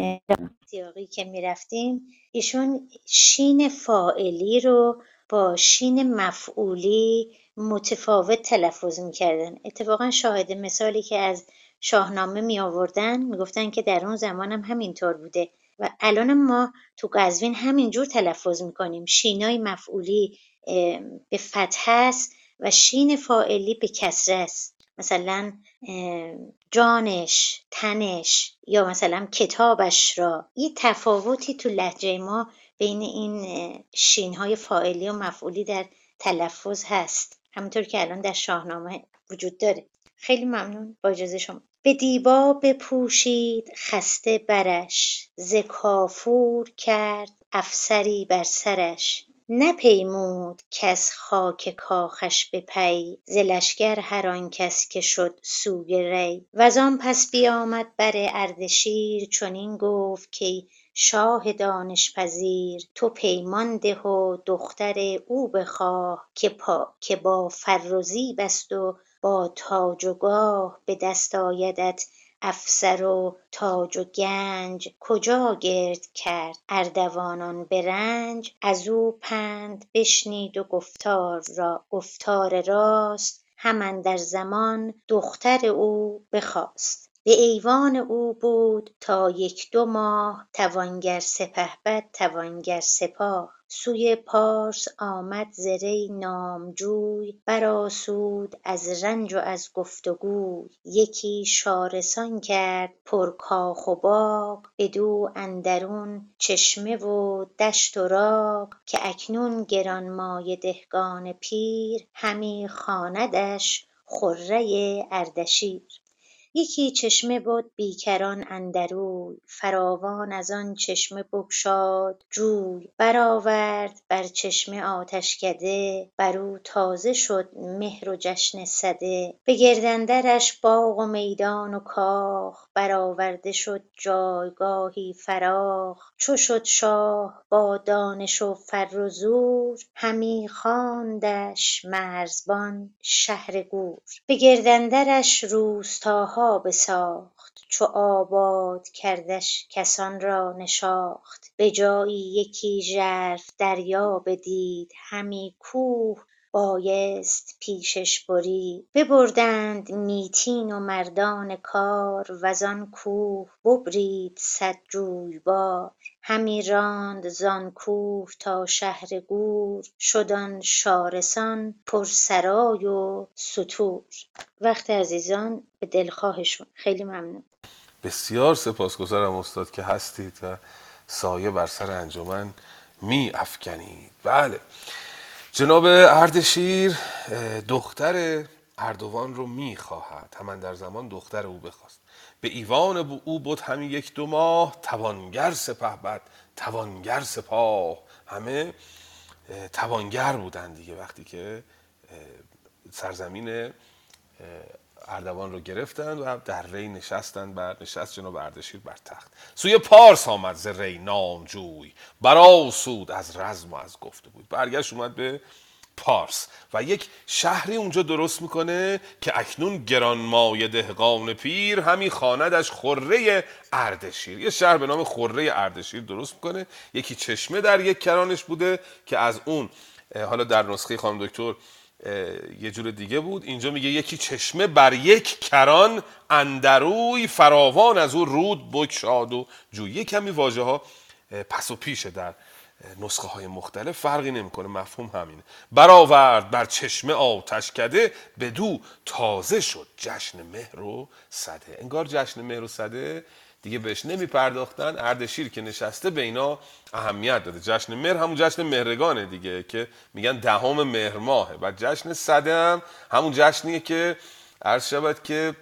سیاقی که می‌رفتیم ایشون شین فائلی رو با شین مفعولی متفاوت تلفظ می‌کردن. اتفاقا شاهد مثالی که از شاهنامه می آوردن می‌گفتن که در اون زمان هم همینطور بوده و الان ما تو قزوین همینجور تلفظ می‌کنیم. شینای مفعولی به فتح است و شین فائلی به کسره است. مثلا جانش تنش یا مثلا کتابش را. یه تفاوتی تو لحجه ما بین این شینهای فائلی و مفعولی در تلفظ هست. همونطور که الان در شاهنامه وجود داره. خیلی ممنون با اجازه شما. به دیبا بپوشید خسته برش. ز کافور کرد افسری بر سرش. نپیمود کس خاک کاخش به پی. ز هر آن کس که شد سوی ری. وزان پس بیامد بر اردشیر چنین گفت کای شاه دانش پذیر تو پیمان ده و دختر او بخواه که با فر و و با تاج و گاه به دست آیدت افسر و تاج و گنج. کجا گرد کرد اردوانان به رنج؟ ازو پند بشنید و گفتار را گفتار راست هم اندر زمان دختر او بخواست. به ایوان او بود تا یک دو ماه توانگر سپهبد توانگر سپاه. سوی پارس آمد ز نامجوی برآسود از رنج و از گفت گوی یکی شارستان کرد پر کاخ و باغ بدو اندرون چشمه و دشت و راغ. که اکنون گرانمایه دهقان پیر همی خواندش خره اردشیر. یکی چشمه بد بیکران اندروی فراوان از آن چشمه بگشاد جوی. برآورد بر چشمه آتشکده بر او تازه شد مهر و جشن سده به گرد اندرش باغ و میدان و کاخ برآورده شد جایگاهی فراخ. چو شد شاه با دانش و فر و زور همی خواندش مرزبان شهر گور. به گرد اندرش روستاها بساخت چو آباد کردش کسان را نشاخت. به جایی یکی ژرف دریا بدید همی کوه بایست پیشش برید ببردند میتین و مردان کار وزان کوه ببرید صد جویبار همی راند زان کوه تا شهر گور. شد آن شارستان پر سرای و ستور. وقت عزیزان به دلخواهشون. خیلی ممنون. بسیار سپاسگزارم استاد که هستید و سایه بر سر انجمن می افکنید. بله. جناب اردشیر دختر اردوان رو می خواهد همان در زمان دختر او بخواست. به ایوان بو- او بود همی یک دو ماه توانگر سپه بد توانگر سپاه. همه توانگر بودن دیگه وقتی که سرزمین اردوان رو گرفتند و در ری نشستند بر نشست جناب اردشیر بر تخت. سوی پارس آمد ز ری نامجوی. برا سود از رزم و از گفته بود. برگشت اومد به پارس و یک شهری اونجا درست می‌کنه که اکنون گرانمایه دهقان پیر همی خواندش خره اردشیر. یه شهر به نام خره اردشیر درست می‌کنه. یکی چشمه در یک کرانش بوده که از اون حالا در نسخه خانم دکتر یه جور دیگه بود. اینجا میگه یکی چشمه بر یک کران اندروی فراوان از او رود بکشاد و جوی یه کمی واژه ها پس و پیشه در نسخه های مختلف. فرقی نمی‌کنه مفهوم همینه برآورد بر چشمه آتش کده بدو تازه شد جشن مهر و صده. انگار جشن مهر و صده دیگه بهش نمی پرداختن اردشیر که نشسته به اینا اهمیت داده. جشن مهر همون جشن مهرگانه دیگه که میگن دهم مهر ماهه. و جشن صده هم همون جشنیه که عرض شود که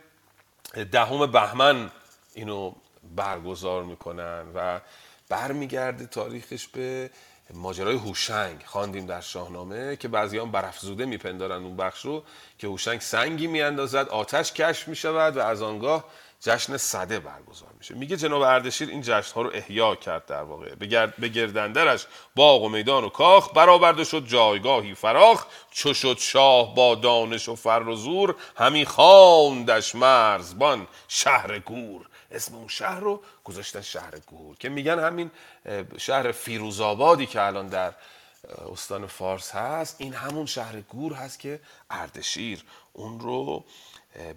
دهم بهمن اینو برگزار می‌کنن و برمیگرده تاریخش به ماجرای هوشنگ خواندیم در شاهنامه که بعضیان برافزوده میپندارن اون بخش رو که هوشنگ سنگی میاندازد آتش کشف می‌شود و از آنگاه جشن صده برگزار میشه. میگه جناب اردشیر این جشن ها رو احیا کرد در واقع. به گرد- به گردندرش باغ و میدان و کاخ برآورده شد جایگاهی فراخ. چو شد شاه با دانش و فر و زور همی خواندش مرزبان شهر گور. اسم اون شهر رو گذاشتن شهر گور. که میگن همین شهر فیروزآبادی که الان در استان فارس هست این همون شهر گور هست که اردشیر اون رو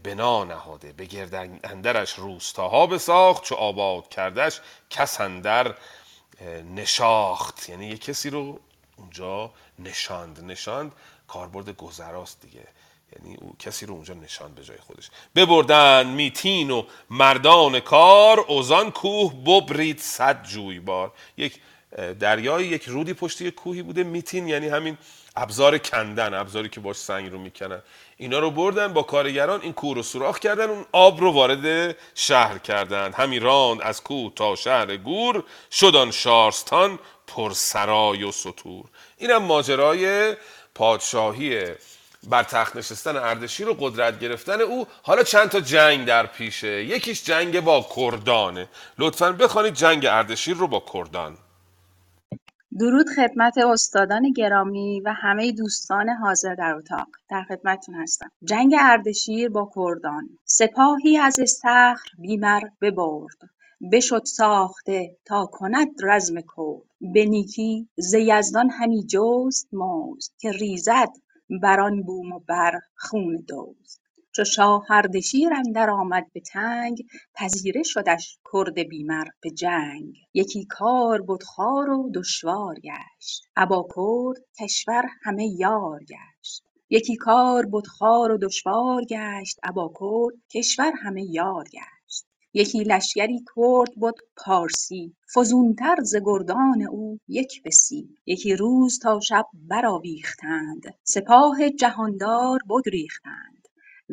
بنا نهاده به گرد اندرش روستاها بساخت چو آباد کردش کس اندر نشاخت. یعنی یه کسی رو اونجا نشاند. نشاند کاربرد گذراست دیگه. یعنی او کسی رو اونجا نشان به جای خودش. ببردن میتین و مردان کار اوزان کوه ببرید صد جویبار. یک دریای یک رودی پشت یک کوهی بوده. میتین یعنی همین ابزار کندن ابزاری که باش سنگ رو می‌کنن. اینا رو بردن با کارگران این کوه رو سوراخ کردن اون آب رو وارد شهر کردند همی راند از کوه تا شهر گور شدان شارستان پر سرای و سطور. اینم ماجرای پادشاهی بر تخت نشستن اردشیر و قدرت گرفتن او. حالا چند تا جنگ در پیشه. یکیش جنگ با کردانه. لطفا بخوانید جنگ اردشیر رو با کردان. درود خدمت استادان گرامی و همه دوستان حاضر در اتاق. در خدمتتون هستم. جنگ اردشیر با کردان. سپاهی از استخر بیمر ببرد. بشد ساخته تا کند رزم کرد. به نیکی ز یزدان همی جست مزد که ریزد بر بوم و بر خون دزد چو شاه اردشیر اندر آمد به تنگ پذیره شدش کرد بیمر به جنگ. یکی کار بد خوار و دشوار گشت. ابا کرد کشور همه یار گشت. یکی کار بد خوار و دشوار گشت. ابا کرد کشور همه یار گشت. یکی لشکری کرد بد پارسی. فزونتر ز گردان او یک به سی یکی روز تا شب برآویختند. سپاه جهاندار بگریختند.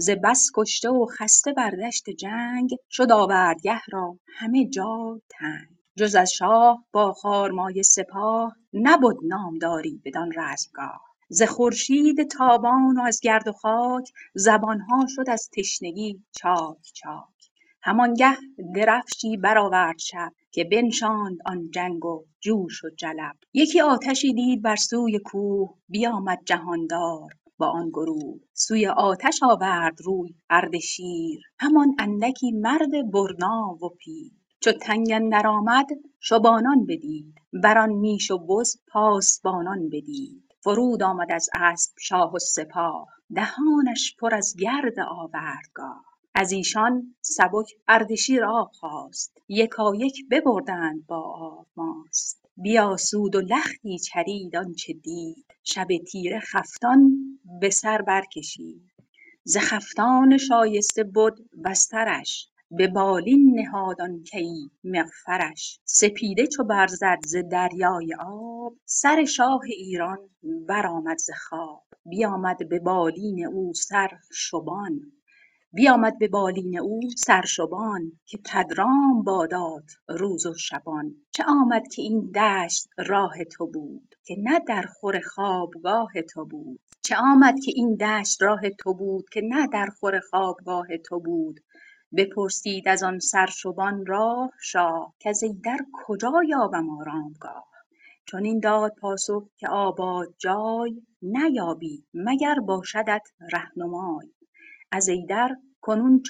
ز بس کشته و خسته بر دشت جنگ شد آوردگه را همه جای تنگ. جز از شاه با خارمایه سپاه نبد نامداری بدان رزمگاه. ز خورشید تابان و از گرد و خاک زبانها شد از تشنگی چاک چاک. همانگه درفشی برآورد شب که بنشاند آن جنگ و جوش و جلب. یکی آتشی دید بر سوی کوه بیامد جهاندار. با آن گروه. سوی آتش آورد روی اردشیر همان اندکی مرد برنا و پیر. چو تنگ اندر آمد شبانان بدید. بران میش و بز پاسبانان بدید. فرود آمد از اسپ شاه و سپاه. دهانش پر از گرد آوردگاه. از ایشان سبک اردشیر آب خواست. یکایک ببردند با آب ماست. بیاسود و لختی چرید آنچه دید. شب تیره خفتان به سر برکشید. ز خفتان شایسته بد بسترش به بالین نهاد آن کیی مغفرش. سپیده چو برزد ز دریای آب سر شاه ایران برآمد ز خواب. بیامد به بالین او سرشبان بیامد به بالین او سرشبان که پدرام بادات روز و شبان. چه آمد که این دشت راه تو بود که نه در خور خوابگاه تو بود. چه آمد که این دشت راه تو بود که نه در خور خوابگاه تو بود. بپرسید از آن سرشبان راه شاه کز ایدر کجا یابم آرامگاه؟ چنین داد پاسخ که آباد جای نیابی مگر باشدت رهنمای. از ایدر کنون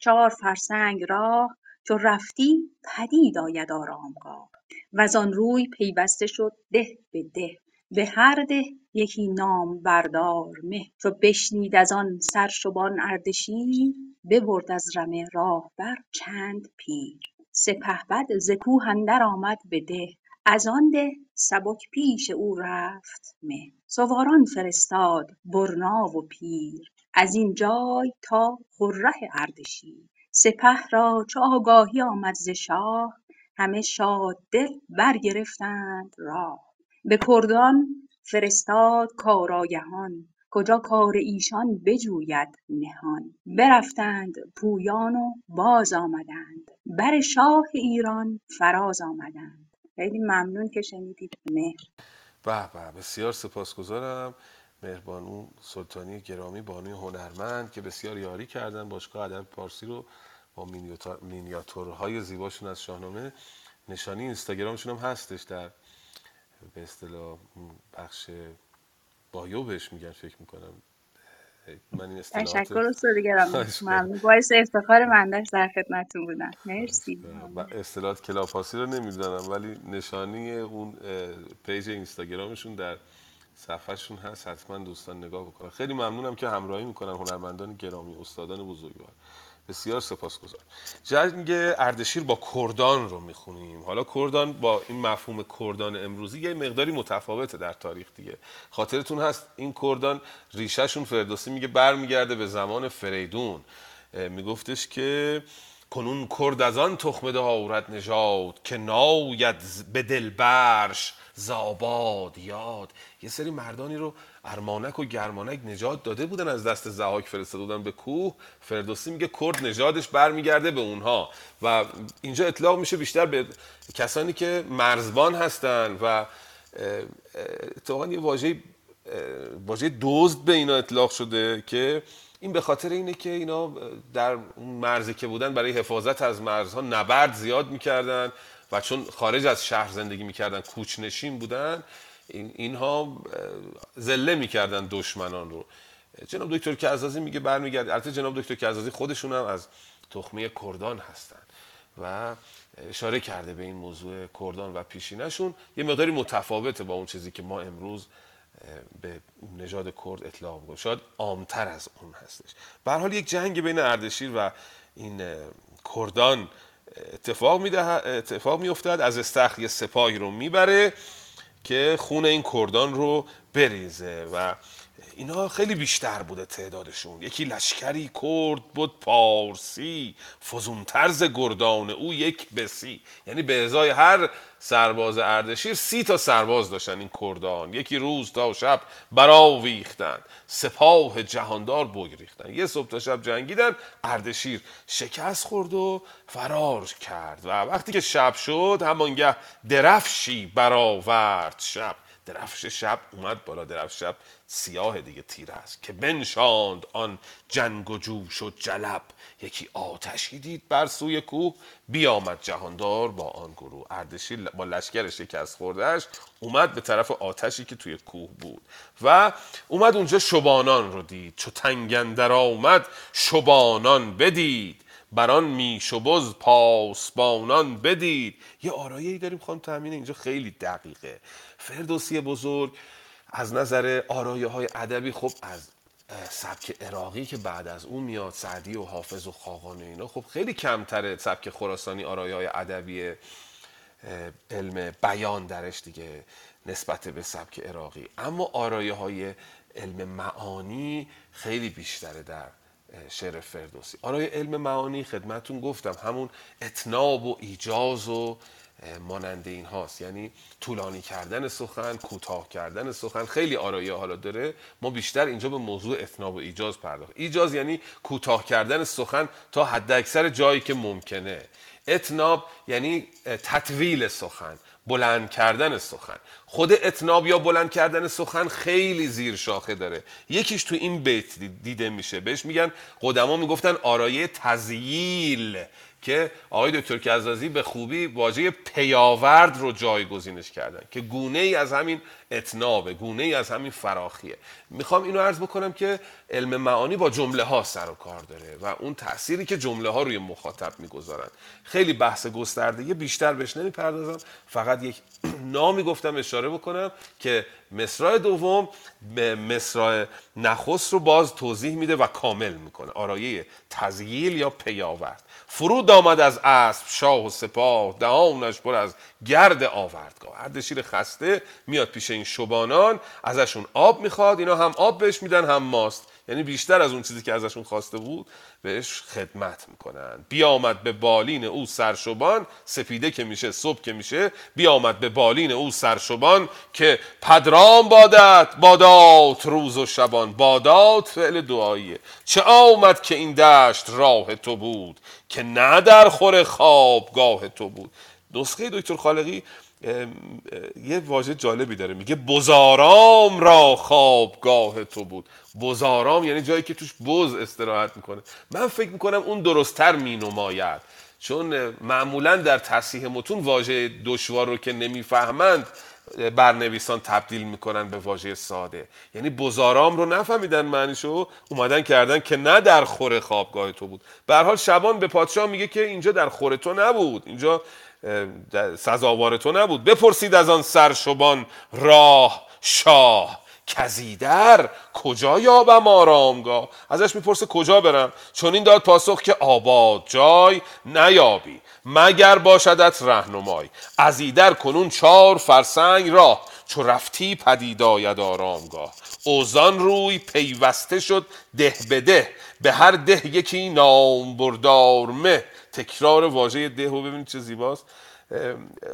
چار فرسنگ راه چو رفتی پدید آید آرامگاه. وزان روی پیوسته شد ده به ده به هر ده یکی ناموردار مه. چو بشنید از آن سرشبان اردشیر ببرد از رمه راهبر چند پیر. سپهبد ز کوه اندر آمد به ده از آن ده سبک پیش او رفت مه. سواران فرستاد برنا و پیر. از این جای تا خره اردشیر. سپه را چو آگاهی آمد ز شاه همه شاددل برگرفتند راه. به کردان فرستاد کارآگهان کجا کار ایشان بجوید نهان. برفتند پویان و باز آمدند بر شاه ایران فراز آمدند. خیلی ممنون که شنیدید. مهر. به به بسیار سپاسگزارم. مهربانو سلطانی گرامی بانوی هنرمند که بسیار یاری کردن باشگاه ادب پارسی رو با مینیاتورهای زیباشون از شاهنامه نشانی اینستاگرامشون هم هستش در به اصطلاح بخش بایو بهش میگن فکر می‌کنم. من این تشکر استاد گرامی. ممنون. باعث افتخار من در خدمتتون بودم. مرسی. اصطلاحات کلاپاسی رو نمی‌دونم ولی نشانی اون پیج اینستاگرامشون در صفحهشون هست حتما دوستان نگاه بکنن. خیلی ممنونم که همراهی می‌کنن هنرمندان گرامی استادان بزرگوار. بسیار سپاسگزار جنگ اردشیر با کردان رو می‌خونیم. حالا کردان با این مفهوم کردان امروزی یه مقداری متفاوته در تاریخ دیگه. خاطرتون هست این کردان ریشهشون فردوسی میگه برمیگرده به زمان فریدون. میگفتش که کنون کرد از آن تخم دارد نژاد که ناید به دلبرش. زاباد یاد. یه سری مردانی رو ارمانک و گرمانک نجات داده بودن از دست زهاک فرستاده بودن به کوه. فردوسی میگه کرد نژادش برمیگرده به اونها. و اینجا اطلاق میشه بیشتر به کسانی که مرزبان هستن و اتفاقا یه واژه واژه دزد به اینا اطلاق شده که این به خاطر اینه که اینا در اون مرزی که بودن برای حفاظت از مرزها نبرد زیاد می‌کردن. و چون خارج از شهر زندگی می‌کردن کوچنشین بودن اینها زله می‌کردن دشمنان رو. جناب دکتر کعزازی میگه برمیگرد. البته جناب دکتر کعزازی خودشون هم از تخمه کردان هستن و اشاره کرده به این موضوع کردان و پیشینشون یه مقداری متفاوته با اون چیزی که ما امروز به نژاد کرد اطلاق می‌کنیم. شاید عامتر از اون هستش. به حال یک جنگ بین اردشیر و این کردان اتفاق میده اتفاق میافتد از استخر یه سپاهی رو می‌بره که خون این کردان رو بریزه و اینا خیلی بیشتر بوده تعدادشون. یکی لشکری کرد بود پارسی فزون طرز گردان او یک بسی. یعنی به ازای هر سرباز اردشیر سی تا سرباز داشتن این کردان. یکی روز تا شب براویختن سپاه جهاندار بگریختن. یه صبح تا شب جنگیدن اردشیر شکست خورد و فرار کرد. و وقتی که شب شد همانگه درفشی برآورد شب. درفش شب اومد بالا درفش شب سیاه دیگه تیر است که بنشاند آن جنگ و جوش و جلب. یکی آتشی دید بر سوی کوه بیامد جهاندار با آن گروه. اردشیر با لشکر شکست خوردهش اومد به طرف آتشی که توی کوه بود و اومد اونجا شبانان رو دید. چو تنگندر آمد شبانان بدید. بران میش و بز پاسبانان بدید. یه آرایه داریم خانم تامین اینجا خیلی دقیقه. فردوسی بزرگ از نظر آرایه های ادبی خب از سبک عراقی که بعد از اون میاد سعدی و حافظ و خاقان و اینا خب خیلی کمتره سبک خراسانی آرایه های ادبی علم بیان درش دیگه نسبت به سبک عراقی. اما آرایه های علم معانی خیلی بیشتره در شعر فردوسی. آرای علم معانی خدمتون گفتم همون اتناب و ایجاز و مانند این هاست. یعنی طولانی کردن سخن کوتاه کردن سخن خیلی آرایه حالا داره. ما بیشتر اینجا به موضوع اتناب و ایجاز پرداخت. ایجاز یعنی کوتاه کردن سخن تا حد اکثر جایی که ممکنه. اتناب یعنی تطویل سخن بلند کردن سخن. خود اتناب یا بلند کردن سخن خیلی زیر شاخه داره. یکیش تو این بیت دید- دیده میشه. بهش میگن قدما می‌گفتن آرایه تزییل. که آقای دکتر کزازی به خوبی واژه پیاورد رو جایگزینش کردن که گونه ای از همین اتنابه گونه ای از همین فراخیه. می‌خوام اینو عرض بکنم که علم معانی با جمله ها سر و کار داره و اون تأثیری که جمله ها روی مخاطب می‌گذارن. خیلی بحث گسترده بیشتر بهش نمی‌پردازم. فقط یک نامی گفتم اشاره بکنم که مصرع دوم به مصرع نخست رو باز توضیح میده و کامل می‌کنه. آرایه تزییل یا پیاورد. فرود آمد از اسب شاه و سپاه دهانش پر از گرد آوردگاه. اردشیر خسته میاد پیش این شبانان ازشون آب می‌خواد اینا هم آب بهش میدن هم ماست. یعنی بیشتر از اون چیزی که ازشون خواسته بود بهش خدمت می‌کنن. بیامد به بالین او سرشبان سپیده که میشه صبح که میشه بیامد به بالین او سرشبان که پدرام بادت بادات روز و شبان بادات فعل دعاییه چه آمد که این دشت راه تو بود که نه در خور خوابگاه تو بود. نسخه دکتر خالقی یه واژه جالبی داره. میگه بزارام را خوابگاه تو بود. بزارام یعنی جایی که توش بز استراحت می‌کنه. من فکر می‌کنم اون درستتر مینماید. چون معمولا در تصحیح متون واژه دشوار رو که نمی‌فهمند برنویسان تبدیل می‌کنن به واژه ساده. یعنی بزارام رو نفهمیدن معنیشو اومدن کردن که نه در خور خوابگاه تو بود. به حال شبان به پادشاه میگه که اینجا در خور تو نبود. اینجا سزاوار تو نبود. بپرسید از آن سرشبان راه شاه کزیدر کجا یابم آرامگاه؟ ازش می‌پرسه کجا برم؟ چون این داد پاسخ که آباد جای نیابی. مگر باشدت رهنمای؟ از ایدر کنون چار فرسنگ راه چو رفتی پدید آید آرامگاه. اوزان روی پیوسته شد ده به ده. به هر ده یکی نام بردار مه. تکرار واژه ده و ببینید چه زیباست.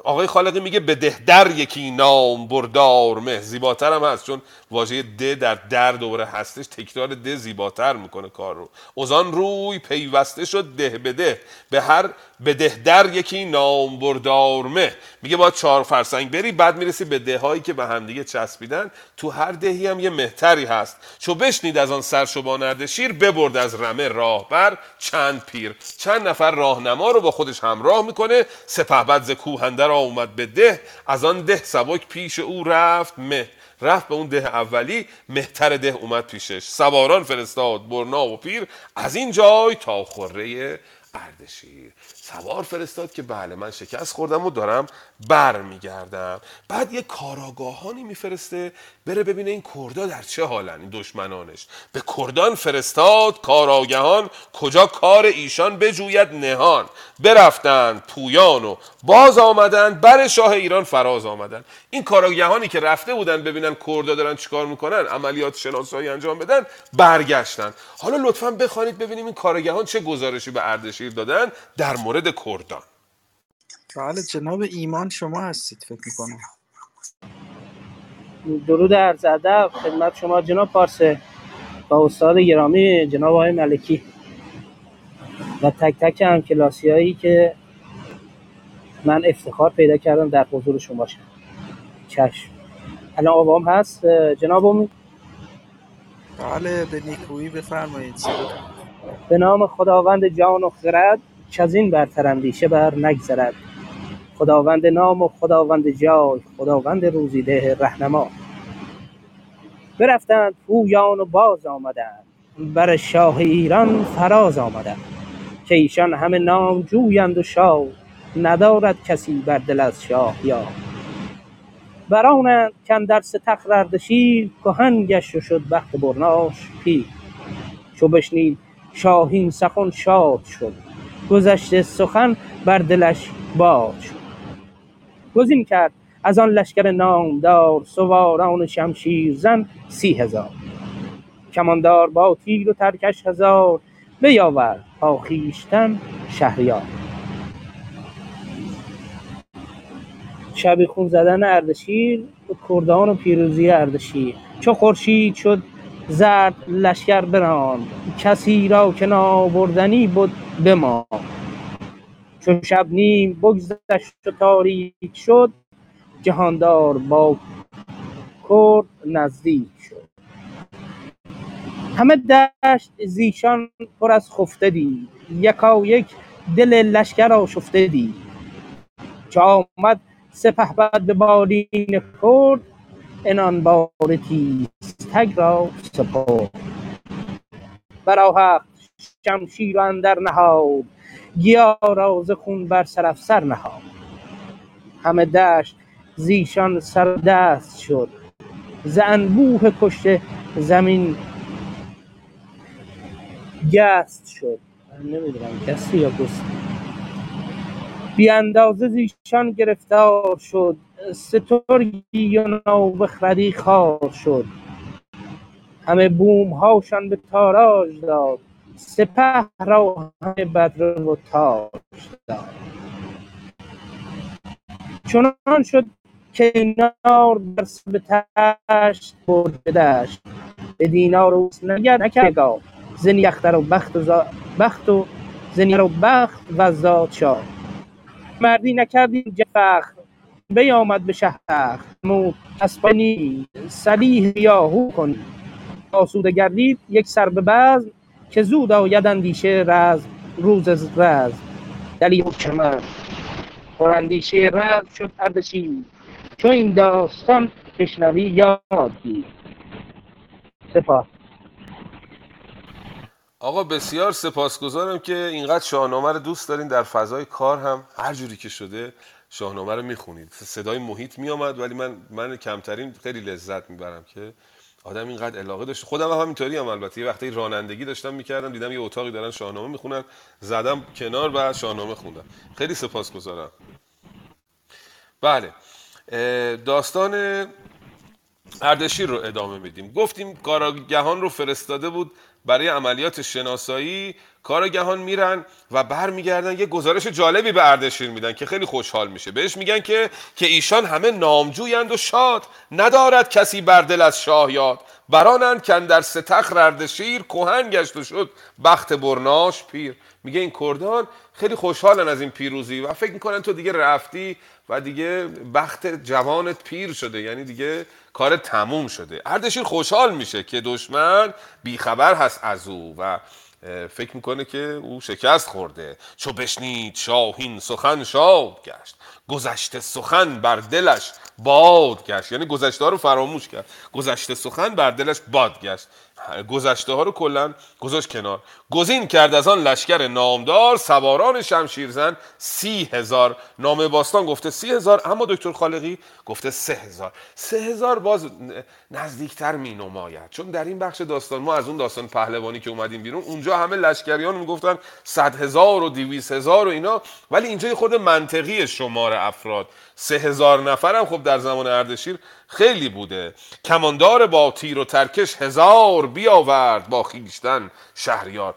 آقای خالقی میگه به دهدر یکی نام بردار مه. زیباتر هم هست چون واژه ده در در دوباره هستش تکرار ده زیباتر می‌کنه کار رو. اوزان روی پیوسته شد ده به ده. به هر به دهدر یکی نام بردار مه. میگه باید چهار فرسنگ بری بعد می‌رسی به ده هایی که به همدیگه چسبیدن. تو هر دهی هم یه مهتری هست. چو بشنید از آن سرشبان اردشیر ببرد از رمه راهبر چند پیر. چند نفر راهنما رو با خودش همراه می‌کنه سپهبد ز کوهندر آمد به ده از آن ده سبک پیش او رفت مه. رفت به اون ده اولی مهتر ده اومد پیشش. سواران فرستاد برنا و پیر از این جای تا خوره اردشیر. سوار فرستاد که بله من شکست خوردم و دارم بر میگردم بعد یه کاراگاهانی میفرسته بره ببینه این کردا در چه حالن این دشمنانش. به کردان فرستاد کاراگهان کجا کار ایشان بجوید نهان. برفتند پویان و باز آمدند بر شاه ایران فراز آمدن. این کاراگهانی که رفته بودن ببینن کردا دارن چیکار می‌کنن عملیات شناسایی انجام بدن برگشتن. حالا لطفا بخوانید ببینیم این کارگهان چه گزارشی به اردشیر دادن در مورد کردان. بله جناب ایمان شما هستید فکر می‌کنم. درود عرض ادب خدمت شما جناب پارسه با استاد گرامی جناب آقای ملکی. و تک تک هم کلاسی هایی که من افتخار پیدا کردم در حضور شما باشم. چشم. الان آوام هست؟ جناب امید؟ بله به نیکویی بفرمایید. به نام خداوند جان و خرد که از این برتر اندیشه بر نگذرد. خداوند نام و خداوند جای خداوند روزیده رهنما. برفتند پویان و باز آمدند. بر شاه ایران فراز آمدند. که ایشان همه نام جویند و شاه ندارد کسی بر دل از شاه یا برانند کاندر ستخر اردشیر کهن گشت شد بخت برناش پیر. چو بشنید شاهین سخن شاد شد گذشته سخن بر دلش باد شد. گزین کرد از آن لشکر نامدار سواران شمشیر زن سی هزار. کماندار با تیر و ترکش هزار بیاورد با خویشتن شهریار. شبیخون زدن اردشیر به کردان و پیروزی اردشیر. چو خورشید شد زرد لشکر براند کسی را که نابردنی بود بماند. چو شب نیم بگذشت و تاریک شد جهاندار با کرد نزدیک شد. همه دشت زیشان پر از خفته دید یکایک دل لشکر آشفته دید. چو آمد سپهبد به بالین کرد عنان بار تیزتگ را سپرد. برآهخت شمشیر و اندر نهاد گیا را ز خون بر سر نهاد. همه دشت زیشان سر دست شد. ز انبوه کشته زمین گست شد. نمی‌دونم گستی یا گستی؟ بی اندازه زیشان گرفتار شد. سترگی و نابخردی خوار شد. همه بوم هاشان به تاراج داد. سپه را همه بدره و تاج داد. چنان شد که اینار در سر تشت برد به دشت. به دینار و نگر نکرد. نگاه. زنی اختر و بخت و. بخت و زنی و بخت و زاد شاه مردی نکردی جفخ بیامد به شهر. مو اسپانی سلیح یاهو کن آسوده گردید یک سر به بزم که زود آید اندیشه رزم روز رزم. دلی و کمر پر اندیشه رزم شد اردشیر چو این داستان بشنوی یاد گیر. آقا بسیار سپاسگزارم که اینقدر شاهنامه رو دوست دارین. در فضای کار هم هر جوری که شده شاهنامه رو می‌خونید. صدای محیط میامد ولی من من کمترین خیلی لذت می‌برم که آدم اینقدر علاقه داشت. خودم هم همینطوری هم البته. یه وقتی رانندگی داشتم می‌کردم دیدم یه اتاقی دارن شاهنامه می‌خونن. زدم کنار و شاهنامه خوندم. خیلی سپاسگزارم. بله. داستان اردشیر رو ادامه میدیم. گفتیم کاراگهان رو فرستاده بود برای عملیات شناسایی کاراگهان میرن و برمیگردن یه گزارش جالبی به اردشیر میدن که خیلی خوشحال میشه. بهش میگن که که ایشان همه نامجویند و شاد. ندارد کسی بر دل از شاه یاد. برانند که در ستخر اردشیر کهن گشت و شد بخت برناش پیر. میگه این کردان خیلی خوشحالن از این پیروزی و فکر می‌کنن تو دیگه رفتی و دیگه بخت جوانت پیر شده یعنی دیگه کار تموم شده. اردشیر خوشحال میشه که دشمن بیخبر هست از او و فکر می‌کنه که او شکست خورده. چو بشنید شاهین سخن شاد گشت گذشته سخن بر دلش باد گشت. یعنی گذشته رو فراموش کرد. گذشته سخن بر دلش باد گشت. گذشته ها رو کلا گذاشت کنار. گزین کرد از آن لشکر نامدار سواران شمشیرزن سی هزار. نامه باستان گفته سی هزار اما دکتر خالقی گفته سه هزار. سه هزار باز نزدیکتر می نماید چون در این بخش داستان ما از اون داستان پهلوانی که اومدیم بیرون اونجا همه لشکریان می‌گفتن صد هزار و دیویس هزار و اینا. ولی اینجا خود منطقی شمار افراد. سه هزار نفرم خب در زمان اردشیر خیلی بوده. کماندار با تیر و ترکش هزار بیاورد با خیشتن شهریار.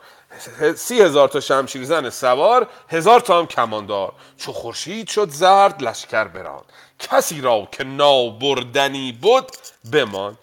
سی هزار تا شمشیر زن سوار هزار تا هم کماندار. چو خورشید شد زرد لشکر بران کسی را که نابردنی بود بمان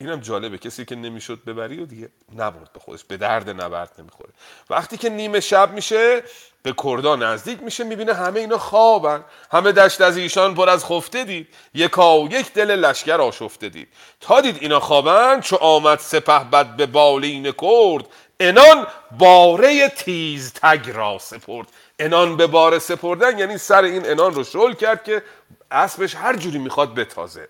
اینم جالبه کسی که نمی‌شد ببری و دیگه نبرد به خودش. به درد نبرد نمی‌خوره. وقتی که نیمه شب میشه به کردا نزدیک میشه می‌بینه همه اینا خوابن. همه دشت از ایشان پر از خفته دید. یکا و یک دل لشکر آشفته دید. تا دید اینا خوابن چو آمد سپه بد به بالین کرد انان باره تیز تگ را سپرد. انان به باره سپردن یعنی سر این انان رو شل کرد که اسبش هر جوری می‌خواد بتازه.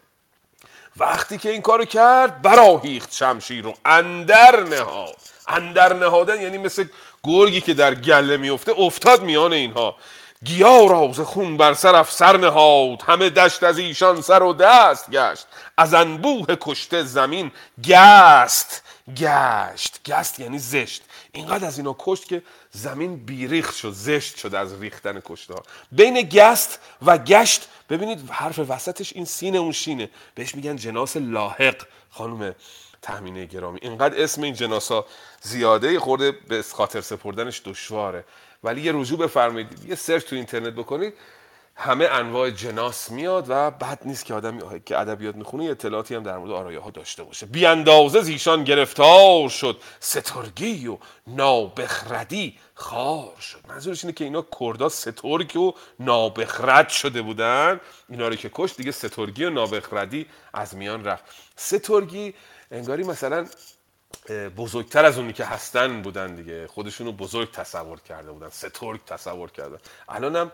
وقتی که این کارو کرد براهیخت شمشیر رو اندر نهاد. اندر نهادن یعنی مثل گرگی که در گله میفته افتاد میان اینها. گیا راز خون بر سر افسر نهاد. همه دشت از ایشان سر و دست گشت. از انبوه کشته زمین گست. گشت. گست یعنی زشت. اینقدر از اینا کشت که زمین بیریخت شد زشت شد از ریختن کشته بین گست و گشت ببینید حرف وسطش این سین اون شینه. بهش میگن جناس لاحق خانم تهمینه گرامی. اینقدر اسم این جناسا زیاده خورده به خاطر سپردنش دشواره. ولی یه رجوع بفرمایید. یه سرچ تو اینترنت بکنید. همه انواع جناس میاد و بد نیست که آدمی که ادبیات می‌خونه اطلاعاتی هم در مورد آرایه ها داشته باشه. بی اندازه زیشان گرفتار شد. سترگی و نابخردی خار شد. منظورش اینه که اینا کردا سترگ و نابخرد شده بودن. اینا رو که کشت دیگه سترگی و نابخردی از میان رفت. سترگی انگاری مثلا بزرگتر از اونی که هستن بودن دیگه. خودشونو بزرگ تصور کرده بودن سترگ تصور کردن. الانم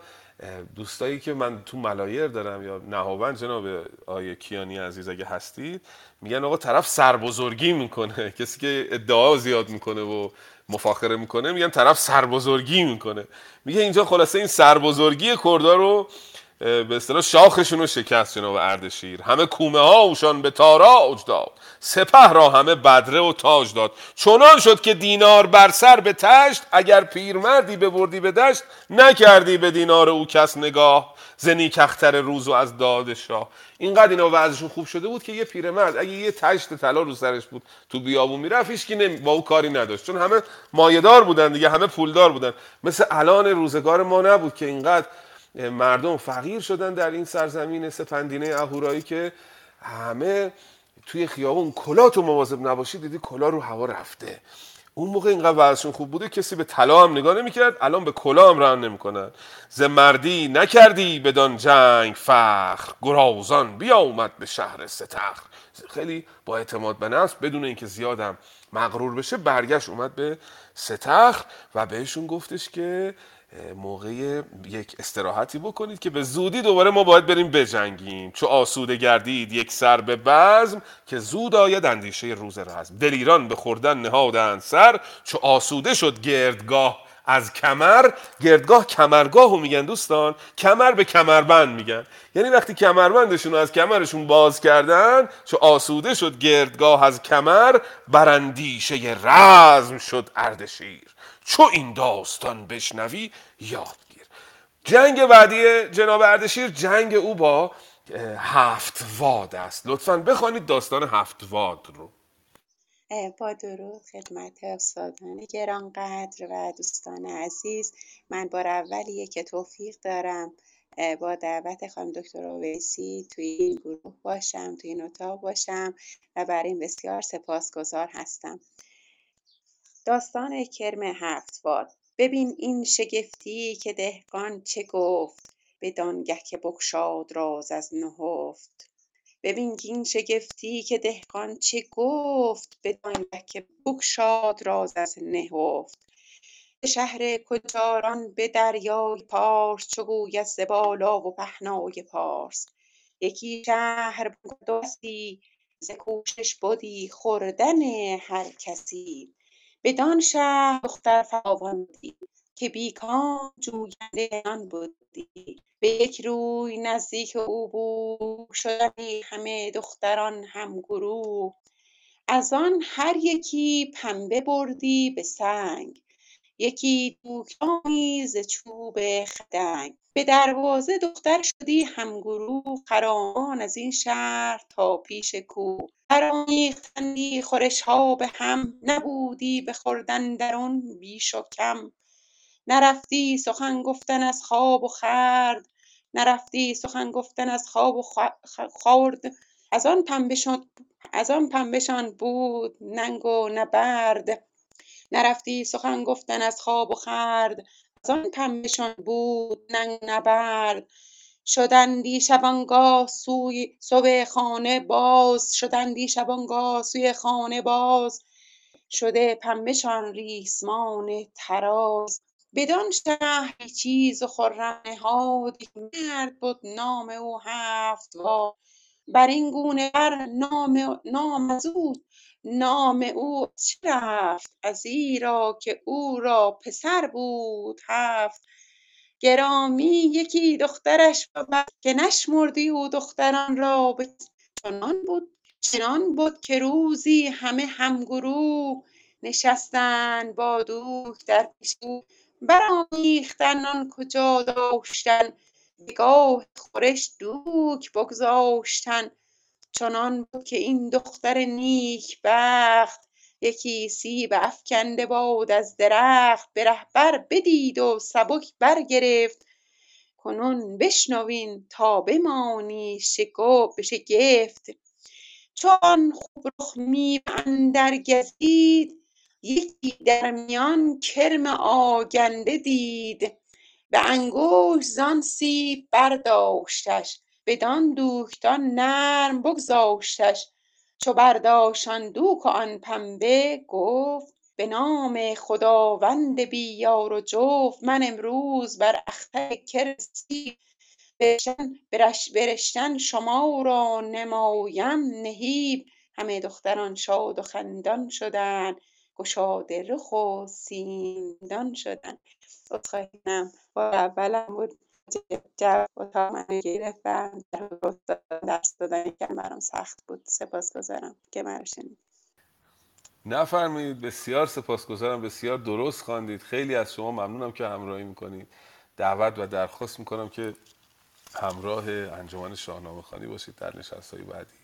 دوستایی که من تو ملایر دارم یا نهاوند جناب آیه کیانی عزیز اگه هستید میگن آقا طرف سربزرگی می‌کنه. کسی که ادعا زیاد می‌کنه و مفاخره می‌کنه میگن طرف سربزرگی می‌کنه. میگه اینجا خلاصه این سربزرگی کردا رو به اصطلاح شاخشون رو شکست جناب اردشیر همه کومه ها اوشان به تاراج داد. سپه را همه بدره و تاج داد. چنان شد که دینار بر سر به تشت اگر پیرمردی ببردی به دشت نکردی به دینار او کس نگاه. زنی کختر روز و از داد شاه اینقدر اینا وضعشون خوب شده بود که یه پیرمرد اگه یه تشت طلا رو سرش بود تو بیابون می‌رفت هیچ کی با او کاری نداشت. چون همه مایه‌دار بودن دیگه همه پولدار بودن. مثل الان روزگار ما نبود که اینقدر مردم فقیر شدن در این سرزمین سپندینه اهورایی که همه توی خیابون کلا تو مواظب نباشی دیدی کلا رو هوا رفته. اون موقع اینقدر وضعشون خوب بوده کسی به طلا هم نگاه نمی‌کرد الان به کلا هم ران نمی‌کنن. ز مردی نکردی بدان جنگ فخر گرازان بیا اومد به شهر ستخر. خیلی با اعتماد به نفس بدون اینکه زیادم مغرور بشه برگشت اومد به ستخر و بهشون گفتش که موقع یک استراحتی بکنید که به زودی دوباره ما باید بریم بجنگیم. چو آسوده گردید یک سر به بزم که زود آید اندیشه روز رزم. دلیران به خوردن نهادند سر. چو آسوده شد گردگاه از کمر. گردگاه کمرگاه رو میگن دوستان. کمر به کمربند میگن. یعنی وقتی کمربندشون رو از کمرشون باز کردن چو آسوده شد گردگاه از کمر برندیشه رزم شد اردشیر. چو این داستان بشنوی یاد گیر. جنگ بعدی جناب اردشیر جنگ او با هفت واد است. لطفا بخوانید داستان هفت واد رو. با درود خدمت استادان گرانقدر و دوستان عزیز. من بار اولیه که توفیق دارم با دعوت خانم دکتر اویسی توی این گروه باشم توی این اتاق باشم و برای این بسیار سپاسگزار هستم. داستان کرم هفتوار ببین این شگفتی که دهقان چه گفت بدانگه که بگشاد راز از نهفت. ببین این شگفتی که دهقان چه گفت بدانگه که بگشاد راز از نهفت. به شهر کجاران به دریای پارس چو گوید ز بالا و پهنای پارس. یکی شهر بستی ز کوشش بدی خوردن هر کسی. بدان شهر دختر فراوان بودی که بیکام جوینده نان بودی. به یک روی نزدیک او بود شدندی همه دختران همگروه از آن هر یکی پنبه بردی به سنگ. یکی دوکدانی ز چوب خدنگ. به دروازه دختر شدی همگروه خرامان از این شهر تا پیش کوه. برآمیختندی خورش ها به هم نبودی به خوردن درون بیش و کم. نرفتی سخن گفتن از خواب و خورد. نرفتی سخن گفتن از خواب و خورد. از آن پنبهشان بود ننگ و نبرد. نرفتی سخن گفتن از خواب و خورد از آن پنبهشان بود ننگ و نبرد. شدندی شبانگاه سوی خانه باز شدندی شبانگاه سوی خانه باز. شده پنبهشان ریسمان طراز. بدان شهر چیز و خرم نهاد مرد بد نام او هفتوار بر این گونه بر نام نام از نام او چه رفت؟ ازیرا که او را پسر بود هفت. گرامی یکی دخترش بود که نشمردی او دختران را به چنان بود چنان بد که روزی همه همگروه نشستند با دوک در پیش او برآمیختند آن کجا داشتن به گاه خورش دوک بگذاشتن. چنان بود که این دختر نیکبخت یکی سیب افکنده باد از درخت به رهبر بدید و سبک برگرفت. کنون بشنوین تا بمانی شگفت. چو آن خوب رخ میوه اندر گزید یکی در میان کرم آگنده دید. به انگشت زان سیب برداشتش بدان دوکدان نرم بگذاشتش. چو برداشت آن دوک و آن پنبه گفت به نام خداوند بی یار و جفت من امروز بر اختر کرم سیب برشتن شما را نمایم نهیب. همه دختران شاد و خندان شدند گشاده رخ و سیم دان شدند عذرخواهی کنم جو اتاق منو گرفتن درس دادن یکم برام سخت بود سپاسگزارم که مرا شنید نفرمایید بسیار سپاسگزارم بسیار درست خواندید. خیلی از شما ممنونم که همراهی می‌کنید. دعوت و درخواست می‌کنم که همراه انجمن شاهنامه خانی باشید در نشست های بعدی.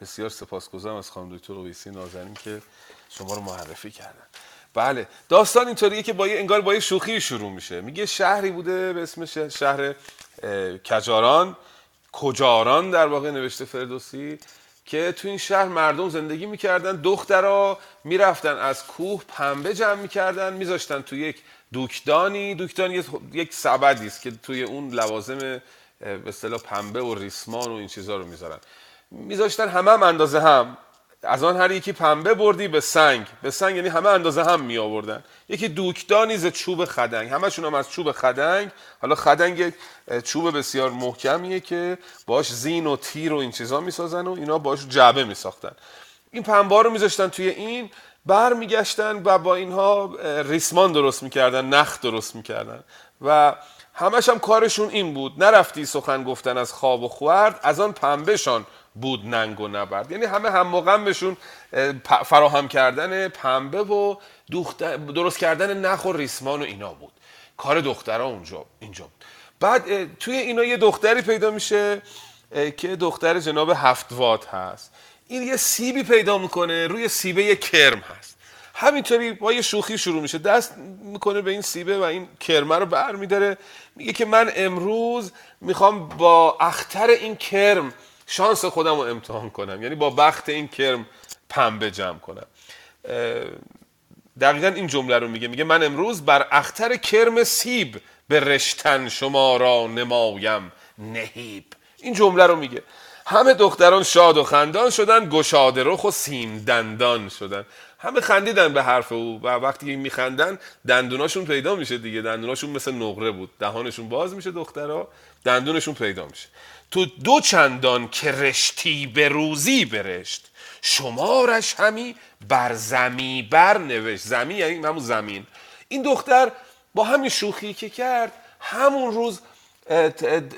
بسیار سپاسگزارم از خانم دکتر اویسی نازنین که شما رو معرفی کردن. بله. داستان اینطوریه که با یه انگار با یه شوخی شروع میشه. میگه شهری بوده به اسم شهر کجاران. کجاران در واقع نوشته فردوسی که تو این شهر مردم زندگی می‌کردن دخترها می‌رفتن از کوه پنبه جمع می‌کردن میذاشتن تو یک دوکدانی. دوکدانی یک سبدی است که توی اون لوازم به اصطلاح پنبه و ریسمان و این چیزها رو می‌ذارن. میذاشتن همه هم اندازه هم. از آن هر یکی پنبه بردی به سنگ. به سنگ یعنی همه اندازه هم می آوردن. یکی دوکدانی ز چوب خدنگ. همشون هم از چوب خدنگ. حالا خدنگ چوب بسیار محکمیه که باش زین و تیر و این چیزا می‌سازن و اینا باش جعبه میساختن این پنبه رو میذاشتن توی این. بر میگشتن و با اینها ریسمان درست می‌کردن نخ درست می‌کردن و همش هم کارشون این بود. نرفتی سخن گفتن از خواب و خورد از آن پنبهشان بود ننگ و نبرد. یعنی همه هم بهشون فراهم کردن پنبه و درست کردن نخ و ریسمان و اینا بود. کار دخترها اونجا اینجا بود. بعد توی اینا یه دختری پیدا میشه که دختر جناب هفت وات هست. این یه سیبی پیدا می‌کنه روی سیبه یه کرم هست. همینطوری با یه شوخی شروع میشه. دست می‌کنه به این سیبه و این کرمه رو بر میداره میگه که من امروز می‌خوام با اختر این کرم شانس خودم رو امتحان کنم. یعنی با بخت این کرم پنبه جمع کنم. دقیقا این جمله رو میگه. میگه من امروز بر اختر کرم سیب به رشتن شما را نمایم نهیب. این جمله رو میگه. همه دختران شاد و خندان شدن گشاده رخ و سیم دندان شدن. همه خندیدن به حرف او و وقتی میخندن دندوناشون پیدا میشه دیگه. دندوناشون مثل نقره بود. دهانشون باز میشه دخترها دندونشون پیدا میشه. تو دو چندان که رشتی به روزی برشت. شمارش همی بر زمی بر نوشت. زمی یعنی همون زمین. این دختر با همین شوخی که کرد همون روز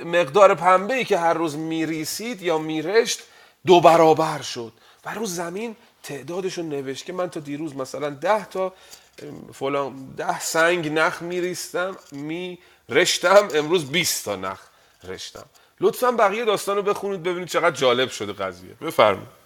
مقدار پنبه ای که هر روز میریسید یا میرشت دو برابر شد. و روز زمین تعدادش رو نوشت که من تا دیروز مثلا ده تا فلان ده سنگ نخ میریستم می رشتم امروز 20 تا نخ رشتم. لطفا بقیه داستان رو بخونید ببینید چقدر جالب شده قضیه. بفرمایید.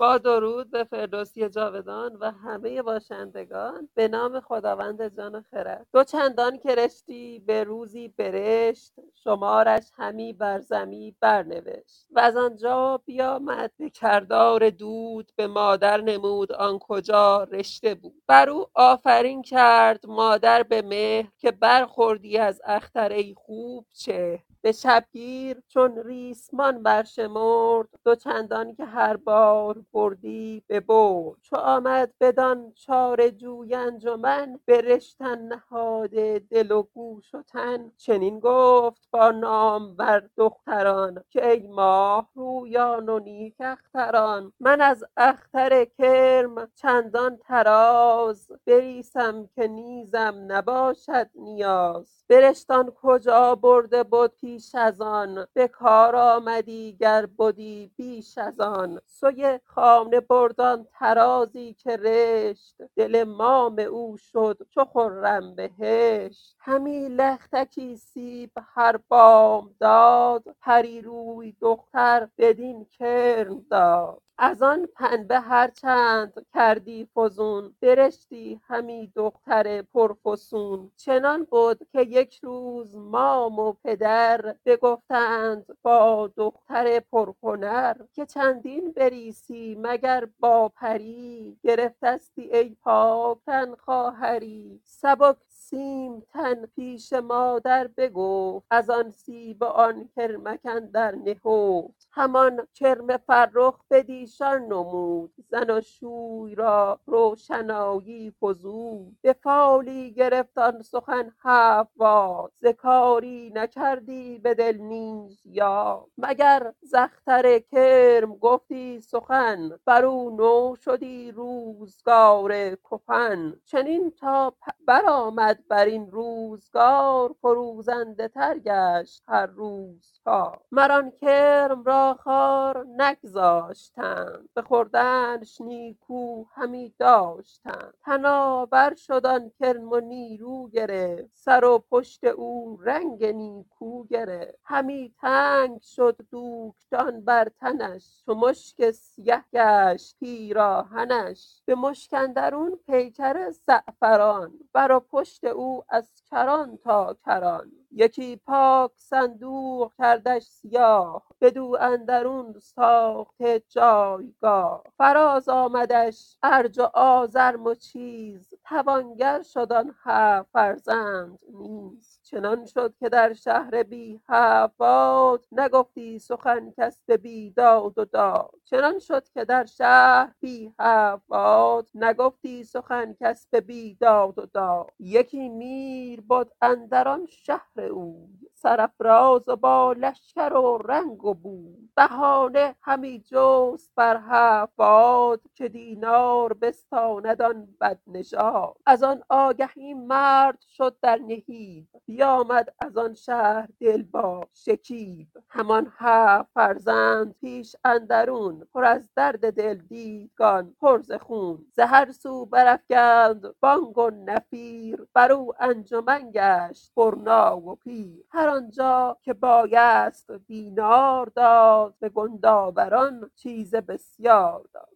با درود به فردوسی جاودان و همه باشندگان به نام خداوند جان و خرد. دو چندان که رشتی به روزی برشت شمارش همی بر زمی برنوشت. و از آنجا بیامد به کردار دود به مادر نمود آن کجا رشته بود. بر او آفرین کرد مادر به مهر که برخوردی از اختر ای خوب چهر. به شبگیر چون ریسمان برشمرد دو چندان که هر بار بردی ببرد چو آمد بدان چاره جوی انجمن به رشتن نهاده دل و گوش و تن. چنین گفت با نامور دختران که ای ماه رویان و نیک اختران. من از اختر کرم چندان طراز بریسم که نیزم نباشد نیاز. برشتان کجا برده بد پیش از آن به کار آمدی گر بدی بیش از آن. سوی خانه برد آن طرازی که رشت دل مام او شد چو خرم بهشت. همی لختکی سیب هر بامداد پری روی دختر بدین کرم داد. از آن پنبه هر چند کردی فزون برشتی همی دختر پرفسون. چنان بد که یک روز مام و پدر بگفتند با دختر پرهنر که چندین بریسی مگر با پری گرفتستی ای پاک تن خواهری سبک سیم تن پیش مادر بگفت از آن سیب و آن کرمک اندر نهفت. همان کرم فرخ بدیشان نمود زناشوی را روشنایی فزود. به فالی گرفت سخن هفت بار ز کاری نکردی به دل نیز یاد. مگر ز اختر کرم گفتی سخن بر او نو شدی روزگار کهن. چنین تا برآمد بر این روزگار فروزنده تر گشت هر روز کار مر آن کرم را خار نگذاشتند به خوردنش نیکو همی داشتند. تناور شد آن کرم و نیرو گرفت سر و پشت او رنگ نیکو گرفت. همی تنگ شد دوکتان بر تنش چو مشک سیه گشت پیراهنش. به مشک اندرون پیکر زعفران بر و پشت او از کران تا کران یکی پاک صندوق کردش سیاه بدو اندرون ساخته جایگاه. فراز آمدش ارج و آزرم و چیز توانگر شد آن هفت فرزند نیز. چنان شد که در شهر بی هفت باد نگفتی سخن کس به بیداد و داد. چنان شد که در شهر بی هفت باد نگفتی سخن کس به بیداد و داد. یکی میر بد اندر آن شهر اوی سرافراز و با لشکر و رنگ و بوی بهانه همی جست بر هفت باد که دینار بستاند آن بدنژاد. از آن آگهی مرد شد در نهیب. بیامد از آن شهر دل با شکیب. همان هفت فرزند پیش اندرون پر از درد دل دیدگان پر ز خون. ز هر سو برافگند بانگ و نفیر. بر او انجمن گشت پرنای و پیر. هر آنجا که بایست دینار داد به گنداوران چیز بسیار داد.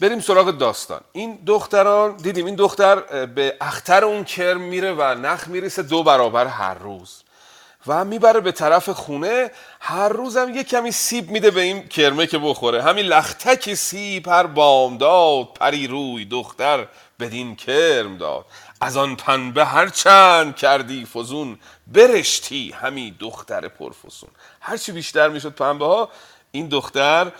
بریم سراغ داستان. این دختران دیدیم این دختر به اختر اون کرم میره و نخ میریسه دو برابر هر روز. و می‌بره به طرف خونه. هر روزم یه کمی سیب میده به این کرمه که بخوره. همین لختک سیب هر بامداد پری روی دختر بدین کرم داد. از آن پنبه هر چند کردی فزون برشتی همی دختر پرفسون. هرچی بیشتر می‌شد پنبه ها این دختر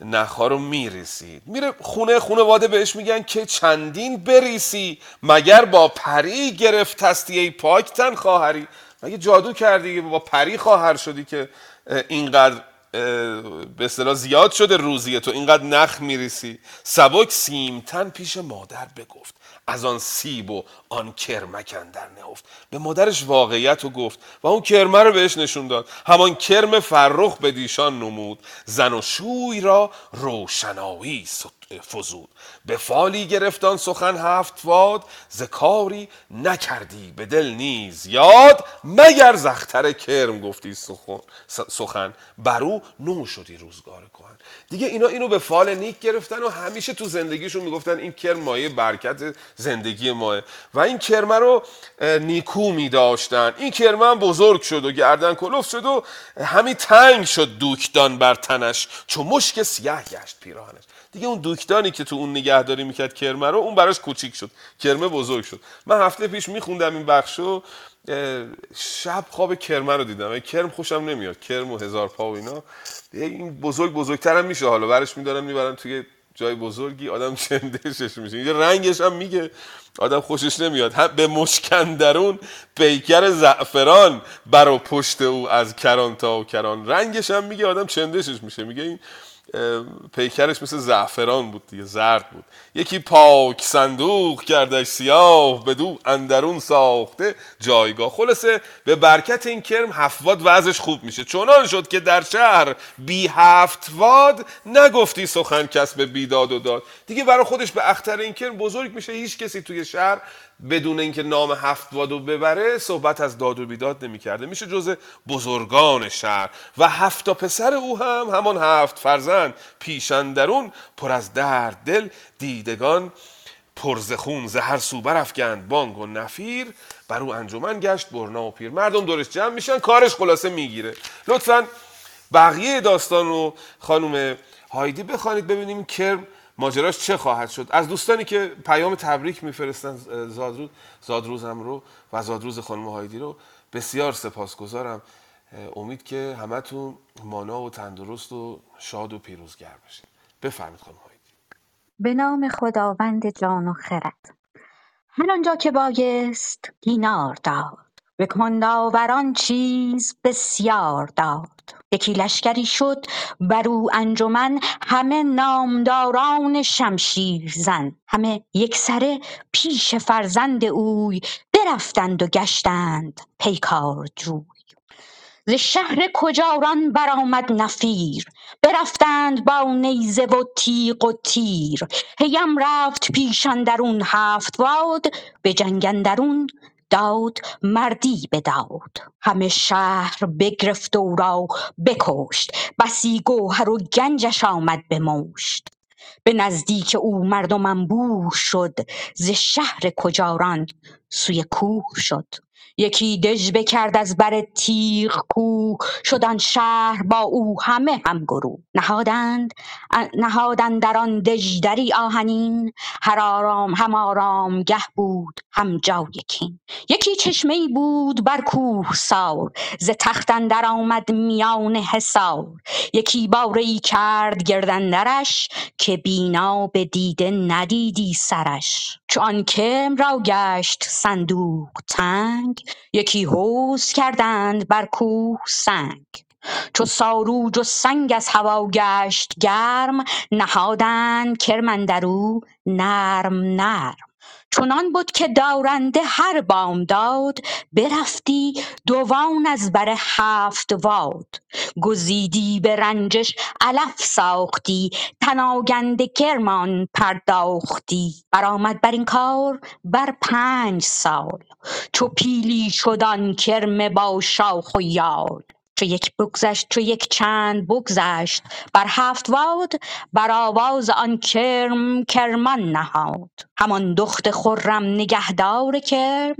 نخها رو می‌رسید میره خونه خونه واده بهش میگن که چندین بریسی مگر با پری گرفتستی ای پاکتن خواهری. مگه جادو کردی با پری خواهر شدی که اینقدر به اصطلاح زیاد شده روزی تو اینقدر نخ میریسی. سبک سیمتن پیش مادر بگفت. از آن سیب و آن کرمک در نهفت. به مادرش واقعیت رو گفت و اون کرمه رو بهش نشون داد. همان کرم فرخ به دیشان نمود. زن و شوی را روشنایی فزود به فالی گرفتان سخن هفت واد زکاری نکردی به دل نیز یاد مگر زختر کرم گفتی سخن, سخن. برو نو شدی روزگار کهن. دیگه اینا اینو به فال نیک گرفتن و همیشه تو زندگیشون می‌گفتن این کرم مایه برکت زندگی ماه. و این کرمه رو نیکو می داشتن این کرمه هم بزرگ شد و گردن کلوف شد و همین تنگ شد دوکدان بر تنش. چو مشک سیاه گشت پیراهنش. دیگه اون دوکدانی که تو اون نگهداری می‌کرد کرمه رو اون براش کوچیک شد. کرمه بزرگ شد. من هفته پیش میخوندم این بخشو شب خواب کرمه رو دیدم. کرم خوشم نمیاد. کرم و هزار پا و اینا. این بزرگ بزرگترم میشه. حالا برش میدارم می‌برم توی جای بزرگی آدم چندشش میشه. یه رنگش هم میگه. آدم خوشش نمیاد. به مشکندرون پیکر زعفران بر پشت او از کران تا و کران. رنگش هم میگه. آدم چندشش میشه. میگه این پیکرش مثل زعفران بود دیگه زرد بود. یکی پاک صندوق کردش سیاه بدو اندرون ساخته جایگاه. خلاصه به برکت این کرم هفتواد وضعش خوب میشه. چنان شد که در شهر بی هفتواد نگفتی سخن کس به بیداد و داد. دیگه برای خودش به اختر این کرم بزرگ میشه. هیچ کسی توی شهر بدون اینکه نام هفت وادو ببره صحبت از داد و بیداد نمی‌کرده. میشه جز بزرگان شهر. و هفت پسر او هم همان هفت فرزند پیشندرون پر از درد دل دیدگان پرزخون زهر سو برافگند بانگ و نفیر. بر او انجمن گشت برنا و پیر. مردم دورش جمع میشن کارش خلاصه می‌گیره. لطفا بقیه داستان رو خانم هایدی بخوانید ببینیم کرم ماجراش چه خواهد شد؟ از دوستانی که پیام تبریک میفرستن زادروز زادروزم رو و زادروز خانم هایدی رو بسیار سپاسگزارم. امید که همتون مانا و تندرست و شاد و پیروزگر باشید بفرمید خانم هایدی. به نام خداوند جان و خرد. هر آنجا که بایست دینار داد. به کندآوران چیز بسیار داد. یکی لشکری شد بر او انجمن همه نامداران شمشیر زن. همه یکسره پیش فرزند اوی برفتند و گشتند پیکار جوی. ز شهر کجاران برآمد نفیر برفتند با نیزه و تیغ و تیر. هیم رفت پیش اندرون هفت واد به جنگ اندرون داد مردی بداد همه شهر بگرفت او را بکشت. بسی گوهر و گنجش آمد به مشت. به نزدیک او مردم انبوه شد. ز شهر کجاران سوی کوه شد. یکی دژ بکرد از بر تیغ کوه. شد شهر با او همه هم گروه نهادند نهاد اندر آن دژ دری آهنین هر آرام هم آرامگه بود هم جای کین. یکی چشمه ای بود بر کوهسار ز تخت اندر آمد میان حصار. یکی باره ای کرد گرد اندرش که بینا به دیده ندیدی سرش. چو آن را گشت صندوق تنگ یکی حوض کردند بر کوه سنگ. چو ساروج و سنگ از هوا گشت گرم نهادند کرم اندرو نرم نرم. چنان بد که دارنده هر بامداد برفتی دوان از بر هفت واد. گزیدی به رنجش علف ساختی تن آگنده کرمان پرداختی. برآمد بر این کار بر پنج سال. چو پیلی شد آن کرم با شاخ و یال چو یک بگذشت چو یک چند بگذشت. بر هفت واد بر آواز آن کرم کرمان نهاد. همان دخت خرم نگهدار کرم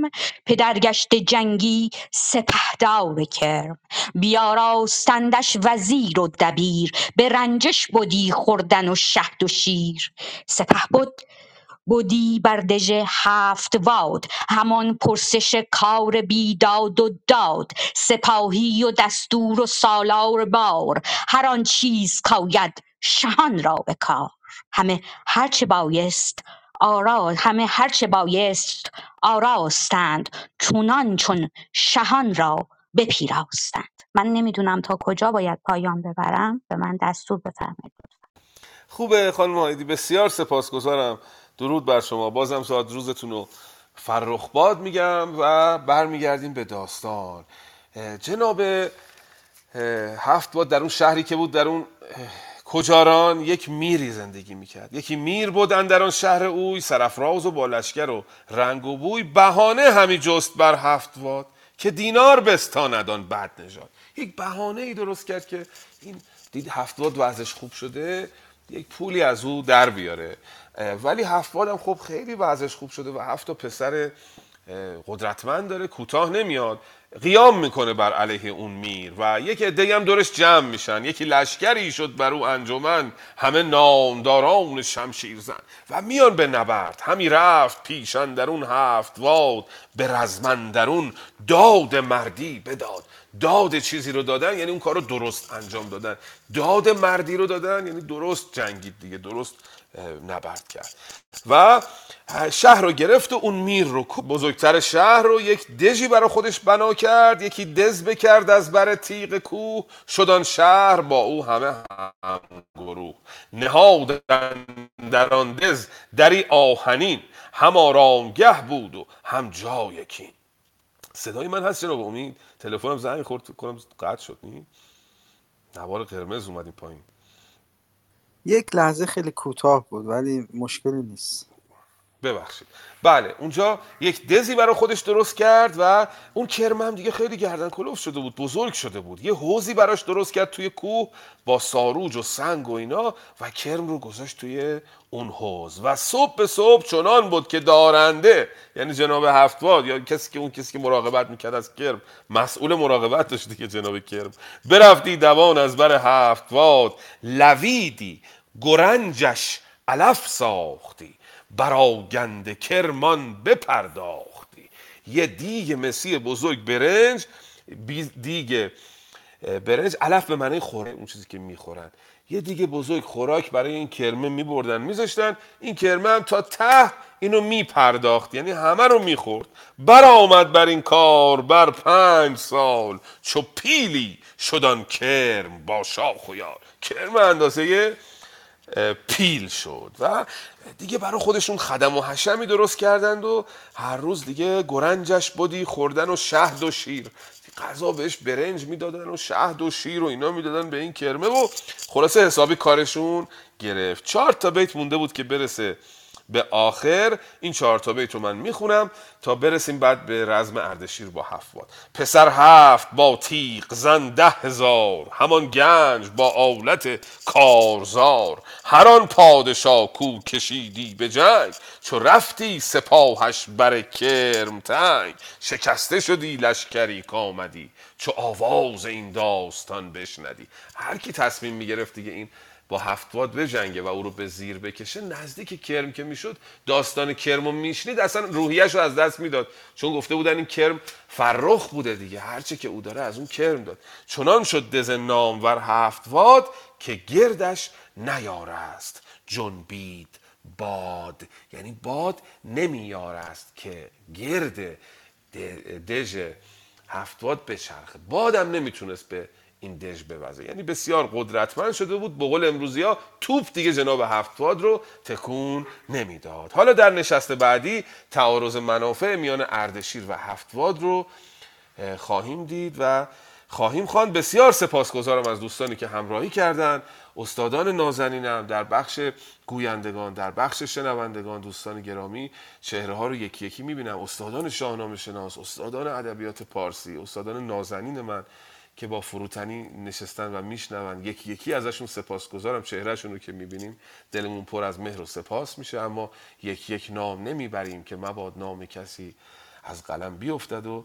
پدر گشته جنگی سپهدار کرم. بیاراستندش وزیر و دبیر به رنجش بدی خوردن و شهد و شیر. سپهبد بدی بر دژ هفت واد همان پرسش کار بیداد و داد سپاهی و دستور و سالار بار هر آن چیز کاید شهان را به کار. همه هر چه بایست آرا همه هرچه بایست آراستند چونان چون شهان را بپیراستند. من نمی‌دونم تا کجا باید پایان ببرم به من دستور بفرمایید. خوبه خانم هایدی بسیار سپاسگزارم. درود بر شما. بازم ساعت روزتون رو فرخ باد میگم و برمیگردیم به داستان. جناب هفت باد در اون شهری که بود در اون کجاران یک میری زندگی می‌کرد. یکی میر بودن در آن شهر اوی سرفراز و با لشکر و رنگ و بوی. بهانه همی جست بر هفت واد که دینار بستاند آن بد نژاد. یک بهانه ای درست کرد که این دید هفت واد وضعش خوب شده یک پولی از او در بیاره. ولی هفت واد هم خب خیلی وضعش خوب شده و هفت تا پسر قدرتمند داره کوتاه نمیاد. قیام می‌کنه بر علیه اون میر و یک عده‌ای هم دورش جمع میشن. یکی لشکری شد بر او انجمن همه نامداران شمشیر زن و میان به نبرد. همی رفت پیشن در اون هفت واد به رزمن در اون داد مردی بداد. داد چیزی رو دادن یعنی اون کار رو درست انجام دادن. داد مردی رو دادن یعنی درست جنگید دیگه درست نبرد کرد. و شهر رو گرفت و اون میر رو بزرگتر شهر رو یک دژی برای خودش بنا کرد یکی دز بکرد از بر تیغ کوه. شدان شهر با او همه هم گروه نهادن در آن دز دری آهنین. هم آرامگه بود و هم جای کین. صدای من هست به امید؟ تلفنم زنگ خورد کنم قطع شد. نی؟ نوار قرمز اومد این پایین. یک لحظه خیلی کوتاه بود ولی مشکلی نیست. ببخشید. بله اونجا یک دزی برای خودش درست کرد و اون کرم هم دیگه خیلی گردن کلوف شده بود بزرگ شده بود. یه حوزی براش درست کرد توی کوه با ساروج و سنگ و اینا و کرم رو گذاشت توی اون حوز. و صبح به صبح چنان بود که دارنده یعنی جناب هفتواد یا کسی که اون کسی که مراقبت می‌کرد از کرم مسئول مراقبت داشت دیگه جناب کرم برفتی دوان از بر هفتواد لویدی گرنجش علف ساختی براگند کرمان بپرداختی. یه دیگ مسی بزرگ برنج دیگ برنج علف به معنی خوره اون چیزی که می‌خورن. یه دیگه بزرگ خوراک برای این کرمه میبردن میذاشتن. این کرمه هم تا ته اینو میپرداخت یعنی همه رو می‌خورد. برآمد بر این کار بر پنج سال چو پیلی شدن کرم با شاخ و یار. کرم اندازه پیل شد و دیگه برای خودشون خدم و حشمی درست کردند و هر روز دیگه گرنجش بودی خوردن و شهد و شیر. غذا بهش برنج می‌دادن و شهد و شیر و اینا می‌دادن به این کرمه و خلاصه حسابی کارشون گرفت. چهار تا بیت مونده بود که برسه به آخر این چهار تا بیت رو من می‌خونم تا برسیم بعد به رزم اردشیر با هفت باد پسر هفت با تیغ زن ده هزار همان گنج با آولت کارزار. هر آن پادشاه کو کشیدی به جنگ چو رفتی سپاهش بر کرم تنگ. شکسته شدی لشکری کامدی چو آواز این داستان بشندی هر کی تصمیم می‌گرفت دیگه این با هفتواد بجنگه و او رو به زیر بکشه نزدیک کرم که می‌شد داستان کرم رو میشنید اصلا روحیش رو از دست می‌داد. چون گفته بودن این کرم فرخ بوده دیگه هرچه که او داره از اون کرم داد. چنان شد دز نامور هفتواد که گردش نیارست. جنبید باد یعنی باد نمیارست که گرد دژ هفتواد بچرخه. بادم نمی‌تونست به این دژ بوزه. یعنی بسیار قدرتمند شده بود به قول امروزی ها توپ دیگه جناب هفتواد رو تکون نمی‌داد. حالا در نشست بعدی تعارض منافع میان اردشیر و هفتواد رو اه، خواهیم دید و خواهیم خواند. بسیار سپاسگزارم از دوستانی که همراهی کردند استادان نازنینم در بخش گویندگان در بخش شنوندگان دوستان گرامی چهره ها رو یکی یکی می‌بینم. استادان شاهنامه شناس استادان ادبیات پارسی استادان نازنین من که با فروتنی نشستن و میشنون. یکی یکی ازشون سپاسگزارم چهرهشون رو که می‌بینیم دلمون پر از مهر و سپاس میشه اما یک یک نام نمی‌بریم که مباد نام کسی از قلم بیفتد و